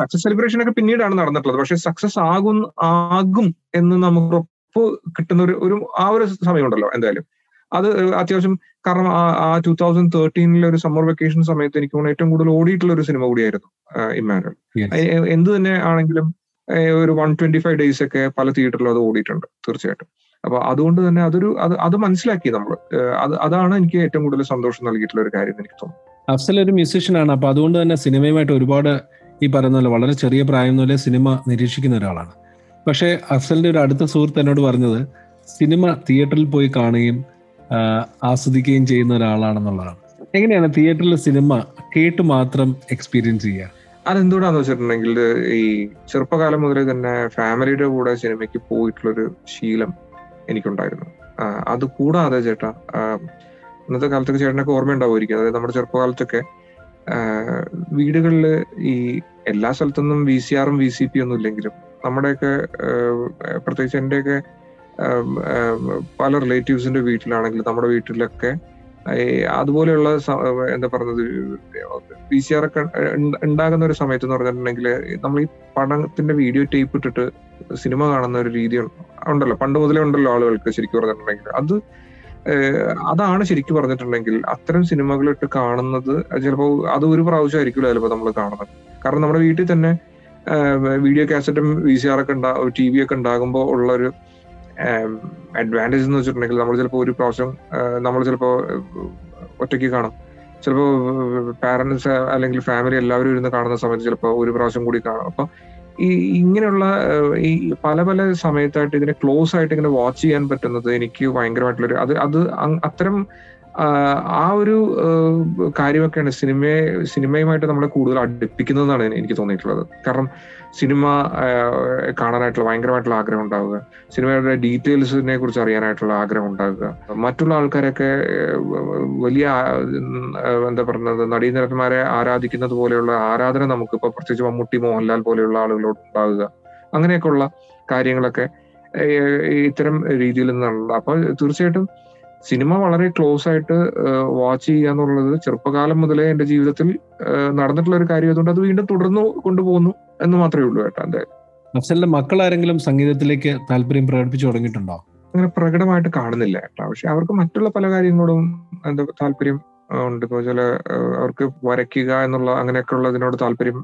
സക്സസ് സെലിബ്രേഷൻ ഒക്കെ പിന്നീടാണ് നടന്നിട്ടുള്ളത്. പക്ഷെ സക്സസ് ആകും ആകും എന്ന് നമുക്ക് ഉറപ്പ് കിട്ടുന്ന ഒരു ഒരു ആ ഒരു സമയമുണ്ടല്ലോ എന്തായാലും. അത് അത്യാവശ്യം കാരണം ആ ടൂ തൗസൻഡ് തേർട്ടീനിലെ ഒരു സമ്മർ വെക്കേഷൻ സമയത്ത് എനിക്ക് തോന്നുന്നു ഏറ്റവും കൂടുതൽ ഓടിയിട്ടുള്ള ഒരു സിനിമ കൂടിയായിരുന്നു ഇമ്മാനുവൽ. എന്ത് തന്നെ ആണെങ്കിലും ഒരു വൺ ട്വന്റി ഫൈവ് ഡേയ്സ് ഒക്കെ പല തിയേറ്ററിലും അത് ഓടിയിട്ടുണ്ട് തീർച്ചയായിട്ടും. അപ്പൊ അതുകൊണ്ട് തന്നെ അതൊരു അത് അത് മനസ്സിലാക്കി നമ്മൾ അത് അതാണ് എനിക്ക് ഏറ്റവും കൂടുതൽ സന്തോഷം നൽകിയിട്ടുള്ള ഒരു കാര്യം എനിക്ക് തോന്നുന്നു. അഫ്സൽ ഒരു മ്യൂസീഷ്യനാണ് അപ്പൊ അതുകൊണ്ട് തന്നെ സിനിമയുമായിട്ട് ഒരുപാട് ഈ പറയുന്ന പോലെ വളരെ ചെറിയ പ്രായം മുതലേ സിനിമ നിരീക്ഷിക്കുന്ന ഒരാളാണ്. പക്ഷേ അഫ്സലിന്റെ ഒരു അടുത്ത സുഹൃത്ത് എന്നോട് പറഞ്ഞത് സിനിമ തിയേറ്ററിൽ പോയി കാണുകയും ആസ്വദിക്കുകയും ചെയ്യുന്ന ഒരാളാണെന്നുള്ളതാണ്. എങ്ങനെയാണ് തിയേറ്ററിലെ സിനിമ കേട്ട് മാത്രം എക്സ്പീരിയൻസ് ചെയ്യുക? അതെന്തുകൊണ്ടാന്ന് വെച്ചിട്ടുണ്ടെങ്കിൽ ഈ ചെറുപ്പകാലം മുതലേ തന്നെ ഫാമിലിയുടെ കൂടെ സിനിമയ്ക്ക് പോയിട്ടുള്ളൊരു ശീലം എനിക്കുണ്ടായിരുന്നു. അത് കൂടാതെ ചേട്ടാ ഇന്നത്തെ കാലത്തൊക്കെ ചേട്ടനൊക്കെ ഓർമ്മയുണ്ടാവുമായിരിക്കും. അതായത് നമ്മുടെ ചെറുപ്പകാലത്തൊക്കെ വീടുകളിൽ ഈ എല്ലാ സ്ഥലത്തൊന്നും വി സി ആറും വി സി പി ഒന്നും ഇല്ലെങ്കിലും നമ്മുടെയൊക്കെ പ്രത്യേകിച്ച് എന്റെയൊക്കെ പല റിലേറ്റീവ്സിന്റെ വീട്ടിലാണെങ്കിൽ നമ്മുടെ വീട്ടിലൊക്കെ അതുപോലെയുള്ള എന്താ പറയുന്നത് പി സി ആർ ഒക്കെ ഉണ്ടാകുന്ന ഒരു സമയത്ത് എന്ന് പറഞ്ഞിട്ടുണ്ടെങ്കിൽ നമ്മൾ ഈ പടത്തിന്റെ വീഡിയോ ടേപ്പ് ഇട്ടിട്ട് സിനിമ കാണുന്ന ഒരു രീതി ഉണ്ടല്ലോ. പണ്ട് മുതലേ ഉണ്ടല്ലോ ആളുകൾക്ക് ശരിക്കും പറഞ്ഞിട്ടുണ്ടെങ്കിൽ. അത് അതാണ് ശരിക്കും പറഞ്ഞിട്ടുണ്ടെങ്കിൽ അത്തരം സിനിമകളിട്ട് കാണുന്നത് ചിലപ്പോൾ അത് ഒരു പ്രാവശ്യമായിരിക്കില്ല ചിലപ്പോൾ നമ്മൾ കാണുന്നത്. കാരണം നമ്മുടെ വീട്ടിൽ തന്നെ വീഡിയോ കാസറ്റും വി സി ആർ ഒക്കെ ഉണ്ടാ ടി വി ഒക്കെ ഉണ്ടാകുമ്പോൾ ഉള്ള ഒരു അഡ്വാന്റേജ് എന്ന് വെച്ചിട്ടുണ്ടെങ്കിൽ നമ്മൾ ചിലപ്പോൾ ഒരു പ്രാവശ്യം നമ്മൾ ചിലപ്പോൾ ഒറ്റയ്ക്ക് കാണും. ചിലപ്പോൾ പാരന്റ്സ് അല്ലെങ്കിൽ ഫാമിലി എല്ലാവരും ഇരുന്ന് കാണുന്ന സമയത്ത് ചിലപ്പോൾ ഒരു പ്രാവശ്യം കൂടി കാണും. അപ്പൊ ഈ ഇങ്ങനെയുള്ള ഈ പല പല സമയത്തായിട്ട് ഇതിനെ ക്ലോസ് ആയിട്ട് ഇങ്ങനെ വാച്ച് ചെയ്യാൻ പറ്റുന്നത് എനിക്ക് ഭയങ്കരമായിട്ടുള്ളൊരു അത് അത് അത്തരം ആ ഒരു കാര്യമൊക്കെയാണ് സിനിമയെ സിനിമയുമായിട്ട് നമ്മളെ കൂടുതൽ അടുപ്പിക്കുന്നതെന്നാണ് എനിക്ക് തോന്നിയിട്ടുള്ളത്. കാരണം സിനിമ കാണാനായിട്ടുള്ള ഭയങ്കരമായിട്ടുള്ള ആഗ്രഹം ഉണ്ടാവുക. സിനിമയുടെ ഡീറ്റെയിൽസിനെ കുറിച്ച് അറിയാനായിട്ടുള്ള ആഗ്രഹം ഉണ്ടാവുക. മറ്റുള്ള ആൾക്കാരൊക്കെ വലിയ എന്താ പറയുന്നത് നടീനടന്മാരെ ആരാധിക്കുന്നത് പോലെയുള്ള ആരാധന നമുക്ക് ഇപ്പൊ പ്രത്യേകിച്ച് മമ്മൂട്ടി മോഹൻലാൽ പോലെയുള്ള ആളുകളോട് ഉണ്ടാവുക. അങ്ങനെയൊക്കെയുള്ള കാര്യങ്ങളൊക്കെ ഇത്തരം രീതിയിൽ നിന്നുള്ള. അപ്പൊ തീർച്ചയായിട്ടും സിനിമ വളരെ ക്ലോസ് ആയിട്ട് വാച്ച് ചെയ്യുക എന്നുള്ളത് ചെറുപ്പകാലം മുതലേ എന്റെ ജീവിതത്തിൽ നടന്നിട്ടുള്ള ഒരു കാര്യം അതുകൊണ്ട് അത് വീണ്ടും തുടർന്നു കൊണ്ടുപോകുന്നു എന്ന് മാത്രമേ ഉള്ളൂ കേട്ടോ എന്തായാലും. അഫ്സലിന്റെ മക്കൾ ആരെങ്കിലും സംഗീതത്തിലേക്ക് താല്പര്യം പ്രകടിപ്പിച്ചു തുടങ്ങിയിട്ടുണ്ടോ? അങ്ങനെ പ്രകടമായിട്ട് കാണുന്നില്ല കേട്ടോ. പക്ഷെ അവർക്ക് മറ്റുള്ള പല കാര്യങ്ങളോടും എന്താ താല്പര്യം ഉണ്ട്. ഇപ്പൊ ചില അവർക്ക് വരയ്ക്കുക എന്നുള്ള അങ്ങനെയൊക്കെ ഉള്ളതിനോട് താല്പര്യം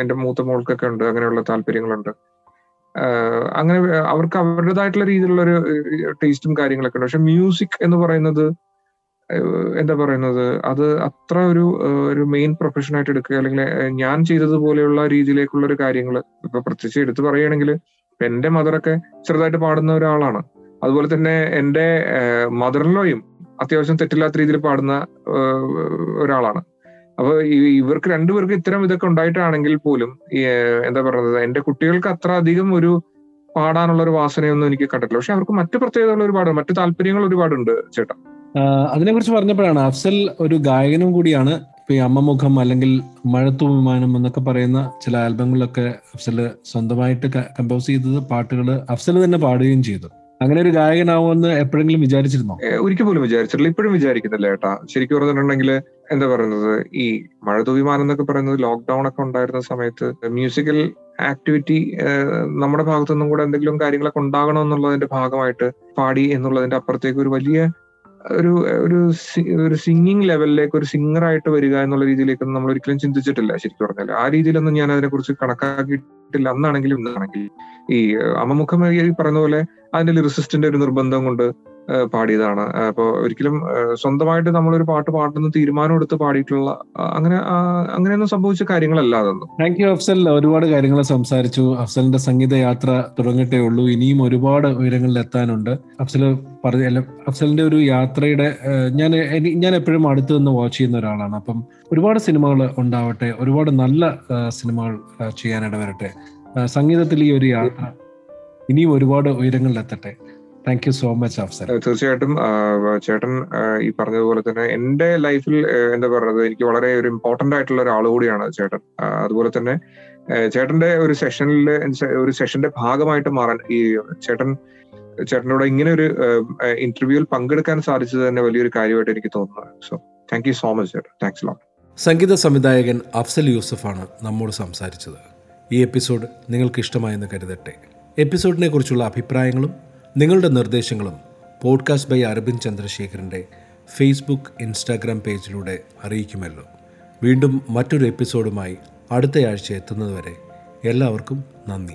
എന്റെ മൂത്ത മോൾക്കൊക്കെ ഉണ്ട്. അങ്ങനെയുള്ള താല്പര്യങ്ങളുണ്ട്. അങ്ങനെ അവർക്ക് അവരുടേതായിട്ടുള്ള രീതിയിലുള്ള ഒരു ടേസ്റ്റും കാര്യങ്ങളൊക്കെ ഉണ്ട്. പക്ഷെ മ്യൂസിക് എന്ന് പറയുന്നത് എന്താ പറയുന്നത്? അത് അത്ര ഒരു ഒരു മെയിൻ പ്രൊഫഷൻ ആയിട്ട് എടുക്കുക അല്ലെങ്കിൽ ഞാൻ ചെയ്തതുപോലെയുള്ള രീതിയിലേക്കുള്ള ഒരു കാര്യങ്ങൾ ഇപ്പൊ പ്രത്യേകിച്ച് എടുത്തു പറയുകയാണെങ്കിൽ എന്റെ മദറൊക്കെ ചെറുതായിട്ട് പാടുന്ന ഒരാളാണ്. അതുപോലെ തന്നെ എന്റെ മദറിലോയും അത്യാവശ്യം തെറ്റില്ലാത്ത രീതിയിൽ പാടുന്ന ഒരാളാണ്. അപ്പൊ ഇവർക്ക് രണ്ടുപേർക്ക് ഇത്തരം ഇതൊക്കെ ഉണ്ടായിട്ടാണെങ്കിൽ പോലും എന്താ പറയുന്നത് എന്റെ കുട്ടികൾക്ക് അത്ര അധികം ഒരു പാടാനുള്ള ഒരു വാസനയൊന്നും എനിക്ക് കണ്ടിട്ടില്ല. പക്ഷെ അവർക്ക് മറ്റു പ്രത്യേകതകൾ ഒരുപാട് മറ്റു താല്പര്യങ്ങൾ ഒരുപാടുണ്ട് ചേട്ടാ. അതിനെ കുറിച്ച് പറഞ്ഞപ്പോഴാണ് അഫ്സൽ ഒരു ഗായകനും കൂടിയാണ് ഇപ്പൊ ഈ അമ്മമുഖം അല്ലെങ്കിൽ മഴത്തു വിമാനം എന്നൊക്കെ പറയുന്ന ചില ആൽബങ്ങളിലൊക്കെ അഫ്സൽ സ്വന്തമായിട്ട് കമ്പോസ് ചെയ്തത് പാട്ടുകൾ അഫ്സൽ തന്നെ പാടുകയും ചെയ്തു. അങ്ങനെ ഒരു ഗായകനാവുമെന്ന് എപ്പോഴെങ്കിലും വിചാരിച്ചിരുന്നോ? ഒരിക്കൽ പോലും വിചാരിച്ചിട്ടില്ല ഇപ്പോഴും വിചാരിക്കുന്നില്ല ഏട്ടാ. ശരിക്കും പറഞ്ഞിട്ടുണ്ടെങ്കിൽ എന്താ പറയുന്നത്? ഈ മഴത്തു വിമാനം എന്നൊക്കെ പറയുന്നത് ലോക്ക്ഡൌൺ ഒക്കെ ഉണ്ടായിരുന്ന സമയത്ത് മ്യൂസിക്കൽ ആക്ടിവിറ്റി നമ്മുടെ ഭാഗത്തുനിന്നും കൂടെ എന്തെങ്കിലും കാര്യങ്ങളൊക്കെ ഉണ്ടാകണം എന്നുള്ളതിന്റെ ഭാഗമായിട്ട് പാടി എന്നുള്ളതിന്റെ അപ്പുറത്തേക്ക് ഒരു വലിയ ഒരു ഒരു ഒരു സിംഗിങ് ലെവലിലേക്ക് ഒരു സിംഗർ ആയിട്ട് വരിക എന്നുള്ള രീതിയിലേക്കൊന്നും നമ്മൾ ഒരിക്കലും ചിന്തിച്ചിട്ടില്ല. ശരിക്കും പറഞ്ഞാൽ ആ രീതിയിലൊന്നും ഞാൻ അതിനെക്കുറിച്ച് കണക്കാക്കിയിട്ടില്ല. അന്നാണെങ്കിലും ഇന്നാണെങ്കിലും ഈ അമ്മമുഖം ഈ പറയുന്ന പോലെ അതിന്റെ ലിറിസിസ്റ്റിന്റെ ഒരു നിർബന്ധം കൊണ്ട് പാടിയതാണ്. അപ്പോൾ ഒരിക്കലും സ്വന്തമായിട്ട് നമ്മളൊരു പാട്ട് പാടുന്ന തീരുമാനം എടുത്ത് പാടിയിട്ടുള്ള അങ്ങനെ അങ്ങനെയൊന്നും സംഭവിച്ച കാര്യങ്ങളല്ല അതൊന്നും. Thank you Afsal. ഒരുപാട് കാര്യങ്ങൾ സംസാരിച്ചു. അഫ്സലിന്റെ സംഗീത യാത്ര തുടങ്ങട്ടേ ഉള്ളൂ. ഇനിയും ഒരുപാട് ഉയരങ്ങളിൽ എത്താനുണ്ട്. അഫ്സൽ പറഞ്ഞ അഫ്സലിന്റെ ഒരു യാത്രയുടെ ഞാൻ ഞാൻ എപ്പോഴും അടുത്ത് നിന്ന് വാച്ച് ചെയ്യുന്ന ഒരാളാണ്. അപ്പം ഒരുപാട് സിനിമകൾ ഉണ്ടാവട്ടെ. ഒരുപാട് നല്ല സിനിമകൾ ചെയ്യാനിടവരട്ടെ. ചെയ്യാനിട വരട്ടെ സംഗീതത്തിൽ ഈ ഒരു യാത്ര ഇനിയും ഒരുപാട് ഉയരങ്ങളിൽ എത്തട്ടെ. Thank you so much Afsar തീർച്ചയായിട്ടും ചേട്ടൻ ഈ പറഞ്ഞതുപോലെ തന്നെ എന്റെ ലൈഫിൽ എന്താ പറയുന്നത് എനിക്ക് വളരെ ഒരു ഇമ്പോർട്ടന്റ് ആയിട്ടുള്ള ഒരാൾ കൂടിയാണ് ചേട്ടൻ. അതുപോലെ തന്നെ ചേട്ടന്റെ ഒരു സെഷനിൽ ഒരു സെഷന്റെ ഭാഗമായിട്ട് മാറാൻ ഈ ചേട്ടൻ ചേട്ടനോട് ഇങ്ങനെ ഒരു ഇന്റർവ്യൂവിൽ പങ്കെടുക്കാൻ സാധിച്ചത് തന്നെ വലിയൊരു കാര്യമായിട്ട് എനിക്ക് തോന്നുന്നത് so thank you so much ചേട്ടൻ. താങ്ക്സ് ലോട്ട് സംഗീത സംവിധായകൻ അഫ്സൽ യൂസഫാണ് നമ്മോട് സംസാരിച്ചത്. ഈ എപ്പിസോഡ് നിങ്ങൾക്ക് ഇഷ്ടമായെന്ന് കരുതട്ടെ. എപ്പിസോഡിനെ കുറിച്ചുള്ള അഭിപ്രായങ്ങളും നിങ്ങളുടെ നിർദ്ദേശങ്ങളും പോഡ്കാസ്റ്റ് ബൈ അരവിന്ദ് ചന്ദ്രശേഖരന്റെ ഫേസ്ബുക്ക് ഇൻസ്റ്റാഗ്രാം പേജിലൂടെ അറിയിക്കുമല്ലോ. വീണ്ടും മറ്റൊരു എപ്പിസോഡുമായി അടുത്തയാഴ്ച എത്തുന്നതുവരെ എല്ലാവർക്കും നന്ദി.